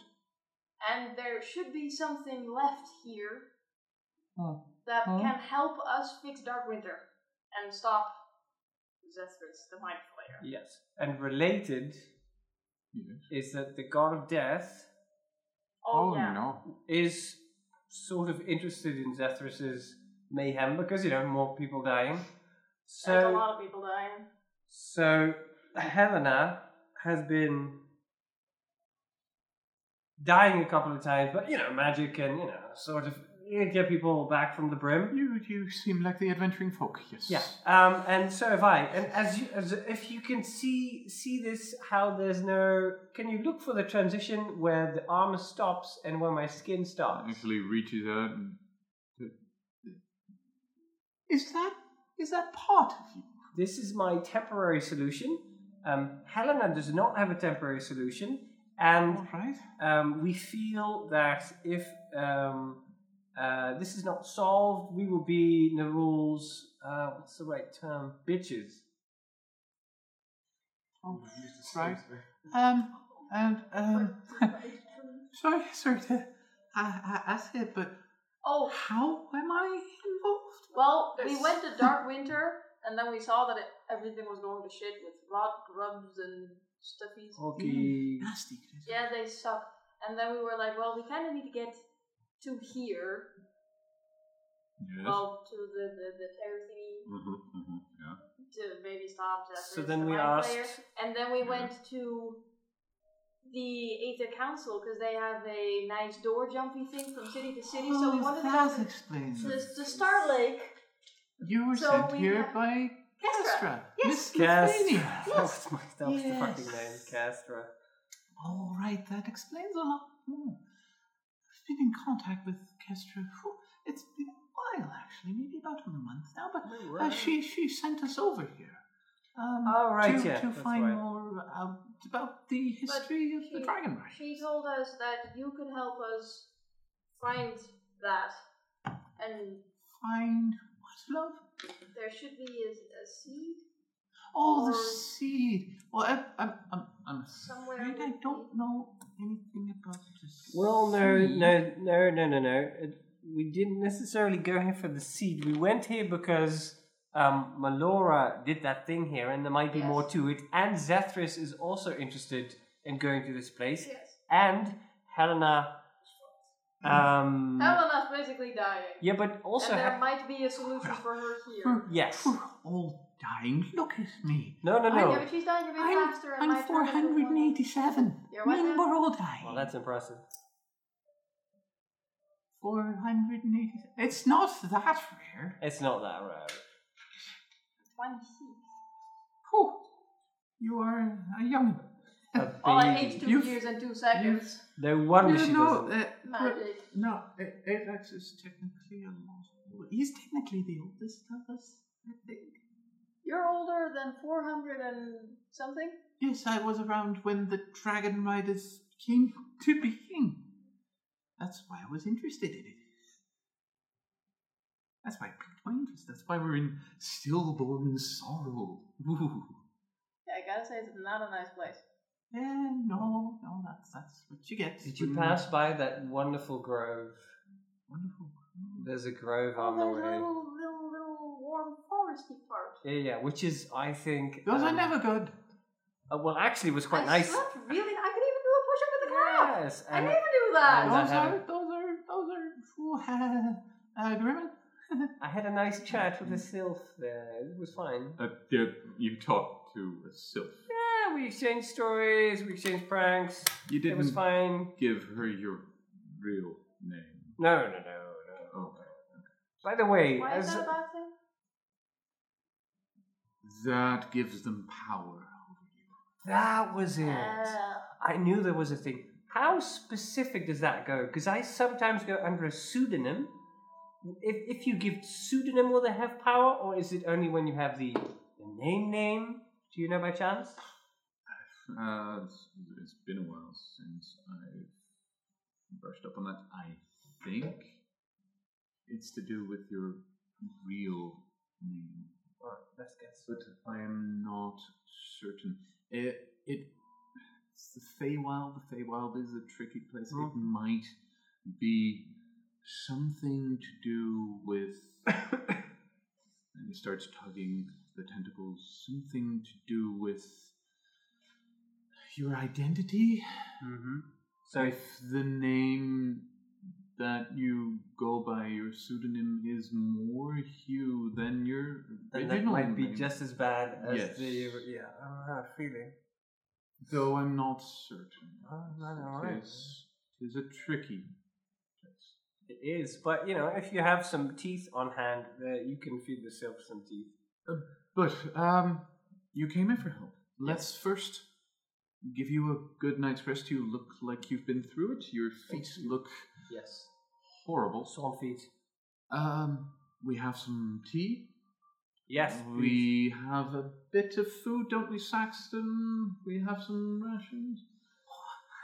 and there should be something left here Oh. that Hmm. can help us fix Dark Winter and stop Zethris, the Mind Flayer. Yes. And related Yes. is that the god of death Oh, oh yeah. no. is sort of interested in Zethris's mayhem because you know more people dying. There's a So lot of people dying. so Helena has been dying a couple of times, but you know magic and you know sort of you get people back from the brim. You you seem like the adventuring folk. Yes. Yeah, um, and so have I. And as you, as if you can see see this, how there's no. Can you look for the transition where the armor stops and where my skin starts? Actually reaches out and Is that is that part of you? This is my temporary solution. Um, Helena does not have a temporary solution, and All right. um, we feel that if um, uh, this is not solved, we will be Nerull's. Uh, what's the right term? Bitches. Oh, right. Um and um. sorry, sorry to I, I ask it, but Oh, how am I involved? well, we went to Dark Winter, and then we saw that it, everything was going to shit with rot grubs and stuffies. Okay. Nasty. Yeah, they suck. And then we were like, well, we kind of need to get to here. Yes. Well, to the, the, the terror thingy Mhm, mhm, yeah. to maybe stop Zethris, So then the we asked. Flayer. And then we went to the Aether Council because they have a nice door jumping thing from city to city. so we Oh, wanted to that go explains. to it. the, the Star Lake. You were So sent we here have- by Castra. Castra. Yes. Miss Castra. Lithuania. That was, my, that was the fucking name, Castra. All right, that explains a lot more. I've been in contact with Kestra. phew, It's been a while, actually, maybe about a month now. But uh, she she sent us over here. Um, Oh, right, to, yeah, to that's find right. more out about the history of the Dragon Rite. She told us that you could help us find that. And Find what, love? there should be a, a seed Oh, the seed. Well, I, I'm I'm I'm Somewhere afraid I don't know anything about the seed. Well, no, no, no, no, no, no. Uh, We didn't necessarily go here for the seed. We went here because um, Melora did that thing here, and there might be Yes. more to it. And Zethris is also interested in going to this place. Yes. And Helena. Um, Helena's basically dying. yeah, but also. and there Ha- might be a solution for her here. Yes. all dying. Look at me. No, no, Yeah, no. but she's dying a bit I'm, faster. and I'm my turn is a bit more- 487. You're what now? we're all dying. Well, that's impressive. 480. It's not that rare. It's not that rare. 26. Whew. You are a young. A All I baby. aged two You've- years and two seconds. No wonder Yeah, she no, doesn't. uh, but- Magic. no, A- Avax is technically a lot. He's technically the oldest of us, I think. You're older than 400 and something? Yes, I was around when the Dragon Riders came to being. That's why I was interested in it. That's why it piqued my interest. That's why we're in stillborn sorrow. Ooh. Yeah, I gotta say, it's not a nice place. Eh, no, no, that's that's what you get. Did you when- pass by that wonderful grove? Wonderful. There's a grove Oh, on the way. little, little, little warm foresty part. Yeah, yeah, which is, I think. Those are um, never good. uh, well, actually, it was quite I nice. slept really, I could even do a push up in the ground. Yes, I and never do that. and I Those had are a- those are those are ooh, uh, Grimmen. I had a nice chat with the sylph there. It was fine. Uh, yeah, you talked to a sylph. Yeah, we exchanged stories, we exchanged pranks. You It was didn't fine. give her your real name. No, no, no, no. Okay. By the way, Why is as that a bad thing? That gives them power over you. that was it. Uh, I knew there was a thing. How specific does that go? Because I sometimes go under a pseudonym. If, if you give pseudonym, will they have power, or is it only when you have the, the name name? Do you know by chance? Uh, it's, it's been a while since I've brushed up on that. I think it's to do with your real name. Or best guess. but I am not certain. It it it's the Feywild. The Feywild is a tricky place. It might be something to do with. and he starts tugging the tentacles. Something to do with your identity. Mm-hmm. So If the name that you go by, your pseudonym is more Hugh than your then original that might be name. just as bad as Yes. the yeah. I have a feeling. Though I'm not certain. Oh, right, all right. It is, it is a tricky place. It is, but you know, if you have some teeth on hand, uh, you can feed yourself some teeth. But um, you came in for help. Let's first give you a good night's rest. You look like you've been through it. Your feet look Yes. Horrible. Swan feet. Um, we have some tea. Yes. We have a bit of food, don't we, Saxton? We have some rations.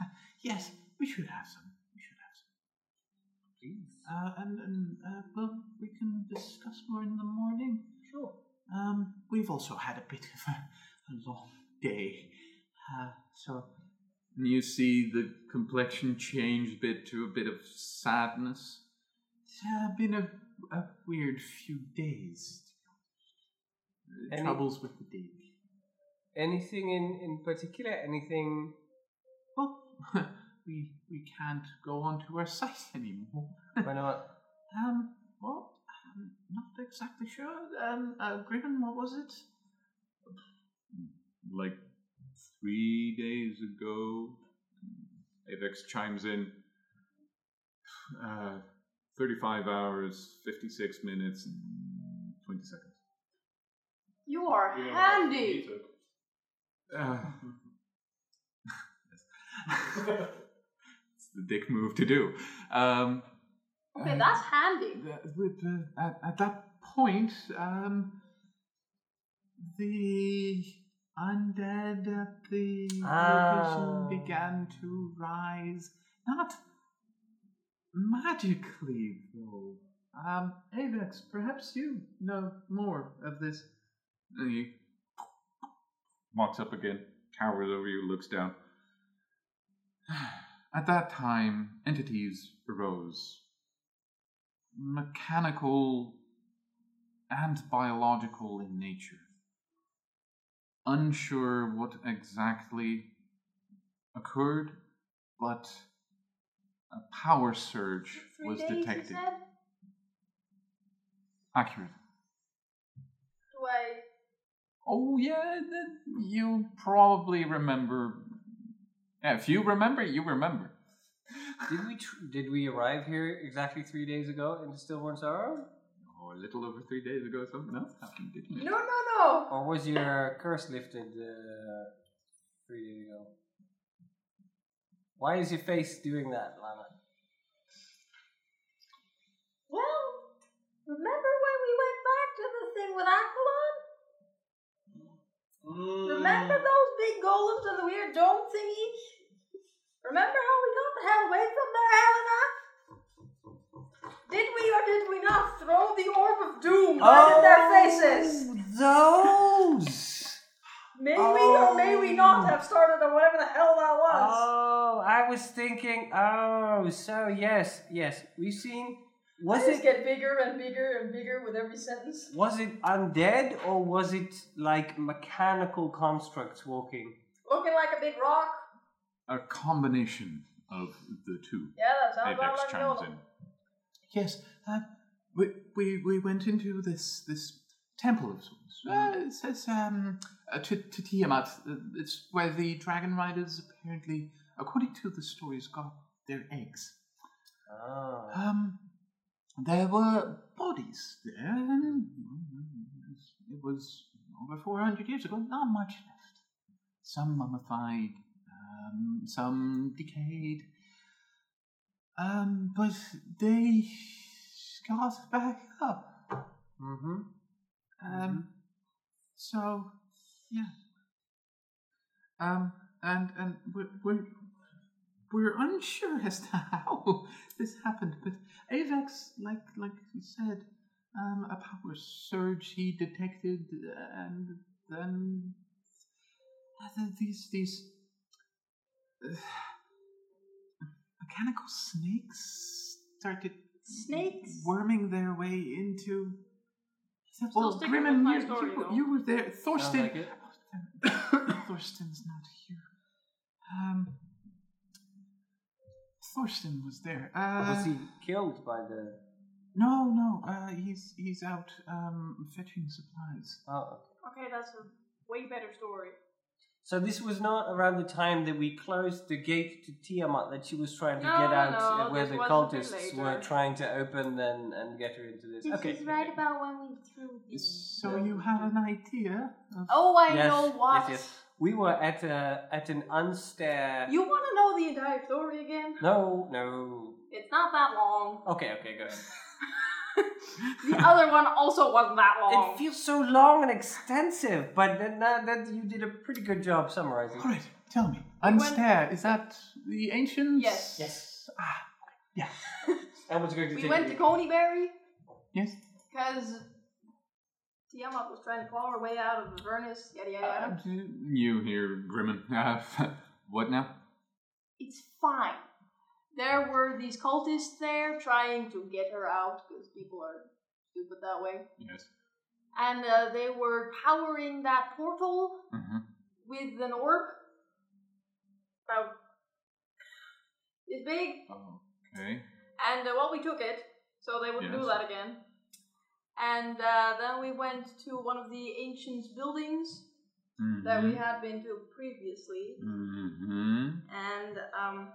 yes, we should have some. We should have some. Please. Uh, and and uh, well, we can discuss more in the morning. Sure. Um, we've also had a bit of a, a long day, uh, so you see the complexion change a bit to a bit of sadness. It's uh, been a, a weird few days. to be honest. Uh, Any- Troubles with the dig. Anything in in particular? Anything? Well, we we can't go onto our site anymore. Why not? Um, well, I'm not exactly sure. Um, uh, Griffin, what was it? Like three days ago. Avex chimes in. Uh, 35 hours, 56 minutes, and 20 seconds. You are You know, handy. me. Uh, it's the dick move to do. Um, Okay, that's handy. Th- with the, at, at that point, um, the undead at the Ah. location began to rise. Not magically, though. Um, Avex, perhaps you know more of this. And he walks up again, cowers over you, looks down. At that time, entities arose mechanical and biological in nature. Unsure what exactly occurred, but a power surge Three was days, you detected. said? Accurate. Do I? Oh, yeah, you probably remember. Yeah, if you remember, you remember. Did we tr- did we arrive here exactly three days ago into Stillborn Sorrow, Oh, a little over three days ago, something else happened, didn't it? No, no, no. or was your curse lifted uh, three days ago? Why is your face doing that, Lana? Well, remember when we went back to the thing with Aquilon? Remember those big golems and the weird dome thingy? Remember how we got the hell away from there, Helena? Did we or did we not throw the orb of doom right in their oh, faces? Those. May we or may we not oh. have started or whatever the hell that was? Oh, I was thinking. Oh, so yes, yes, we've seen. Was it get bigger and bigger and bigger with every sentence. was it undead or was it like mechanical constructs walking? Looking like a big rock. A combination of the two. Yeah, that sounds about Apex like chimes in. Yes, uh, we, we we went into this this temple of sorts. Uh, it says um uh, to to Tiamat. Uh, it's where the dragon riders apparently, according to the stories, got their eggs. Oh. Um, there were bodies there, and it was over four hundred years ago. Not much left. Some mummified, um, some decayed. Um, but they got back up. Mm-hmm. Um, so yeah. Um, and and we're we're, we're unsure as to how this happened, but Avex, like like you said, um, a power surge he detected, and then these these uh, mechanical snakes started Snakes? worming their way into. Still sticking with my story, you, you were there, Sounds Thorsten. like it. Thorsten's not here. Um, Thorsten was there. Uh, was he killed by the? No, no. Uh, he's he's out um, fetching supplies. Oh. Okay, that's a way better story. So this was not around the time that we closed the gate to Tiamat that she was trying to No, get out, no, uh, where the was a bit cultists were trying to open and, and get her into this. This okay. is right about when we threw the. So you have an idea of Oh, I yes, know what. Yes, yes. We were at a at an unstair. You want to know the entire story again? No, no. It's not that long. Okay, okay, go ahead. The other one also wasn't that long. It feels so long and extensive, but then that, that you did a pretty good job summarizing. All right, tell me. went- Unstair, is that the ancients? Yes. Yes. Ah, yeah. I was going to we went to Coneyberry Yes. because Tiamat was trying to claw her way out of Avernus, yada yada Uh, yada. you here, Grimmen. Uh, what now? It's fine. There were these cultists there trying to get her out because people are stupid that way. Yes. And uh, they were powering that portal hmm with an orb. About this big. Okay. And uh, well, we took it, so they wouldn't do that again. And uh, then we went to one of the ancient buildings that we had been to previously. Mm-hmm. And, um,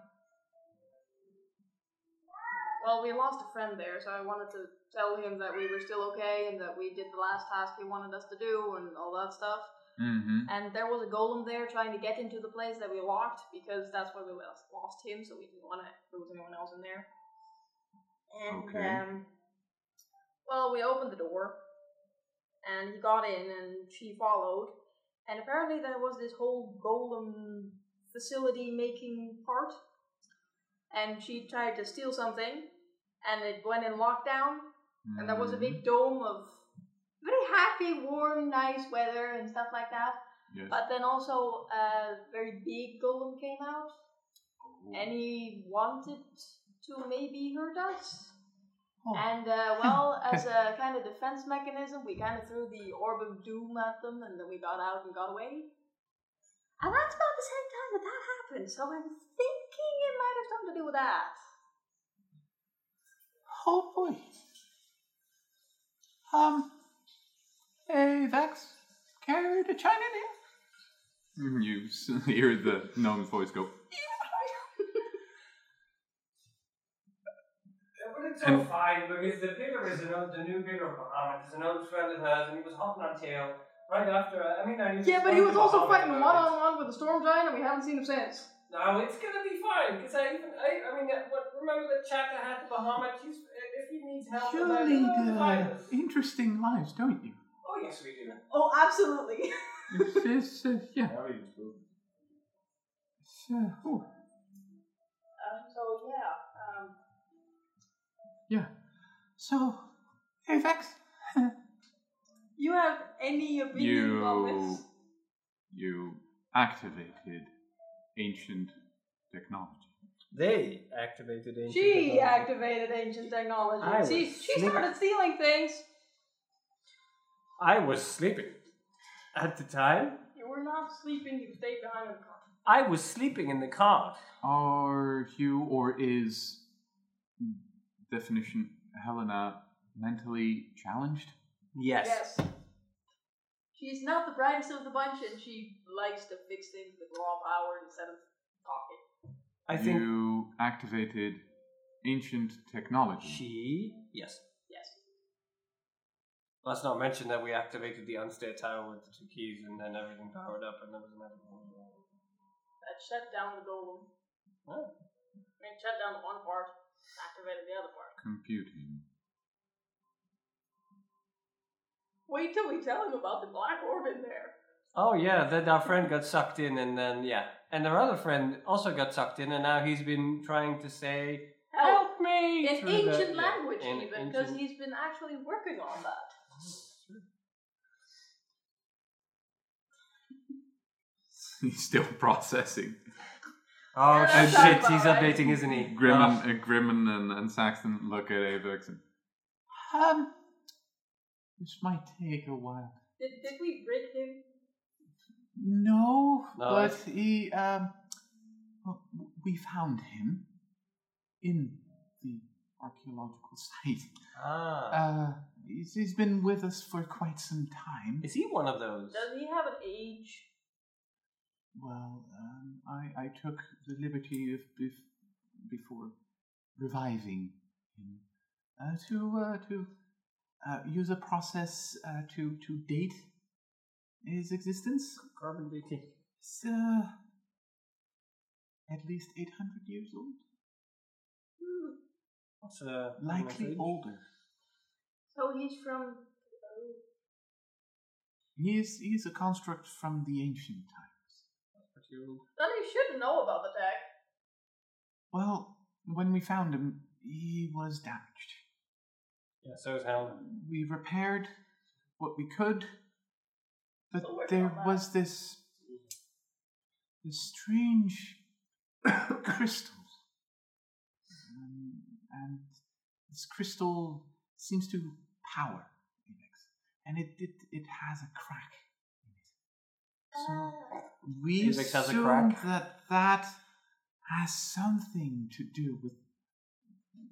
well, we lost a friend there, so I wanted to tell him that we were still okay and that we did the last task he wanted us to do and all that stuff. Mm-hmm. And there was a golem there trying to get into the place that we locked because that's where we lost, lost him, so we didn't want to lose anyone else in there. And Okay. um, well, we opened the door, and he got in, and she followed. And apparently, there was this whole golem facility making part, and she tried to steal something, and it went in lockdown, and there was a big dome of very happy, warm, nice weather and stuff like that. Yes. But then also a very big golem came out, and he wanted to maybe hurt us. Oh. And uh, well, as a kind of defense mechanism, we kind of threw the orb of doom at them, and then we got out and got away. And that's about the same time that that happened, so I'm thinking it might have something to do with that. Oh boy. Um. Hey, Vex. Care to chime in? Mm, You s- hear the gnome's voice go. But it's And- all fine because the pillar is an old, the new pillar of Bahamut is an old friend of hers, and he was hopping on tail right after. I mean, I used to Yeah, but he was also Bahamut fighting about one it. on one with a storm giant, and we haven't seen him since. No, it's gonna be fine because I even I, I mean, what, remember the chat I had to Bahamut? He's, if he needs help, You with that, lead he'll uh, find us. interesting lives, don't you? Oh yes, we do. Oh, absolutely. It's, it's uh, yeah. Now you spoke. It's, uh, oh, Um, so yeah, um, yeah. So, hey, Vex. you have any opinion on You. this? You activated ancient technology. They activated ancient She technology. activated ancient technology. I she was she sleeping. started stealing things. I was sleeping at the time. You were not sleeping. You stayed behind in the car. I was sleeping in the car. Are you or is definition Helena mentally challenged? Yes. Yes. She's not the brightest of the bunch, and she likes to fix things with raw power instead of talking. I think you activated ancient technology. she. Yes. Yes. Let's not mention that we activated the unstair tower with the two keys, and then everything powered up, and there was another one. That shut down the golem. Oh. I mean, shut down one part, activated the other part. Computing. Wait till we tell him about the black orb in there. Oh yeah, that our friend got sucked in, and then yeah, and our other friend also got sucked in, and now he's been trying to say, Help! "Help me!" way In through the- ancient yeah, language, in even, because he's been actually working on that. He's still processing. Oh Yeah, shit! He's about right. updating, isn't he? Grimmen, Ah. uh, Grimmen and, and Saxton look at Avex and Um, this might take a while. Did, did we rid him? No, No, but it's- he um, well, we found him in the archaeological site. ah. Uh, he's, he's been with us for quite some time. Is he one of those? Does he have an age? Well, um, I, I took the liberty of bef- before reviving him uh, to uh, to uh, use a process uh, to to date his existence. Carbon dating. It's uh, at least eight hundred years old, What's uh, likely age? older. So he's from. oh, He is he is a construct from the ancient times. Pretty old. Then he should know about the tech. Well, when we found him, he was damaged. Yeah, so is Helen. we repaired what we could, but there was this this strange crystal, um, and this crystal seems to power Apex, and it it, it has a crack in it. So we Apex has a assumed crack? that that has something to do with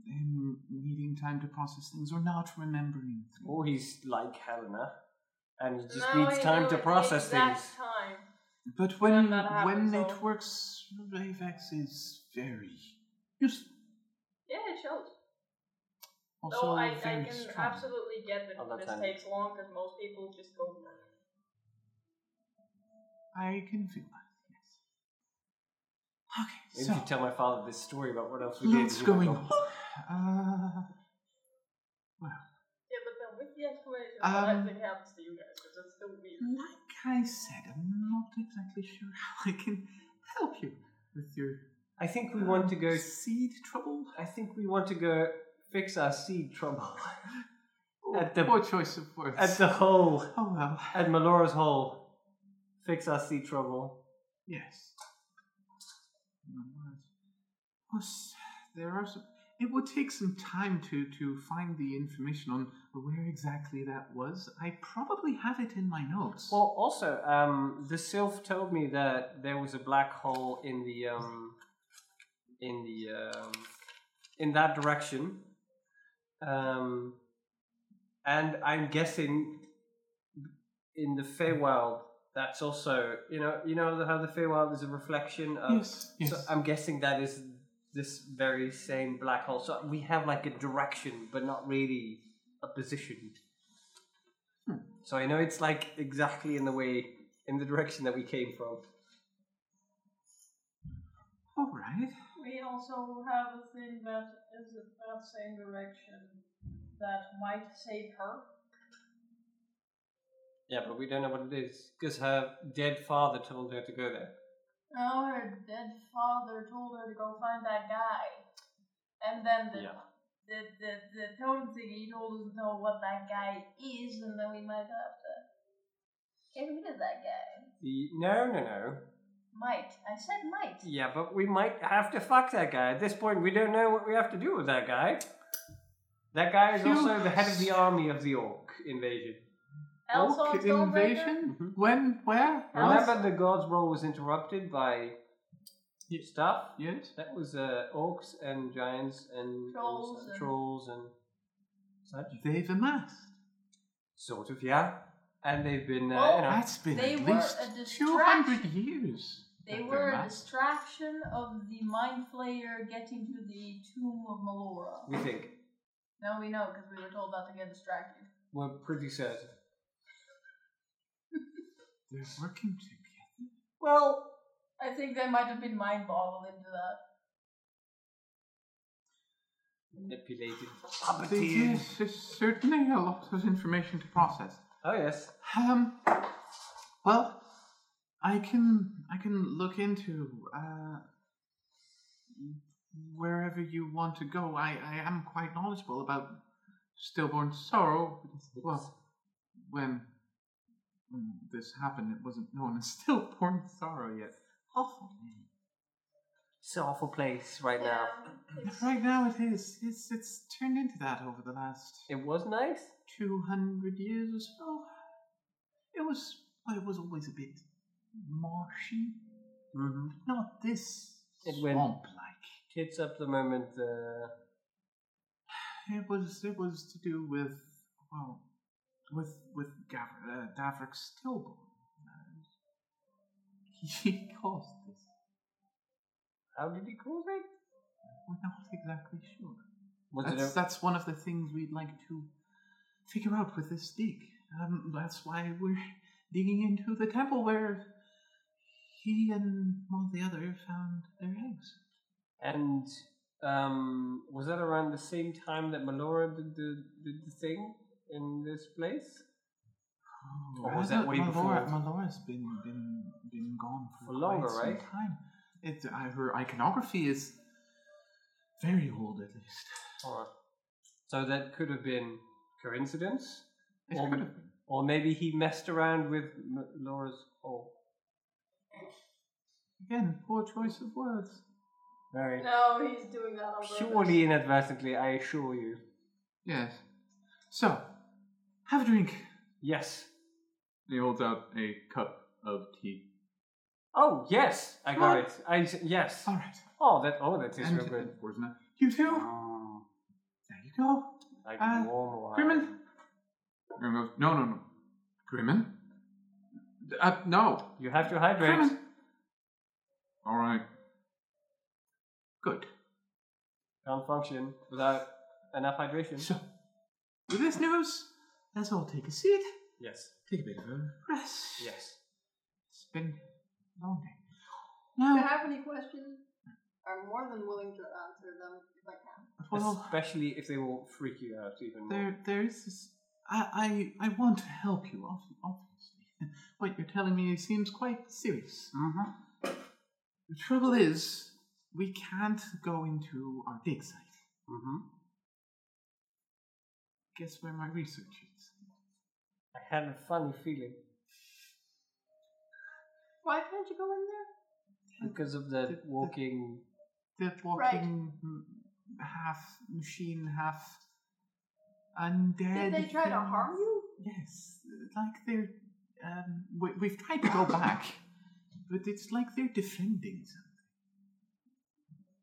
him needing time to process things or not remembering things. Or he's like Helena, and he just No, needs he time knew to it the process exact things. Time. But when When that happens, when it though. works, Avex is very useful. Yeah, it shows. Also So I, I very can strong. absolutely get that this handy. takes long because most people just go. I can feel that. Yes. Okay, Maybe so you should tell my father this story about what else we did. lots He might going go, on. Uh, Yeah, but then with the explanation, what I Um, think happens to you guys because it's still weird. Like I said, I'm not exactly sure how I can help you with your I think we want to go. Um, seed trouble. I think we want to go fix our seed trouble oh, At the- poor choice of words. at the hole oh well, at Melora's hole. Fix our seed trouble. yes. There are some. It would take some time to to find the information on where exactly that was. I probably have it in my notes. Well, also, um, the sylph told me that there was a black hole in the um, in the um, in that direction, um, and I'm guessing in the Feywild. That's also, you know, you know how the Feywild is a reflection of. yes, yes. So I'm guessing that is this very same black hole. So we have like a direction, but not really a position. Hmm. So I know it's like exactly in the way, in the direction that we came from. All right. We also have a thing that is in that same direction that might save her. Yeah, but we don't know what it is because her dead father told her to go there. No, her dead father told her to go find that guy. And then the Yeah. the, the, the tone thingy told us to know what that guy is, and then we might have to get rid of that guy. The, no, no, no. Might. I said might. Yeah, but we might have to fuck that guy. At this point, we don't know what we have to do with that guy. That guy is also the head of the army of the orc invasion. Also Orc on Stonebreaker? invasion? Mhm. When? Where? Remember the god's roll was interrupted by stuff? Yes. That was uh, orcs and giants and Trolls and, and- trolls and such. They've amassed. Sort of, yeah. And they've been, uh, Well, you know, That's been They at were least a 200 distraction. years. They that were they're a amassed. distraction of the Mind Flayer getting to the tomb of Melora. we think. Now we know because we were told not to get distracted. We're pretty certain. They're working together. Well, I think they might have been mind boggled into that. Manipulated. They. There's certainly a lot of information to process. Oh, yes. Um. Well, I can I can look into uh wherever you want to go. I, I am quite knowledgeable about stillborn sorrow. Well, when, when this happened, it wasn't known as stillborn sorrow yet. Awful name. It's an awful place right now. Right now it is. It's it's turned into that over the last It was nice. two hundred years or so. It was well, it was always a bit marshy, Mm-hmm. not this It went- swamp like. Kids up the moment. Uh, It was it was to do with well with with Gav- uh, Stillborn. He caused this. how did he cause it? We're not exactly sure. Was That's, it a, that's one of the things we'd like to figure out with this dig. Um, that's why we're digging into the temple where he and all the others found their eggs. and um, was that around the same time that Melora did the did the thing in this place? Or was that way Melora, before? Melora's been been been gone for, For longer, quite some right? time. It, uh, her iconography is very old, at least. Or, so that could have been coincidence, It Or- could have been. or maybe he messed around with Melora's. Oh, Again, poor choice of words. very No, he's doing that on purpose. purely inadvertently, I assure you. Yes. So, have a drink. Yes. He holds out a cup of tea. Oh yes, I got it. I s- yes. All right. Oh, that oh that is And- real good. Of course. You too. Oh, There you go. like Uh, warm wine. Grimmen? Grim goes, no, no, no. Grimmen? Uh, no. You have to hydrate. Grimmen. All right. Good. Can't function without enough hydration. So, with this news, let's all take a seat. Yes. Take a bit of a rest. Yes. It's been a long day. If you have any questions, I'm more than willing to answer them if I can. well, Especially if they will freak you out even more. there, there is this. I, I, I want to help you, obviously. What you're telling me seems quite serious. Mm-hmm. The trouble is, we can't go into our dig site. Mm-hmm. Guess where my research is? I had a funny feeling Why can't you go in there? because of the walking. The walking m- half machine, half undead. Did they try to thing. harm you? Yes, like they're. Um, we, we've tried to go back, but it's like they're defending something.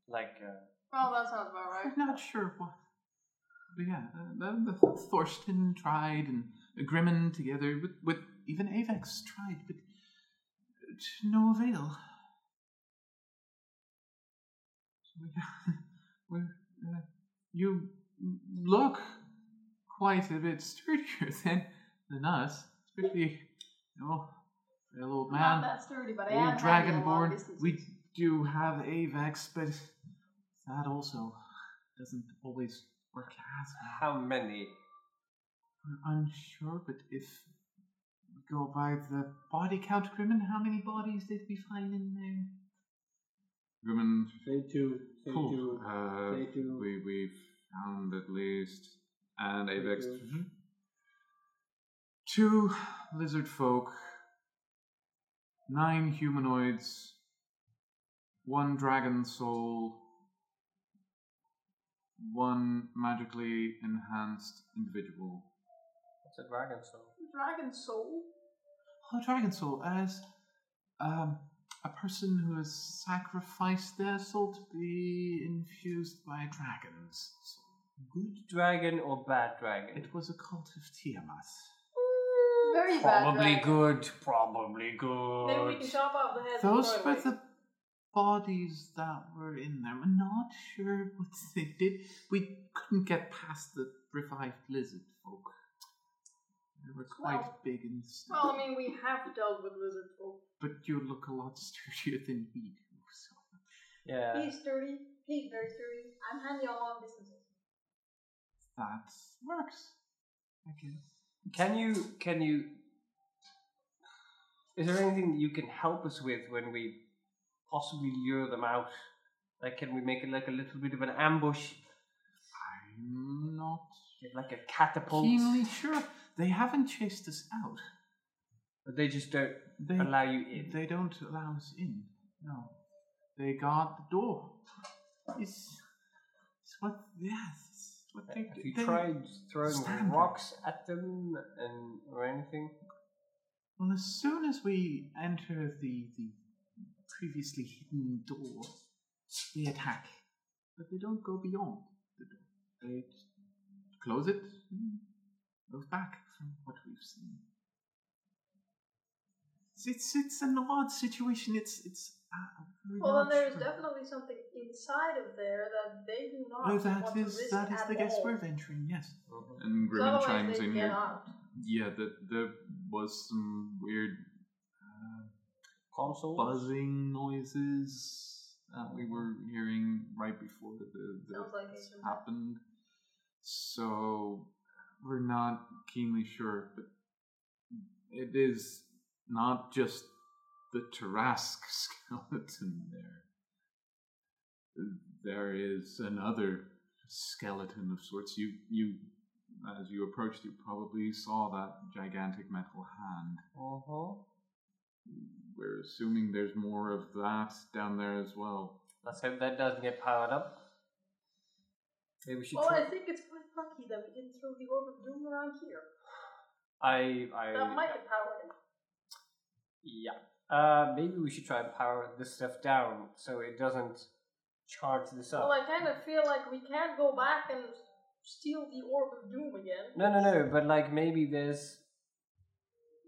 Like, uh, Well, that sounds about right. I'm not sure what. But yeah, uh, the, the Thorsten tried and Grimmen together with, with even Avex tried, but to no avail. So we, uh, you look quite a bit sturdier than than us, especially you know, old man. not that sturdy, but I Old am handy at long Dragonborn. We do have Avex, but that also doesn't always work as well. how many? We're unsure, but if we go by the body count, Grimmen, how many bodies did we find in there? Grimmen, Say two. Say Cool. two. uh, Say two. we, we found at least, and Avex, two. Mm-hmm. Two lizard folk, nine humanoids, one dragon soul, one magically enhanced individual. What's a dragon soul? Dragon soul? Oh, dragon soul as um, a person who has sacrificed their soul to be infused by a dragon's soul. Good dragon or bad dragon? It was a cult of Tiamat. Very bad Probably dragon. good. Probably good. Maybe we can chop off the heads Those and were throw it away. the bodies that were in there. I'm not sure what they did. We couldn't get past the revived lizard folk. They were quite Well- big and stuff. Well, I mean, we have dealt with lizard folk. but you look a lot sturdier than we do. So. Yeah. He's sturdy. He's very sturdy. I'm handy on long distances. That works. I guess. Can you can you is there anything you can help us with when we possibly lure them out Like, can we make it like a little bit of an ambush? I'm not Get like a catapult? keenly sure. They haven't chased us out. But they just don't They allow you in. They don't allow us in. No. They guard the door. It's, it's what, yes, it's what they Have you they- tried throwing rocks at them and or anything? Well, as soon as we enter the, the previously hidden door, they attack. But they don't go beyond the door. They close it and move back from what we've seen. It's, it's, it's an odd situation. It's, it's, uh, we're Well, then there is definitely something inside of there that they do not. Oh, that want to is risk that is at the guess we're venturing. Yes. And So Grimmen otherwise chimes in here. out. Yeah, that there was some weird Console? buzzing noises that we were hearing right before the, the like happened. So we're not keenly sure, but it is not just the Tarrasque skeleton there. There is another skeleton of sorts. You you as you approached you probably saw that gigantic metal hand. Uh-huh. We're assuming there's more of that down there as well. Let's hope that doesn't get powered up. Maybe we should Well, try. I think it's quite lucky that we didn't throw the orb of doom around here. I, I, That might have powered it. yeah. Uh, maybe we should try and power this stuff down so it doesn't charge this up. Well, I kind of feel like we can't go back and steal the orb of doom again. No, no, no. But like maybe there's,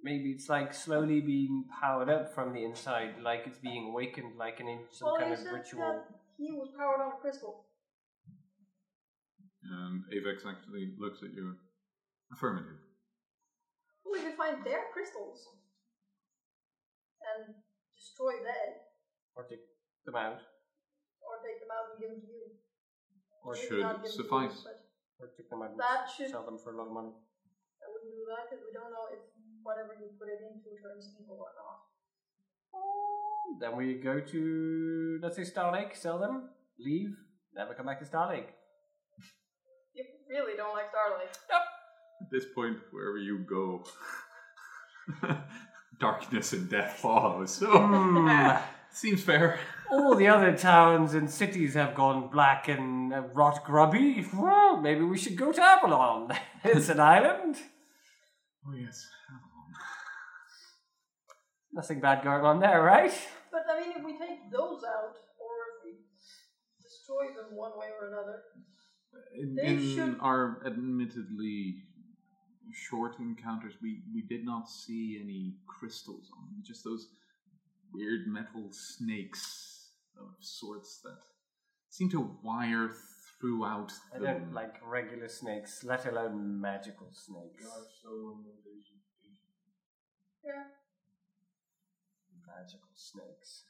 maybe it's like slowly being powered up from the inside, like it's being awakened, like an in some well, kind you of said ritual. that he was powered on a crystal. And Avex actually looks at you. Affirmative. Well, We could find their crystals and destroy them, Or take them out, or take them out and give them to you. or Maybe should not give them you, suffice. or take them out and That should- sell them for a lot of money. I wouldn't do that because we don't know if whatever you put it into turns evil or not. Then we go to let's say Star Lake, sell them, leave, never come back to Star Lake. You really don't like Starlight. At this point, wherever you go, darkness and death follows. So, Hmm. seems fair. All the other towns and cities have gone black and uh, rot grubby. Well, maybe we should go to Avalon. it's an island. Oh, yes. Nothing bad going on there, right? But I mean, if we take those out, or if we destroy them one way or another, In, They in should- our admittedly short encounters, we, we did not see any crystals on them, just those weird metal snakes of sorts that seem to wire throughout I the don't like regular snakes, let alone magical snakes. yeah. Magical snakes.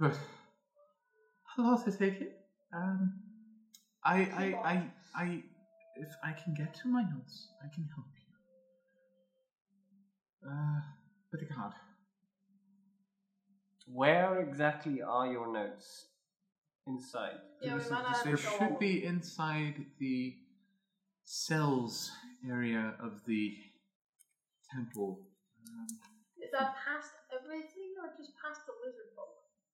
But I'll also take it. Um, I, I, I, I, if I can get to my notes, I can help you. Uh, but I can't. Where exactly are your notes? Inside. Yeah, we There might not have there to show all should of be inside the cells area of the temple. Um, Is that past everything or just past the lizard folk?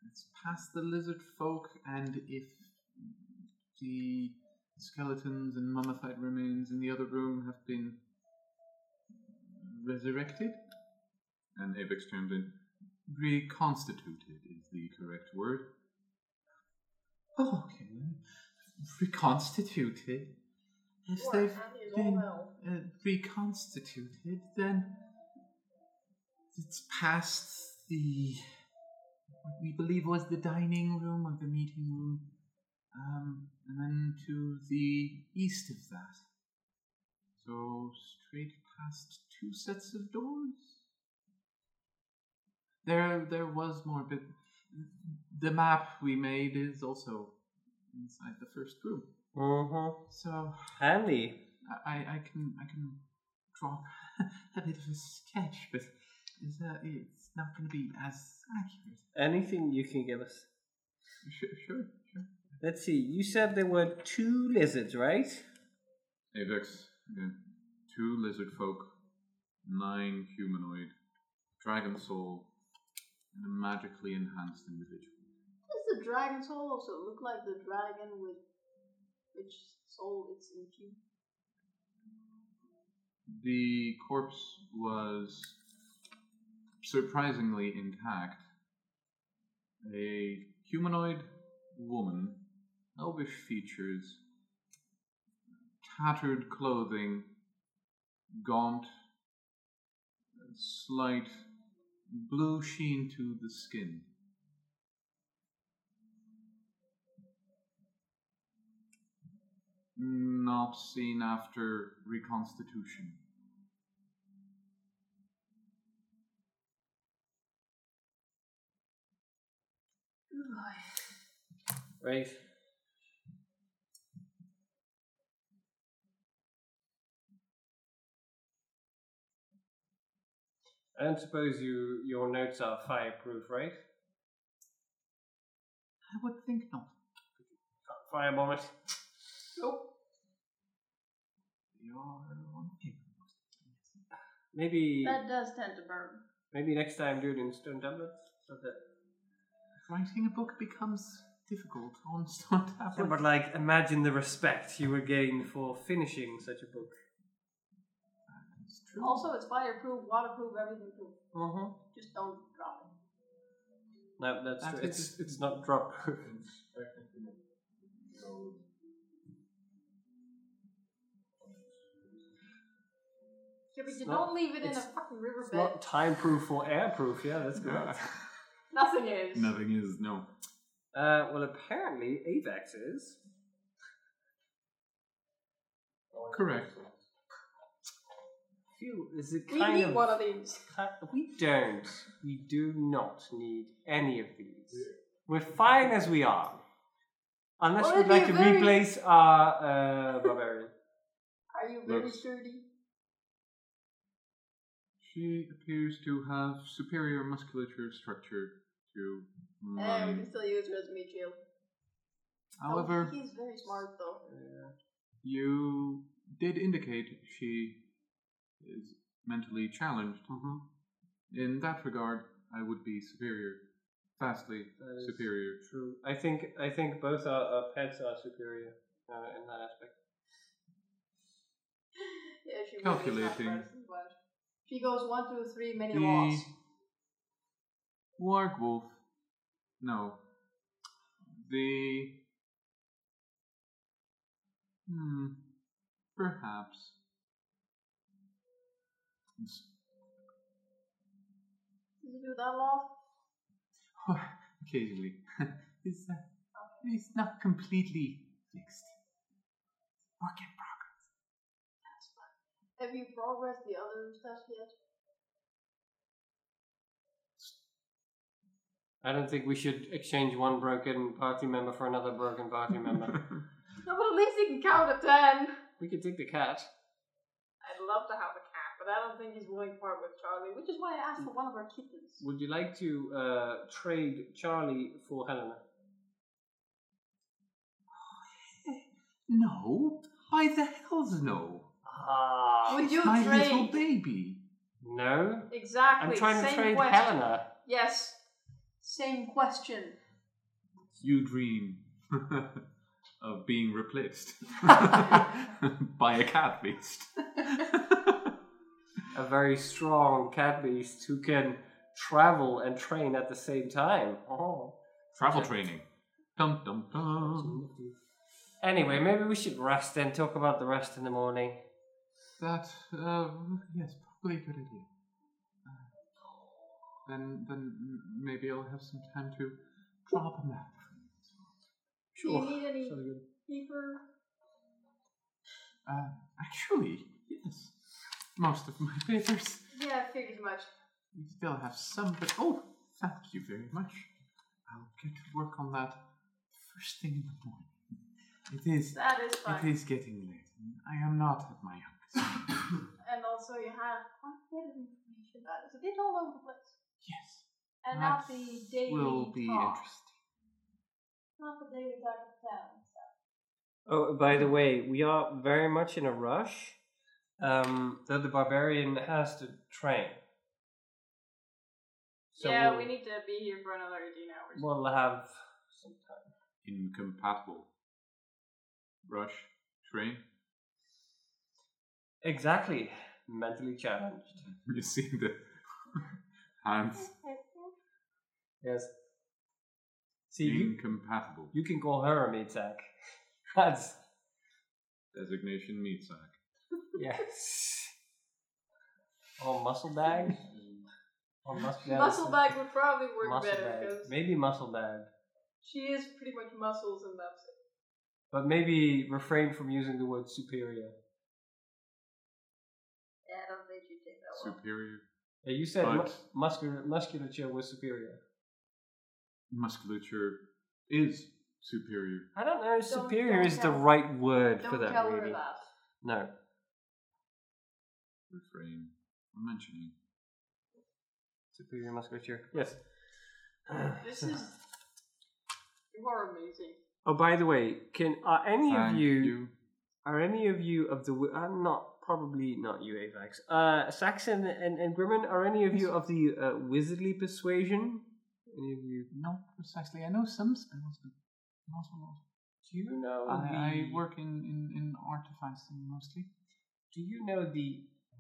It's past the lizard folk, and if the skeletons and mummified remains in the other room have been resurrected, And Avex chimed in. reconstituted is the correct word. Oh, okay. Reconstituted. If they've Annie is all been uh, reconstituted, then it's past the what we believe was the dining room or the meeting room, um, and then to the east of that. So straight past two sets of doors. There, there was more, but the map we made is also inside the first room. Mm-hmm. So Handy. I, I I can I can draw a bit of a sketch, but it's, uh, it's not going to be as accurate. Anything you can give us. Sure, sure, sure. Let's see. You said there were two lizards, right? Avex, again, two lizard folk, nine humanoid, dragon soul, and a magically enhanced individual. Does the dragon soul also look like the dragon with which soul it's into? The corpse was surprisingly intact. A humanoid woman, elvish features, tattered clothing, gaunt, slight blue sheen to the skin. Not seen after reconstitution. Right. I don't suppose you your notes are fireproof, right? I would think not. Firebomb it. Nope. They are on. Maybe That does tend to burn. maybe next time do it in stone tablets. So that Writing a book becomes difficult on stone Yeah, but like imagine the respect you would gain for finishing such a book. It's true. Also, it's fireproof, waterproof, everything proof. Mm-hmm. Just don't drop it. No, that's That true. is- It's it's not drop proof. Technically, you Yeah, but It's you not- don't leave it in a it's- fucking It's riverbed. not time proof or air proof. Yeah, that's good. Nothing is. Nothing is, no. Uh, well, apparently Avex is. Correct. Feel is it We need of one of these. ki- we don't. We do not need any of these. We're fine as we are. Unless Well, we'd like to very- replace our uh, barbarian. Are you very Looks- sturdy? She appears to have superior musculature structure to mine. Eh, we can still use her as a meat shield. Oh, However, he's very smart though. you did indicate she is mentally challenged. Mhm. In that regard, I would be superior, vastly That is superior. True. I think I think both our, our pets are superior uh, in that aspect. Yeah, she really Calculating. medicine, but She goes one, two, three, many The laws. Warg Wolf. No. The. Hmm. Perhaps. It's- Does he do that law? Occasionally. It's, uh, it's not completely fixed. Work in progress. That's fine. Have you progressed the other stuff yet? I don't think we should exchange one broken party member for another broken party member. No, but at least he can count to ten. we could take the cat. I'd love to have a cat, but I don't think he's willing to part with Charlie, which is why I asked for one of our kittens. Would you like to uh, trade Charlie for Helena? No. Why the hell's no? Ah. Would you My trade? little baby. No. Exactly. I'm trying to same trade question. Helena. Yes. Same question. You dream of being replaced by a cat beast. A very strong cat beast who can travel and train at the same time. Oh. Travel training. Dum dum dum. Anyway, maybe we should rest and talk about the rest in the morning. That, uh, yes, probably a good idea. Uh, then, then maybe I'll have some time to drop a map. Do you need any Sounds good. paper? Uh, actually, yes. Most of my papers. Yeah, I figured as much. We still have some, but oh, thank you very much. I'll get to work on that first thing in the morning. It is. That is fine. is getting late. I am not at my youngest. And also, you have quite a bit of information. That is a bit all over the place. Yes. And That not the daily will be talk. interesting. Not the daily talk of town. So. Oh, by the way, we are very much in a rush. Um, that the barbarian has to train. So yeah, we'll, we need to be here for another 18 hours. we'll have some time. Incompatible. Rush. Train. Exactly. Mentally challenged. You see the hands. Yes. See, you, Incompatible. you can call her a meat sack. That's Designation meat sack. yes. Oh, muscle bag. Oh, muscle bag. Muscle bag would probably work Muscle better bag. because Maybe muscle bag, she is pretty much muscles and that's it. but maybe refrain from using the word superior. Yeah, I don't think you take that one. Superior. Yeah, you said mu- But- muscular musculature was superior. Musculature is superior. I don't know. superior don't is the tell- right word Don't for that. tell really. her that. No. Refrain. I'm mentioning. Superior musculature. Yes. This is. You are amazing. Oh, by the way, can are any Thank of you, you. are any of you of the wi- uh, not probably not you Avex uh Saxton and, and Grimmen are any of you of the uh, wizardly persuasion? Any of you? Not precisely. I know some spells, but not a lot. Do you know I, I work in, in, in artifacts mostly. Do you know the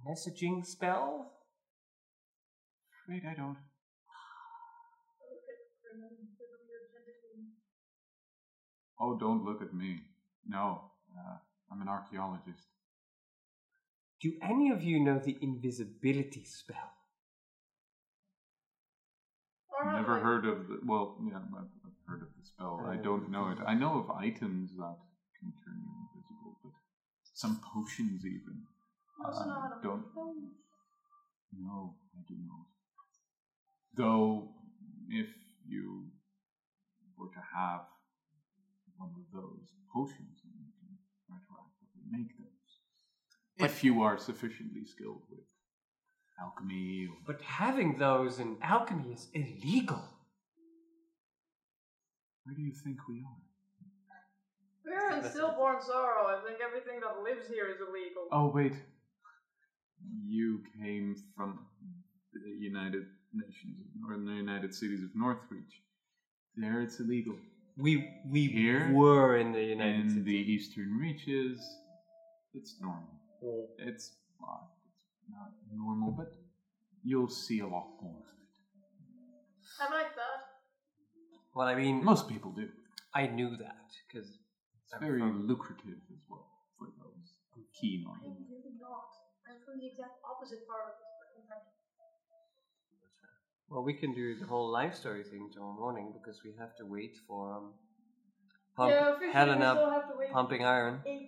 messaging spell? Afraid I don't. Oh, don't look at me. No, uh, I'm an archaeologist. Do any of you know the invisibility spell? Or Never heard of the. Well, yeah, I've, I've heard of the spell. I Uh, don't know it. I know of items that can turn you invisible, but some potions even. Also Uh, know how to don't. make phones. No, I do not. Though, if you were to have one of those potions, then you can retroactively make those. If you are sufficiently skilled with alchemy or But having those in alchemy is illegal. where do you think we are? We're in stillborn sorrow. I think everything that lives here is illegal. Oh wait, you came from the United Nations or the United Cities of Northreach. There, it's illegal. We we Here, were in the United in States. the Eastern Reaches, it's normal. It's, well, it's not normal, but you'll see a lot more of it. I like that. Well, I mean, Most people do. I knew that because It's very lucrative as well for those keen on I'm it. really not. I'm from the exact opposite part of this fucking country. Well, we can do the whole life story thing tomorrow morning because we have to wait for um, yeah, pump officially Helen we up, have to wait pumping iron. 18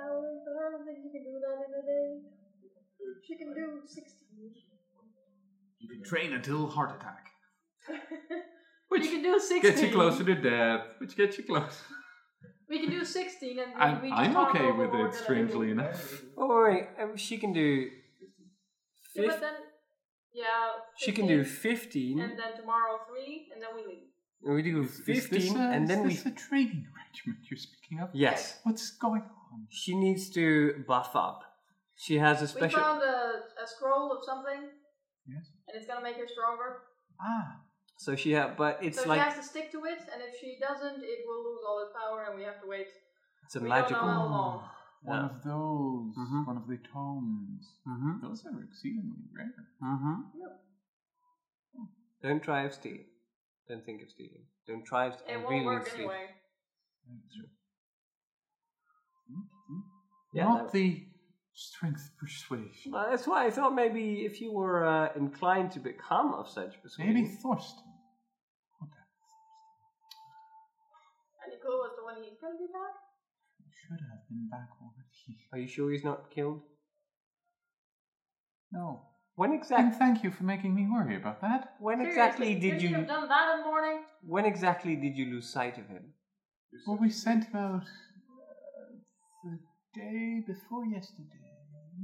hours, but I don't think you can do that in a day. She can do 16. You can train until heart attack. Which you can do 16. Gets you closer to death, which gets you close. We can do 16 and we, I'm, we just I'm talk okay with more it, than strangely anything. enough. Oh, wait, um, she can do. Yeah, Fif- but then, yeah. she can do fifteen. And then tomorrow 3, and then we leave. We do Is fifteen, this a, and then is we. this a training arrangement you're speaking of? Yes, What's going on? she needs to buff up. She has a special. We found a, a scroll of something, Yes. and it's gonna make her stronger. Ah, So she ha but it's so like she has to stick to it, and if she doesn't, it will lose all its power, and we have to wait. it's a we don't know magical. how long. one Yeah. of those. Mhm. One of the tomes. Mm-hmm. Those are exceedingly rare. Mm-hmm. Don't try of stealing. Don't think of stealing. Don't try of It and won't really work steal. anyway. Yeah, Not that- the strength persuasion. Well, that's why I thought maybe if you were uh, inclined to become of such persuasion. Maybe Thorsten. Any clue as to when he's gonna be back? Should have been back already. Are you sure he's not killed? No. When And exactly? thank you for making me worry about that. When exactly Seriously, did couldn't you? have done that in the morning? When exactly did you lose sight of him? Well, we sent him out uh, the day before yesterday.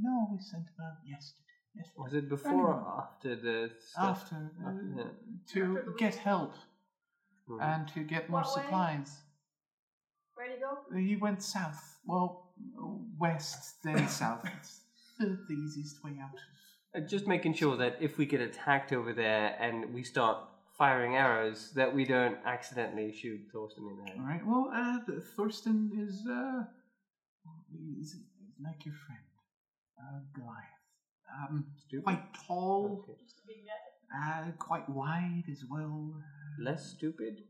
No, we sent him out yesterday. Yes. Was it before or after the stuff? After uh, Yeah. to After get help Mhm. and to get more What way? supplies. Where'd he go? He went south. Well, west then south. It's the, the easiest way out. Uh, Just making sure that if we get attacked over there and we start firing arrows, that we don't accidentally shoot Thorsten in the head. All right. Well, uh, Thorsten is uh, he's, he's like your friend, uh, Goliath. Um, quite tall, Okay. Just a big guy. uh, quite wide as well. Less stupid?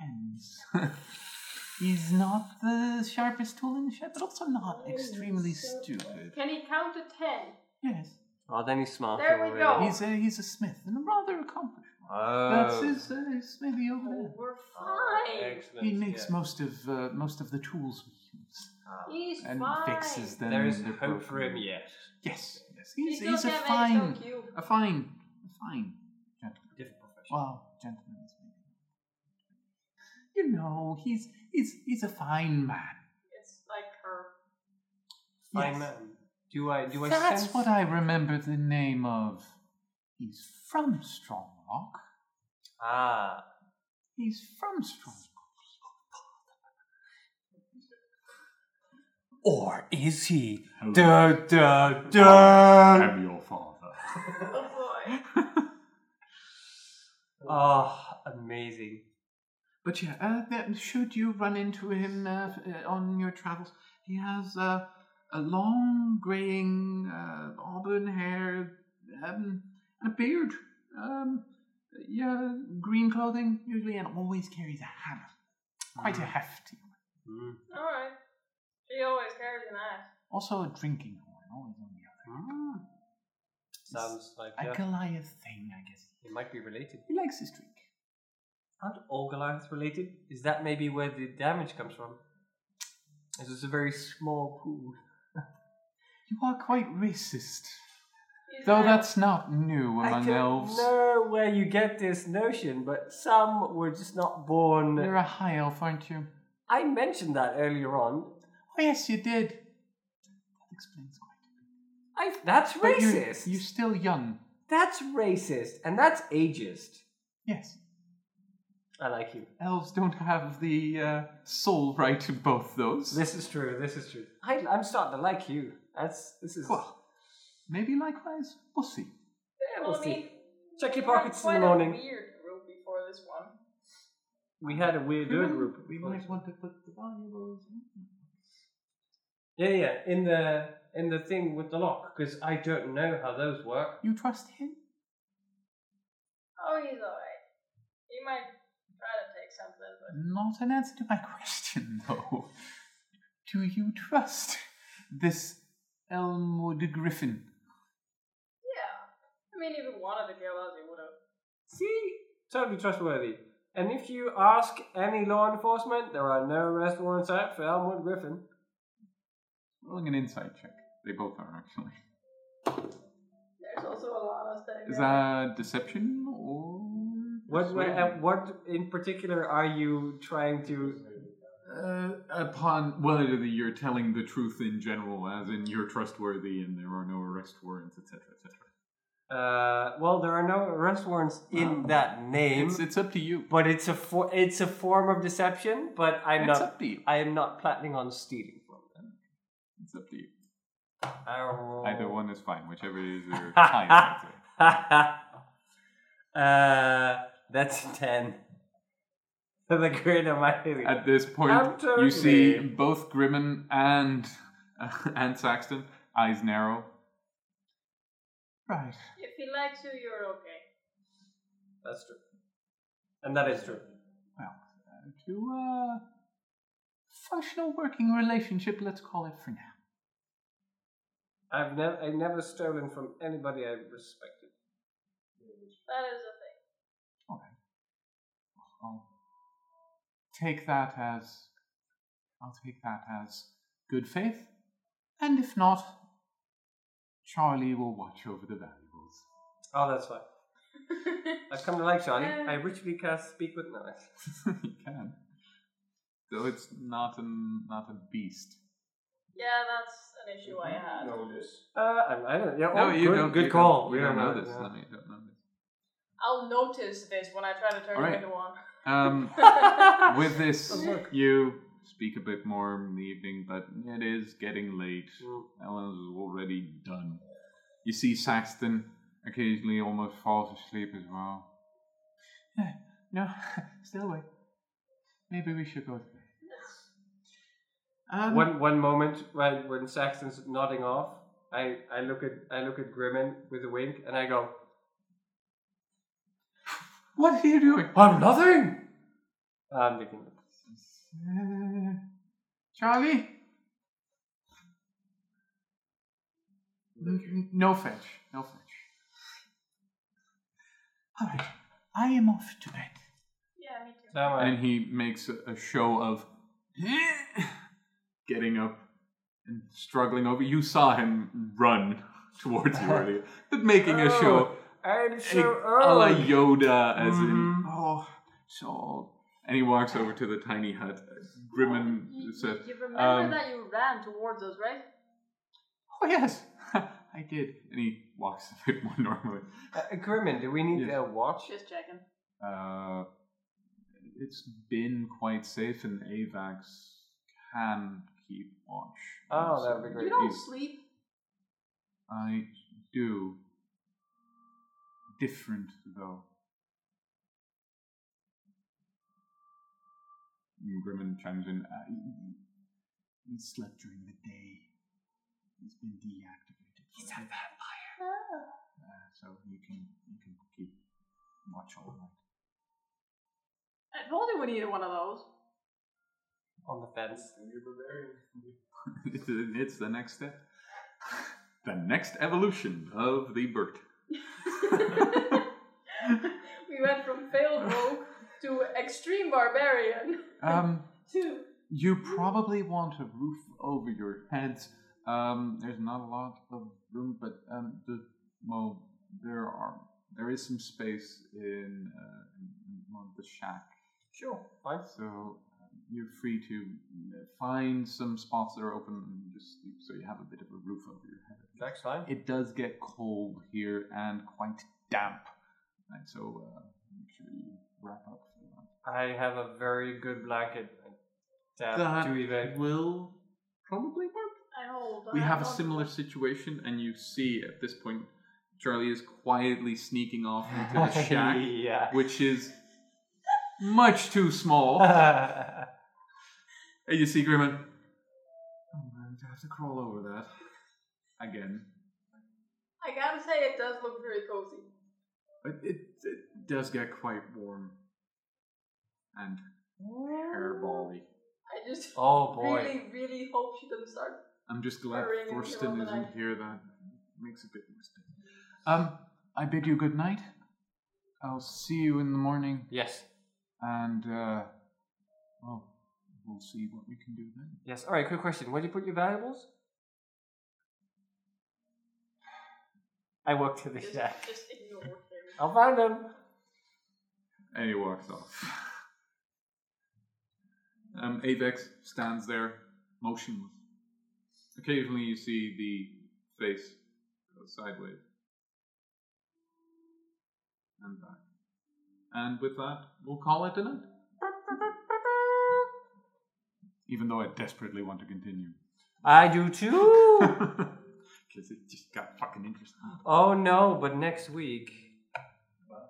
Depends. he's not the sharpest tool in the shed, but also not extremely so- stupid. Can he count to ten? Yes, Oh, then he's smarter There we already. go. he's a he's a smith and a rather accomplished. one. Oh. That's his, uh, his smithy over Oh, there. we're Oh, fine. excellent. He makes yeah. most of uh, most of the tools we use He's and fine. fixes them. There is in the hope for him yet. Yes, yes, He he's, he's a fine, so a fine, a fine gentleman. Different profession. Well, gentleman. You know, he's he's he's a fine man. It's like her. Fine Yes. man. Do I do I That's sense what I remember the name of. He's from Strong Rock. Ah. He's from Strong Or is he? Da da da. I'm your father. Oh boy. Oh, amazing. But yeah, uh, that, should you run into him uh, uh, on your travels, he has uh, a long graying uh, auburn hair um, and a beard. Um, yeah, green clothing usually, and always carries a hammer. Quite a hefty one. Mm. Alright. She always carries an axe. Also a drinking horn, always on the other. Mm. Sounds like A yeah, Goliath thing, I guess. it might be related. He likes his drink. Aren't all Goliaths related? Is that maybe where the damage comes from? This is a very small pool. You are quite racist. He's Though had- that's not new among elves. I don't elves. know where you get this notion, but some were just not born. You're a high elf, aren't you? I mentioned that earlier on. Oh, yes, you did. That explains quite a bit. I that's But you're- racist. You're still young. That's racist, and that's ageist. Yes. I like you. Elves don't have the uh, soul right to both those. This is true. This is true. I, I'm starting to like you. That's this is. Well, maybe likewise. We'll see. Yeah, Well, we'll I see. mean, Check your had pockets in the morning. A weird group before this one. We had a weird good group. We might want to put the valuables. Yeah, yeah. In the in the thing with the lock, because I don't know how those work. You trust him? Oh, he's alright. He might try to take something, but Not an answer to my question, though. Do you trust this Elmwood Griffin? yeah. I mean, if he wanted to kill us, he would have. See, totally trustworthy. And if you ask any law enforcement, there are no arrest warrants out for Elmwood Griffin. Rolling an insight check. They both are, actually. There's also a lot of stuff. Is that deception or. What, what, uh, what in particular are you trying to? Uh, upon whether you're telling the truth in general, as in you're trustworthy and there are no arrest warrants, etc., etc. Uh, well, there are no arrest warrants in that name, It's it's up to you. but it's a for, it's a form of deception. But I'm It's not. up to you. I am not planning on stealing from them. It's up to you. Oh. Either one is fine, whichever is your highest. Uh, that's a ten. the great amount. At this point, Absolutely. you see both Grimmen and uh, and Saxton eyes narrow. Right. If he likes you, you're okay. That's true, and that is true. Well, uh, to uh, functional working relationship, let's call it for now. I've never I've never stolen from anybody I respected. That is a thing. Okay. I'll take that as I'll take that as good faith, and if not, Charlie will watch over the valuables. Oh, that's fine. I've come to like Charlie. I ritually cast Speak with Knives. you can, though it's not an not a beast. Yeah, that's an issue I had. Notice. Uh, I, I don't. Yeah. No, oh, you good, don't. Good you call. Don't, We you don't know know this. yeah. No, you don't know this. I'll notice this when I try to turn Alright. it into one. Um, with this, you speak a bit more in the evening, but it is getting late. Mm. Ellen's already done. You see Saxton occasionally almost falls asleep as well. No, still awake. Maybe we should go. Um, one one moment when when Saxton's nodding off, I, I look at I look at Grimmen with a wink and I go, What are you doing? I'm nothing. I'm thinking. Uh, Charlie? N- n- No fetch. No fetch. Alright, I am off to bed. Yeah, me too. So. And he makes a, a show of getting up and struggling over. You saw him run towards you earlier, but making a show I'm a, so a la. Yoda, as in Mhm. oh, so old. And he walks over to the tiny hut. Grimmen you, says, you remember um, that you ran towards us, right? "Oh yes, I did." And he walks a bit more normally. Uh, Grimmen, do we need Yes. a watch? Just checking. Uh, it's been quite safe, and Avex can keep watch. Oh, that would be great. You don't He's- sleep. I do. Different, though. And Grimmen chimes in. Uh, he, he slept during the day. He's been deactivated. He's a vampire. Uh, so you can you can keep watch all night. I told you we needed one of those. On the fence. it's, it's the next step. The next evolution of the Bert. we went from failed rogue to extreme barbarian Um, to you probably want a roof over your heads. Um, there's not a lot of room, but um, the well, there are there is some space in, uh, in one of the shack. Sure. Fine. So um, you're free to find some spots that are open and just sleep, so you have a bit of a roof over your head. That's fine. It does get cold here and quite damp, and so uh, make sure you wrap up. I have a very good blanket. Tap That to evade. will probably work. I hold. We I have a similar situation, and you see at this point, Charlie is quietly sneaking off into the shack, yeah. which is much too small. yeah. And you see Grimmen. Oh man, to have to crawl over that again. I gotta say, it does look very cozy. But it, it does get quite warm and hairbally. I just Oh boy. really, really hope she doesn't start. I'm just glad Hurrying in the middle Thorsten isn't here. That makes a bit more space. Um, I bid you good night. I'll see you in the morning, Yes. and uh, well, we'll see what we can do then. Yes. All right. Quick question. Where do you put your valuables? I walk to the Just, shack. just ignore him. I'll find them. And he walks off. Um, Avex stands there, motionless. Occasionally, you see the face go sideways and back. And with that, we'll call it a night. Even though I desperately want to continue. I do too. Because it just got fucking interesting. oh no! But next week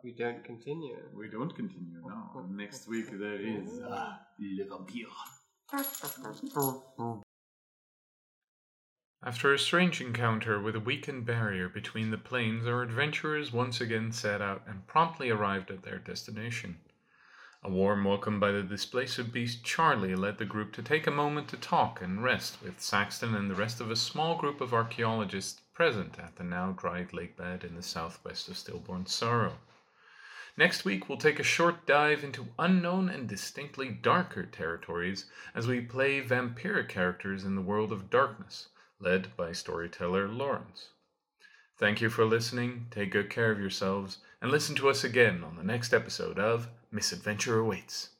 we don't continue. We don't continue, no. Next week there is uh, Le Vampire. After a strange encounter with a weakened barrier between the planes, our adventurers once again set out and promptly arrived at their destination. A warm welcome by the displacer beast Charlie led the group to take a moment to talk and rest with Saxton and the rest of a small group of archaeologists present at the now dried lake bed in the southwest of Stillborn Sorrow. Next week, we'll take a short dive into unknown and distinctly darker territories as we play vampiric characters in the world of darkness, led by storyteller Lawrence. Thank you for listening, take good care of yourselves, and listen to us again on the next episode of Misadventure Awaits.